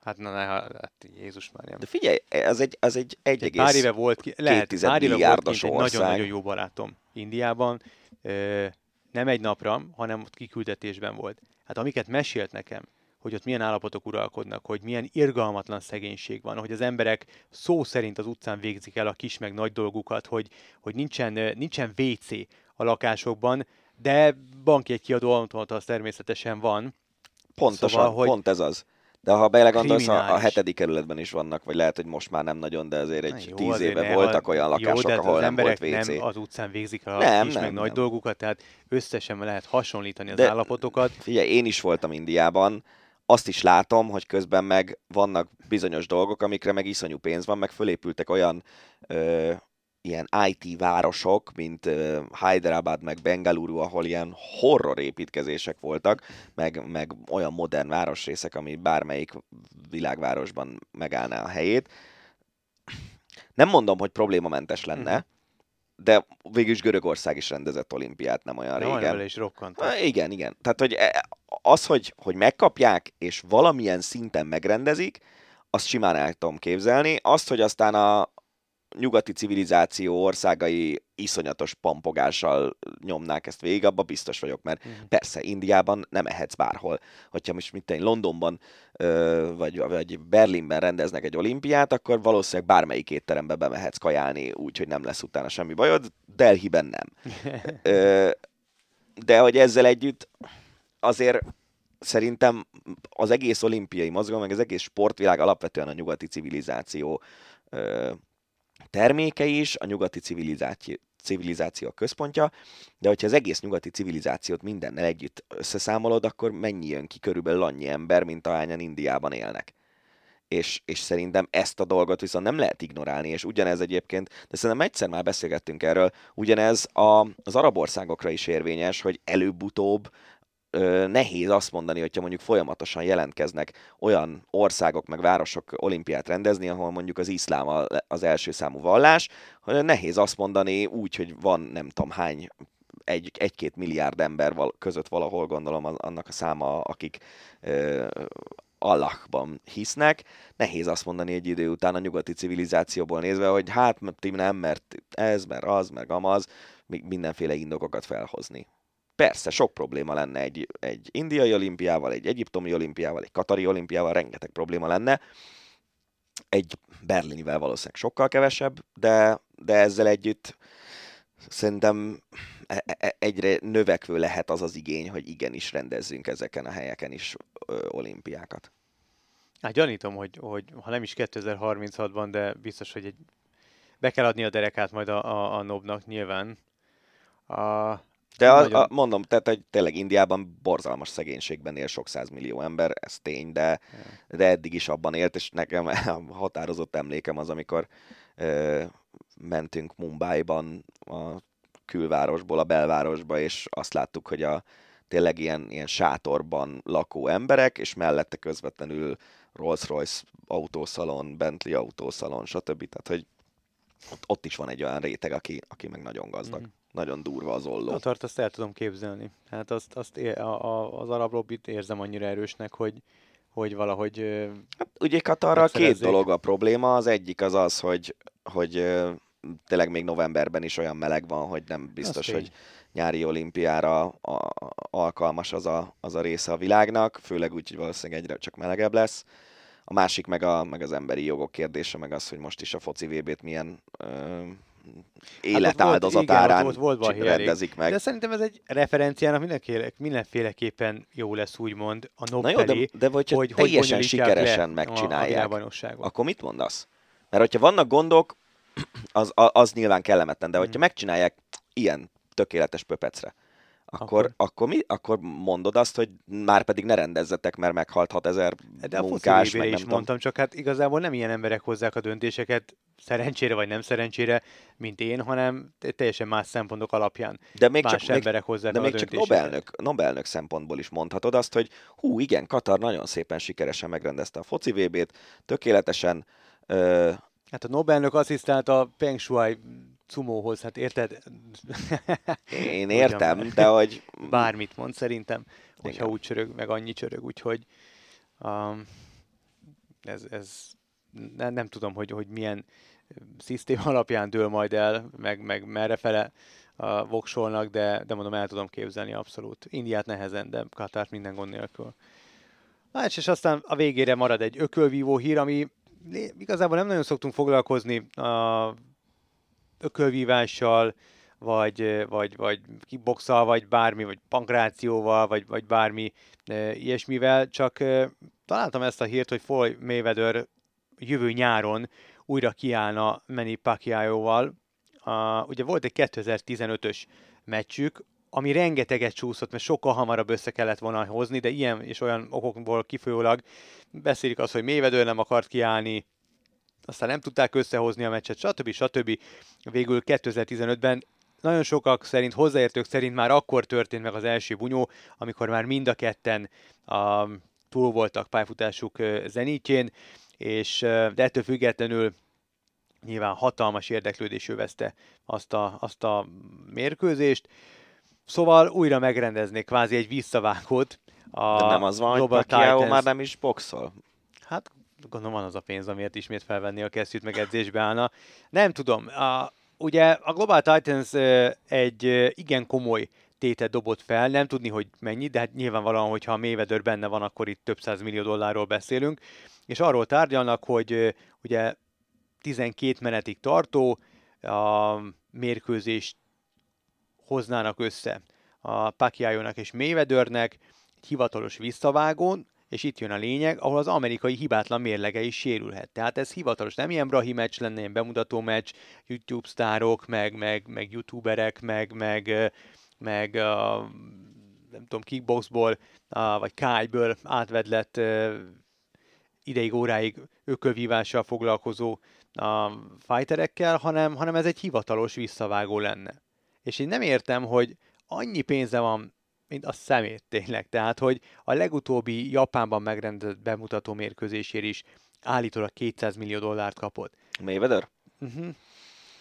Hát na, ne, hát Jézus már De figyelj, az egy, az egy egy egész pár éve volt ki, lehet, pár éve volt kint egy nagyon-nagyon jó barátom Indiában. Ö, nem egy napra, hanem ott kiküldetésben volt. Hát amiket mesélt nekem, hogy ott milyen állapotok uralkodnak, hogy milyen irgalmatlan szegénység van, hogy az emberek szó szerint az utcán végzik el a kis meg nagy dolgukat, hogy, hogy nincsen, nincsen WC a lakásokban, de banki egy kiadó automat az természetesen van. Pontosan, szóval, hogy pont ez az. De ha belegondolsz, a, a hetedik kerületben is vannak, vagy lehet, hogy most már nem nagyon, de azért egy jó, tíz azért éve voltak olyan lakások, jó, ahol nem volt WC. nem az utcán végzik a nem, kis, nem, meg nem. nagy dolgukat, tehát összesen lehet hasonlítani az de, állapotokat. Figyelj, én is voltam Indiában, azt is látom, hogy közben meg vannak bizonyos dolgok, amikre meg iszonyú pénz van, meg fölépültek olyan ö, ilyen IT városok, mint uh, Hyderabad, meg Bengaluru, ahol ilyen horror építkezések voltak, meg, meg olyan modern városrészek, ami bármelyik világvárosban megállná a helyét. Nem mondom, hogy problémamentes lenne, mm-hmm. de végül is Görögország is rendezett olimpiát nem olyan de régen. is Ha, igen, igen. Tehát, hogy e, az, hogy, hogy megkapják, és valamilyen szinten megrendezik, azt simán el tudom képzelni. Azt, hogy aztán a, nyugati civilizáció országai iszonyatos pampogással nyomnák ezt végig, abban biztos vagyok, mert uh-huh. persze, Indiában nem ehetsz bárhol. Hogyha most mit tenni, Londonban vagy, vagy Berlinben rendeznek egy olimpiát, akkor valószínűleg bármelyik étterembe bemehetsz kajálni, úgyhogy nem lesz utána semmi bajod. Delhiben nem. De hogy ezzel együtt azért szerintem az egész olimpiai mozgalom, meg az egész sportvilág alapvetően a nyugati civilizáció terméke is, a nyugati civilizáció, civilizáció központja, de hogyha az egész nyugati civilizációt mindennel együtt összeszámolod, akkor mennyi jön ki? Körülbelül annyi ember, mint ahányan Indiában élnek. És, és szerintem ezt a dolgot viszont nem lehet ignorálni, és ugyanez egyébként, de szerintem egyszer már beszélgettünk erről, ugyanez a, az arab országokra is érvényes, hogy előbb-utóbb ö, nehéz azt mondani, hogyha mondjuk folyamatosan jelentkeznek olyan országok meg városok olimpiát rendezni, ahol mondjuk az iszlám az első számú vallás, hogy nehéz azt mondani úgy, hogy van nem tudom hány egy, egy-két milliárd ember között valahol gondolom annak a száma, akik ö, Allahban hisznek. Nehéz azt mondani egy idő után a nyugati civilizációból nézve, hogy hát ti nem, mert ez, mert az, meg amaz, mindenféle indokokat felhozni. Persze, sok probléma lenne egy, egy indiai olimpiával, egy egyiptomi olimpiával, egy katari olimpiával, rengeteg probléma lenne. Egy berlinivel valószínűleg sokkal kevesebb, de, de ezzel együtt szerintem e, e, e, egyre növekvő lehet az az igény, hogy igenis rendezzünk ezeken a helyeken is olimpiákat. Hát gyanítom, hogy, hogy ha nem is 2036-ban, de biztos, hogy egy, be kell adni a derekát majd a, a, a Nobnak nyilván. A, de a, nagyon... a, mondom, tehát hogy tényleg Indiában borzalmas szegénységben él sok millió ember, ez tény, de, de eddig is abban élt, és nekem a határozott emlékem az, amikor ö, mentünk Mumbai-ban a külvárosból a belvárosba, és azt láttuk, hogy a tényleg ilyen, ilyen sátorban lakó emberek, és mellette közvetlenül Rolls-Royce autószalon, Bentley autószalon, stb. Tehát, hogy ott, ott is van egy olyan réteg, aki, aki meg nagyon gazdag. Mm. Nagyon durva az olló. A tart, azt el tudom képzelni. Hát azt, azt a, a, az arab lobbit érzem annyira erősnek, hogy, hogy valahogy... Hát ugye Katarral két dolog a probléma. Az egyik az az, hogy, hogy tényleg még novemberben is olyan meleg van, hogy nem biztos, hogy nyári olimpiára a, alkalmas az a, az a része a világnak, főleg úgy, hogy valószínűleg egyre csak melegebb lesz. A másik meg, a, meg az emberi jogok kérdése, meg az, hogy most is a foci VB-t milyen ö, életáldozatárán hát volt, volt, volt rendezik meg. De szerintem ez egy referenciának mindenféle, mindenféleképpen jó lesz, úgymond a NOB Na jó, de, de vagy, hogy teljesen sikeresen megcsinálják, a, a akkor mit mondasz? Mert hogyha vannak gondok, az, az nyilván kellemetlen, de hogyha hmm. megcsinálják ilyen tökéletes pöpecre, akkor, akkor, akkor, mi, akkor mondod azt, hogy már pedig ne rendezzetek, mert meghalt 6000 De munkás, meg nem is tudom. mondtam, csak hát igazából nem ilyen emberek hozzák a döntéseket, szerencsére vagy nem szerencsére, mint én, hanem teljesen más szempontok alapján de még más csak, emberek hozzák de még a csak Nobelnök, Nobelnök szempontból is mondhatod azt, hogy hú, igen, Katar nagyon szépen sikeresen megrendezte a foci VB-t, tökéletesen ö, Hát a Nobelnök asszisztált a Peng Shuai cumóhoz, hát érted? Én értem, de hogy... Bármit mond szerintem, hogyha Igen. úgy csörög, meg annyi csörög, úgyhogy um, ez, ez nem, nem tudom, hogy, hogy milyen szisztém alapján dől majd el, meg, meg merre fele a voksolnak, de, de mondom, el tudom képzelni abszolút. Indiát nehezen, de Katárt minden gond nélkül. Na, és aztán a végére marad egy ökölvívó hír, ami igazából nem nagyon szoktunk foglalkozni a ökölvívással, vagy, vagy, vagy kickboxal, vagy bármi, vagy pankrációval, vagy, vagy bármi e, ilyesmivel, csak e, találtam ezt a hírt, hogy Floyd Mayweather jövő nyáron újra kiállna Manny Pacquiao-val. Uh, ugye volt egy 2015-ös meccsük, ami rengeteget csúszott, mert sokkal hamarabb össze kellett volna hozni, de ilyen és olyan okokból kifolyólag beszélik azt, hogy Mévedő nem akart kiállni, aztán nem tudták összehozni a meccset, stb. stb. Végül 2015-ben nagyon sokak szerint, hozzáértők szerint már akkor történt meg az első bunyó, amikor már mind a ketten a, túl voltak pályafutásuk zenítjén, és de ettől függetlenül nyilván hatalmas érdeklődés övezte azt a, azt a mérkőzést. Szóval újra megrendeznék kvázi egy visszavágót. A De nem az van, hogy Pacquiao már nem is boxol? Hát gondolom van az a pénz, amiért ismét felvenni a kesztyűt, meg edzésbe állna. Nem tudom. A, ugye a Global Titans egy igen komoly tétet dobott fel, nem tudni, hogy mennyi, de hát nyilvánvalóan, hogyha a Mayweather benne van, akkor itt több száz millió dollárról beszélünk, és arról tárgyalnak, hogy ugye 12 menetig tartó a mérkőzést hoznának össze a Pacquiao-nak és Mayweathernek egy hivatalos visszavágón, és itt jön a lényeg, ahol az amerikai hibátlan mérlege is sérülhet. Tehát ez hivatalos, nem ilyen brahi meccs lenne, ilyen bemutató meccs, YouTube sztárok, meg, meg, meg youtuberek, meg, meg, meg a, nem tudom, kickboxból, vagy kájből átvedlett ideig, óráig ökölvívással foglalkozó a fighterekkel, hanem, hanem ez egy hivatalos visszavágó lenne. És én nem értem, hogy annyi pénze van, mint a szemét tényleg. Tehát, hogy a legutóbbi Japánban megrendezett bemutató mérkőzésért is állítólag 200 millió dollárt kapott. Mayweather? Uh-huh.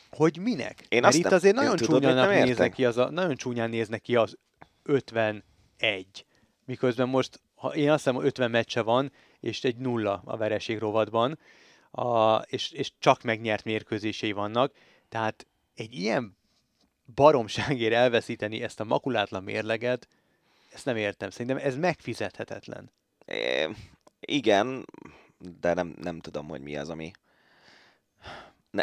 Hogy minek? Én Mert azt itt nem- azért nagyon tudod, csúnyán mit nem néznek ki az a, nagyon csúnyán néznek ki az 51. Miközben most, ha én azt hiszem 50 meccse van, és egy nulla a vereség rovatban, a, és, és csak megnyert mérkőzései vannak, tehát egy ilyen baromságért elveszíteni ezt a makulátlan mérleget, ezt nem értem. Szerintem ez megfizethetetlen. É, igen, de nem, nem tudom, hogy mi az, ami... Ne,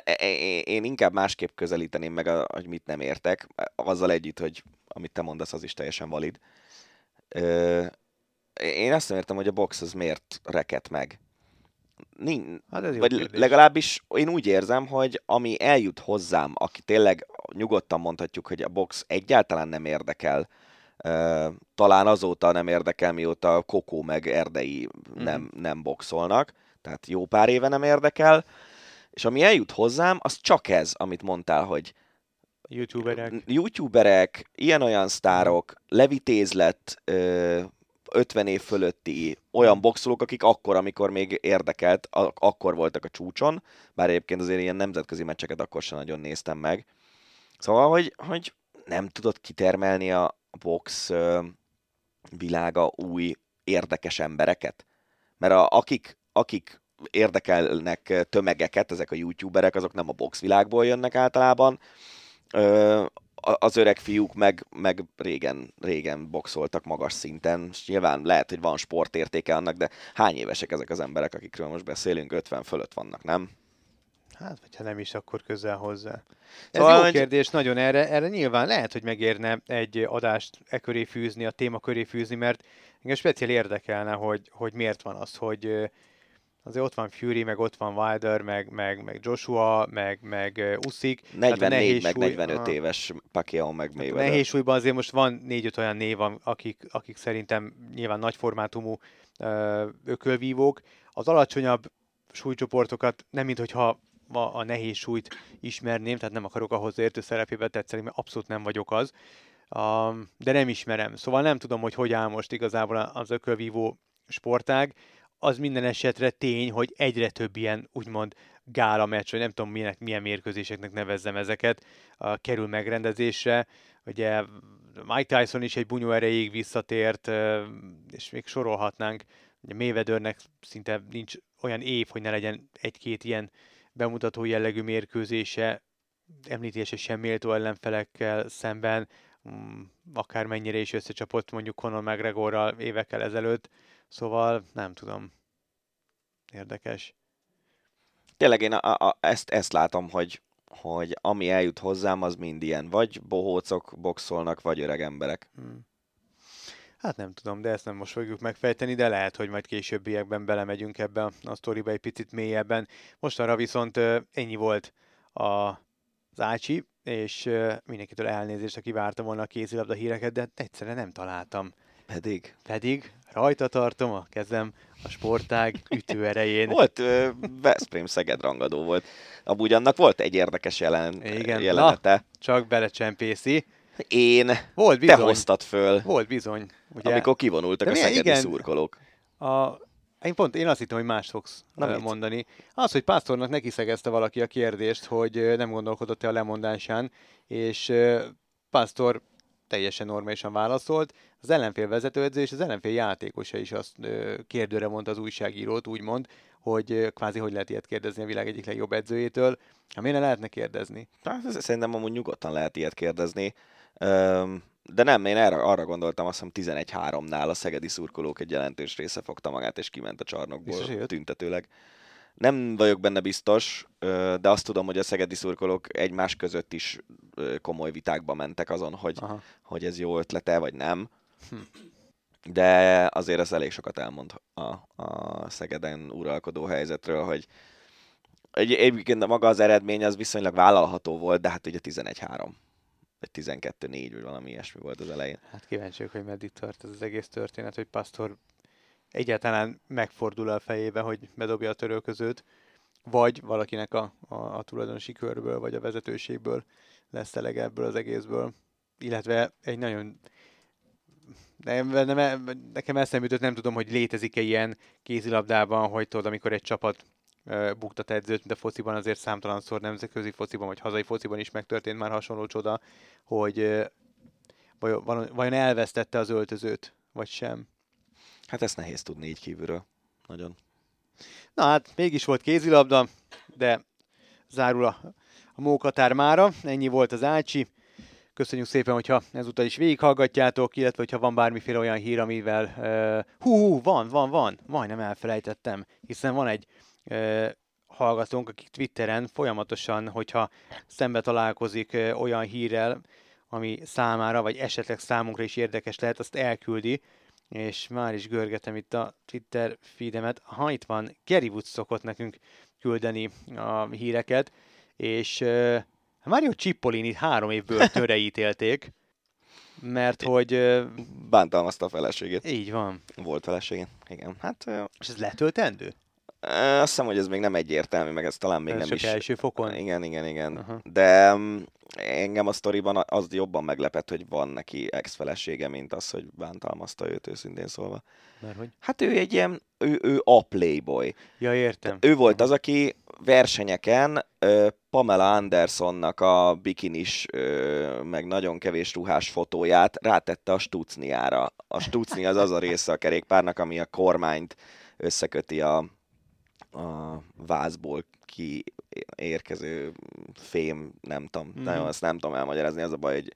én inkább másképp közelíteném meg, hogy mit nem értek, azzal együtt, hogy amit te mondasz, az is teljesen valid. Ö, én azt nem értem, hogy a box az miért reket meg. Nin, Hát ez vagy kérdés. legalábbis én úgy érzem, hogy ami eljut hozzám, aki tényleg nyugodtan mondhatjuk, hogy a box egyáltalán nem érdekel, talán azóta nem érdekel, mióta Kokó meg Erdei nem, nem boxolnak, tehát jó pár éve nem érdekel, és ami eljut hozzám, az csak ez, amit mondtál, hogy Youtuberek. youtuberek, ilyen-olyan sztárok, levitézlett, ö, 50 év fölötti olyan boxolók, akik akkor, amikor még érdekelt, akkor voltak a csúcson, bár egyébként azért ilyen nemzetközi meccseket akkor sem nagyon néztem meg. Szóval, hogy, hogy nem tudod kitermelni a box világa új érdekes embereket? Mert a, akik, akik érdekelnek tömegeket, ezek a youtuberek, azok nem a box világból jönnek általában, az öreg fiúk meg, meg régen, régen boxoltak magas szinten, és nyilván lehet, hogy van sportértéke annak, de hány évesek ezek az emberek, akikről most beszélünk, 50 fölött vannak, nem? Hát, vagy ha nem is, akkor közel hozzá. Ez Szóval, jó hogy- kérdés, nagyon erre, erre nyilván lehet, hogy megérne egy adást e köré fűzni, a téma köré fűzni, mert engem speciál érdekelne, hogy, hogy miért van az, hogy azért ott van Fury, meg ott van Wilder, meg, meg, meg Joshua, meg, meg Usyk. Hát a 44 nehéz meg súly- 45 Aha. éves Pacquiao meg Hát a Mayweather. nehéz súlyban azért most van négy-öt olyan név, akik, akik szerintem nyilván nagy formátumú ökölvívók. Az alacsonyabb súlycsoportokat nem mint ma a nehéz súlyt ismerném, tehát nem akarok ahhoz értő szerepébe tetszeni, mert abszolút nem vagyok az. Um, de nem ismerem. Szóval nem tudom, hogy hogy áll most igazából az ökölvívó sportág. Az minden esetre tény, hogy egyre több ilyen úgymond gála meccs, vagy nem tudom milyen, milyen mérkőzéseknek nevezzem ezeket, uh, kerül megrendezésre. Ugye Mike Tyson is egy bunyó erejéig visszatért, uh, és még sorolhatnánk. Ugye Mayweathernek szinte nincs olyan év, hogy ne legyen egy-két ilyen bemutató jellegű mérkőzése, említése sem méltó ellenfelekkel szemben, mm, akármennyire is összecsapott mondjuk Conor McGregorral évekkel ezelőtt, szóval nem tudom. Érdekes. Tényleg én a, a, ezt, ezt látom, hogy, hogy ami eljut hozzám, az mind ilyen. Vagy bohócok boxolnak, vagy öreg emberek. Hmm. Hát nem tudom, de ezt nem most fogjuk megfejteni, de lehet, hogy majd későbbiekben belemegyünk ebbe a, sztoriba egy picit mélyebben. Mostanra viszont ö, ennyi volt a, az Ácsi, és ö, mindenkitől elnézést, aki várta volna a kézilabda híreket, de egyszerűen nem találtam. Pedig. Pedig rajta tartom a kezem a sportág ütőerején. Volt uh, Veszprém Szeged rangadó volt. Amúgy annak volt egy érdekes jelen, Igen. jelenete. Csak belecsempészi. Én, Volt te bizony. hoztad föl, Volt bizony. Ugye? amikor kivonultak De a szegedi igen. szurkolók. A, én pont én azt hittem, hogy más fogsz Na mit? mondani. Az, hogy Pásztornak neki szegezte valaki a kérdést, hogy nem gondolkodott-e a lemondásán, és Pásztor teljesen normálisan válaszolt. Az ellenfél vezetőedző és az ellenfél játékosa is azt kérdőre mondta az újságírót, úgymond, hogy kvázi hogy lehet ilyet kérdezni a világ egyik legjobb edzőjétől. Hát miért ne lehetne kérdezni? Hát, Szerintem amúgy nyugodtan lehet ilyet kérdezni. De nem, én erre, arra gondoltam, azt hiszem 11-3-nál a szegedi szurkolók egy jelentős része fogta magát, és kiment a csarnokból tüntetőleg. Nem vagyok benne biztos, de azt tudom, hogy a szegedi szurkolók egymás között is komoly vitákba mentek azon, hogy, Aha. hogy ez jó ötlete, vagy nem. Hm. de azért ez elég sokat elmond a, a Szegeden uralkodó helyzetről, hogy egy, egyébként maga az eredmény az viszonylag vállalható volt, de hát ugye 11-3 vagy 12-4, vagy valami ilyesmi volt az elején. Hát kíváncsiak, hogy meddig tart ez az egész történet, hogy Pastor egyáltalán megfordul a fejébe, hogy bedobja a törölközőt, vagy valakinek a, a, a tulajdonosi körből, vagy a vezetőségből lesz eleg ebből az egészből. Illetve egy nagyon nem, nem, nekem eszembe jutott, nem tudom, hogy létezik-e ilyen kézilabdában, hogy tudod, amikor egy csapat buktat edzőt, mint a fociban, azért számtalanszor nemzetközi fociban, vagy hazai fociban is megtörtént már hasonló csoda, hogy vajon elvesztette az öltözőt, vagy sem. Hát ezt nehéz tudni így kívülről. Nagyon. Na hát, mégis volt kézilabda, de zárul a, a mókatár mára. Ennyi volt az Ácsi. Köszönjük szépen, hogyha ezúttal is végighallgatjátok, illetve hogyha van bármiféle olyan hír, amivel... Uh, hú, hú, van, van, van, majdnem elfelejtettem, hiszen van egy hallgatónk, akik Twitteren folyamatosan, hogyha szembe találkozik olyan hírrel, ami számára, vagy esetleg számunkra is érdekes lehet, azt elküldi, és már is görgetem itt a Twitter feedemet. Ha itt van, Gary Woods szokott nekünk küldeni a híreket, és uh, Mario Cipollini három év börtönre ítélték, mert hogy... Uh, Bántalmazta a feleségét. Így van. Volt felesége, igen. Hát, uh, és ez letöltendő? Azt hiszem, hogy ez még nem egyértelmű, meg ez talán még ez nem csak is. első fokon? Igen, igen, igen. Uh-huh. De um, engem a sztoriban az jobban meglepett, hogy van neki ex-felesége, mint az, hogy bántalmazta őt őszintén szólva. Mert hogy? Hát ő egy ilyen, ő, ő a playboy. Ja, értem. Ő volt az, aki versenyeken Pamela Andersonnak a bikinis, meg nagyon kevés ruhás fotóját rátette a Stucniára. A Stucni az az a része a kerékpárnak, ami a kormányt összeköti a, a vázból ki érkező fém, nem tudom, mm. nagyon azt nem tudom elmagyarázni, az a baj, hogy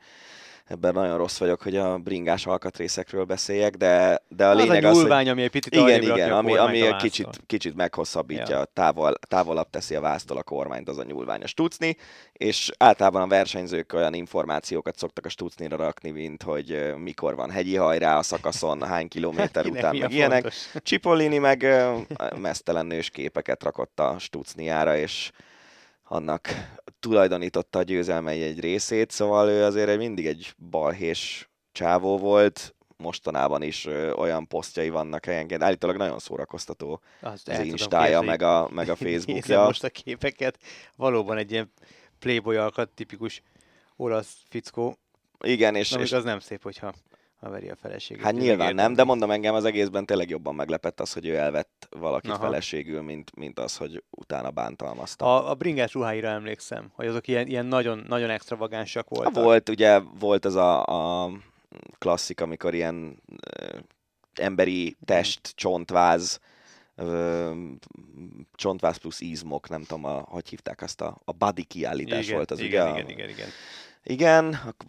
ebben nagyon rossz vagyok, hogy a bringás alkatrészekről beszéljek, de, de a az lényeg a az, nyúlvány, hogy ami egy picit igen, igen, ami, ami kicsit kicsit, kicsit meghosszabbítja, ja. távol, távolabb teszi a váztól a kormányt, az a nyúlvány a stucni, és általában a versenyzők olyan információkat szoktak a stucnira rakni, mint hogy mikor van hegyi hajrá a szakaszon, hány kilométer után, meg ilyenek. Cipollini meg mesztelen nős képeket rakott a stucniára, és annak tulajdonította a győzelmei egy részét, szóval ő azért mindig egy balhés csávó volt, mostanában is ö, olyan posztjai vannak helyenként. Állítólag nagyon szórakoztató Azt az instája, meg a, meg a Facebookja. most a képeket. Valóban egy ilyen playboy alkat, tipikus olasz fickó. Igen, és, Na, és az nem szép, hogyha ha veri a feleségét. Hát nyilván nem, de mondom engem az egészben tényleg jobban meglepett az, hogy ő elvett valakit Aha. feleségül, mint, mint az, hogy utána bántalmazta. A, a bringás ruháira emlékszem, hogy azok ilyen, ilyen nagyon, nagyon extravagánsak voltak. Ha volt, ugye volt az a, a klasszik, amikor ilyen ö, emberi test, csontváz, ö, csontváz plusz izmok, nem tudom, a, hogy hívták azt a, a body kiállítás igen, volt az, igen, ugye? Igen, igen, igen. Igen,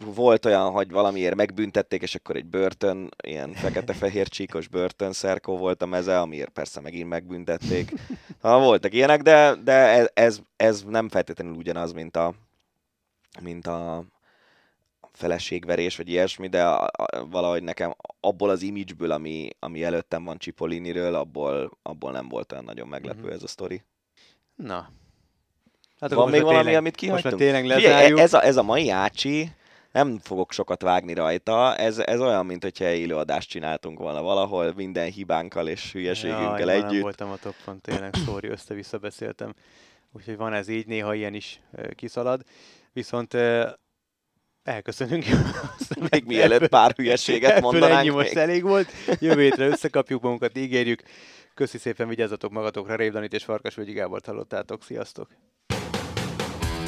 volt olyan, hogy valamiért megbüntették, és akkor egy börtön, ilyen fekete-fehér csíkos börtönszerkó volt a meze, amiért persze megint megbüntették. Ha, voltak ilyenek, de, de ez, ez, nem feltétlenül ugyanaz, mint a, mint a feleségverés, vagy ilyesmi, de a, a, valahogy nekem abból az image-ből, ami, ami előttem van Cipolliniről, abból, abból nem volt olyan nagyon meglepő mm-hmm. ez a sztori. Na, Hát Van még valami, amit kihagytunk? Most tényleg lezárjuk. ez, a, ez a mai ácsi, nem fogok sokat vágni rajta, ez, ez olyan, mint hogyha élőadást csináltunk volna valahol, minden hibánkkal és hülyeségünkkel Jaj, együtt. nem voltam a topon, tényleg, sorry, össze-vissza beszéltem. Úgyhogy van ez így, néha ilyen is kiszalad. Viszont elköszönünk. még mielőtt pár hülyeséget mondanánk. Ennyi most elég volt. Jövő hétre összekapjuk magunkat, ígérjük. Köszi szépen, vigyázzatok magatokra, Rév Danit és Farkas Völgyi Gábort hallottátok. Sziasztok!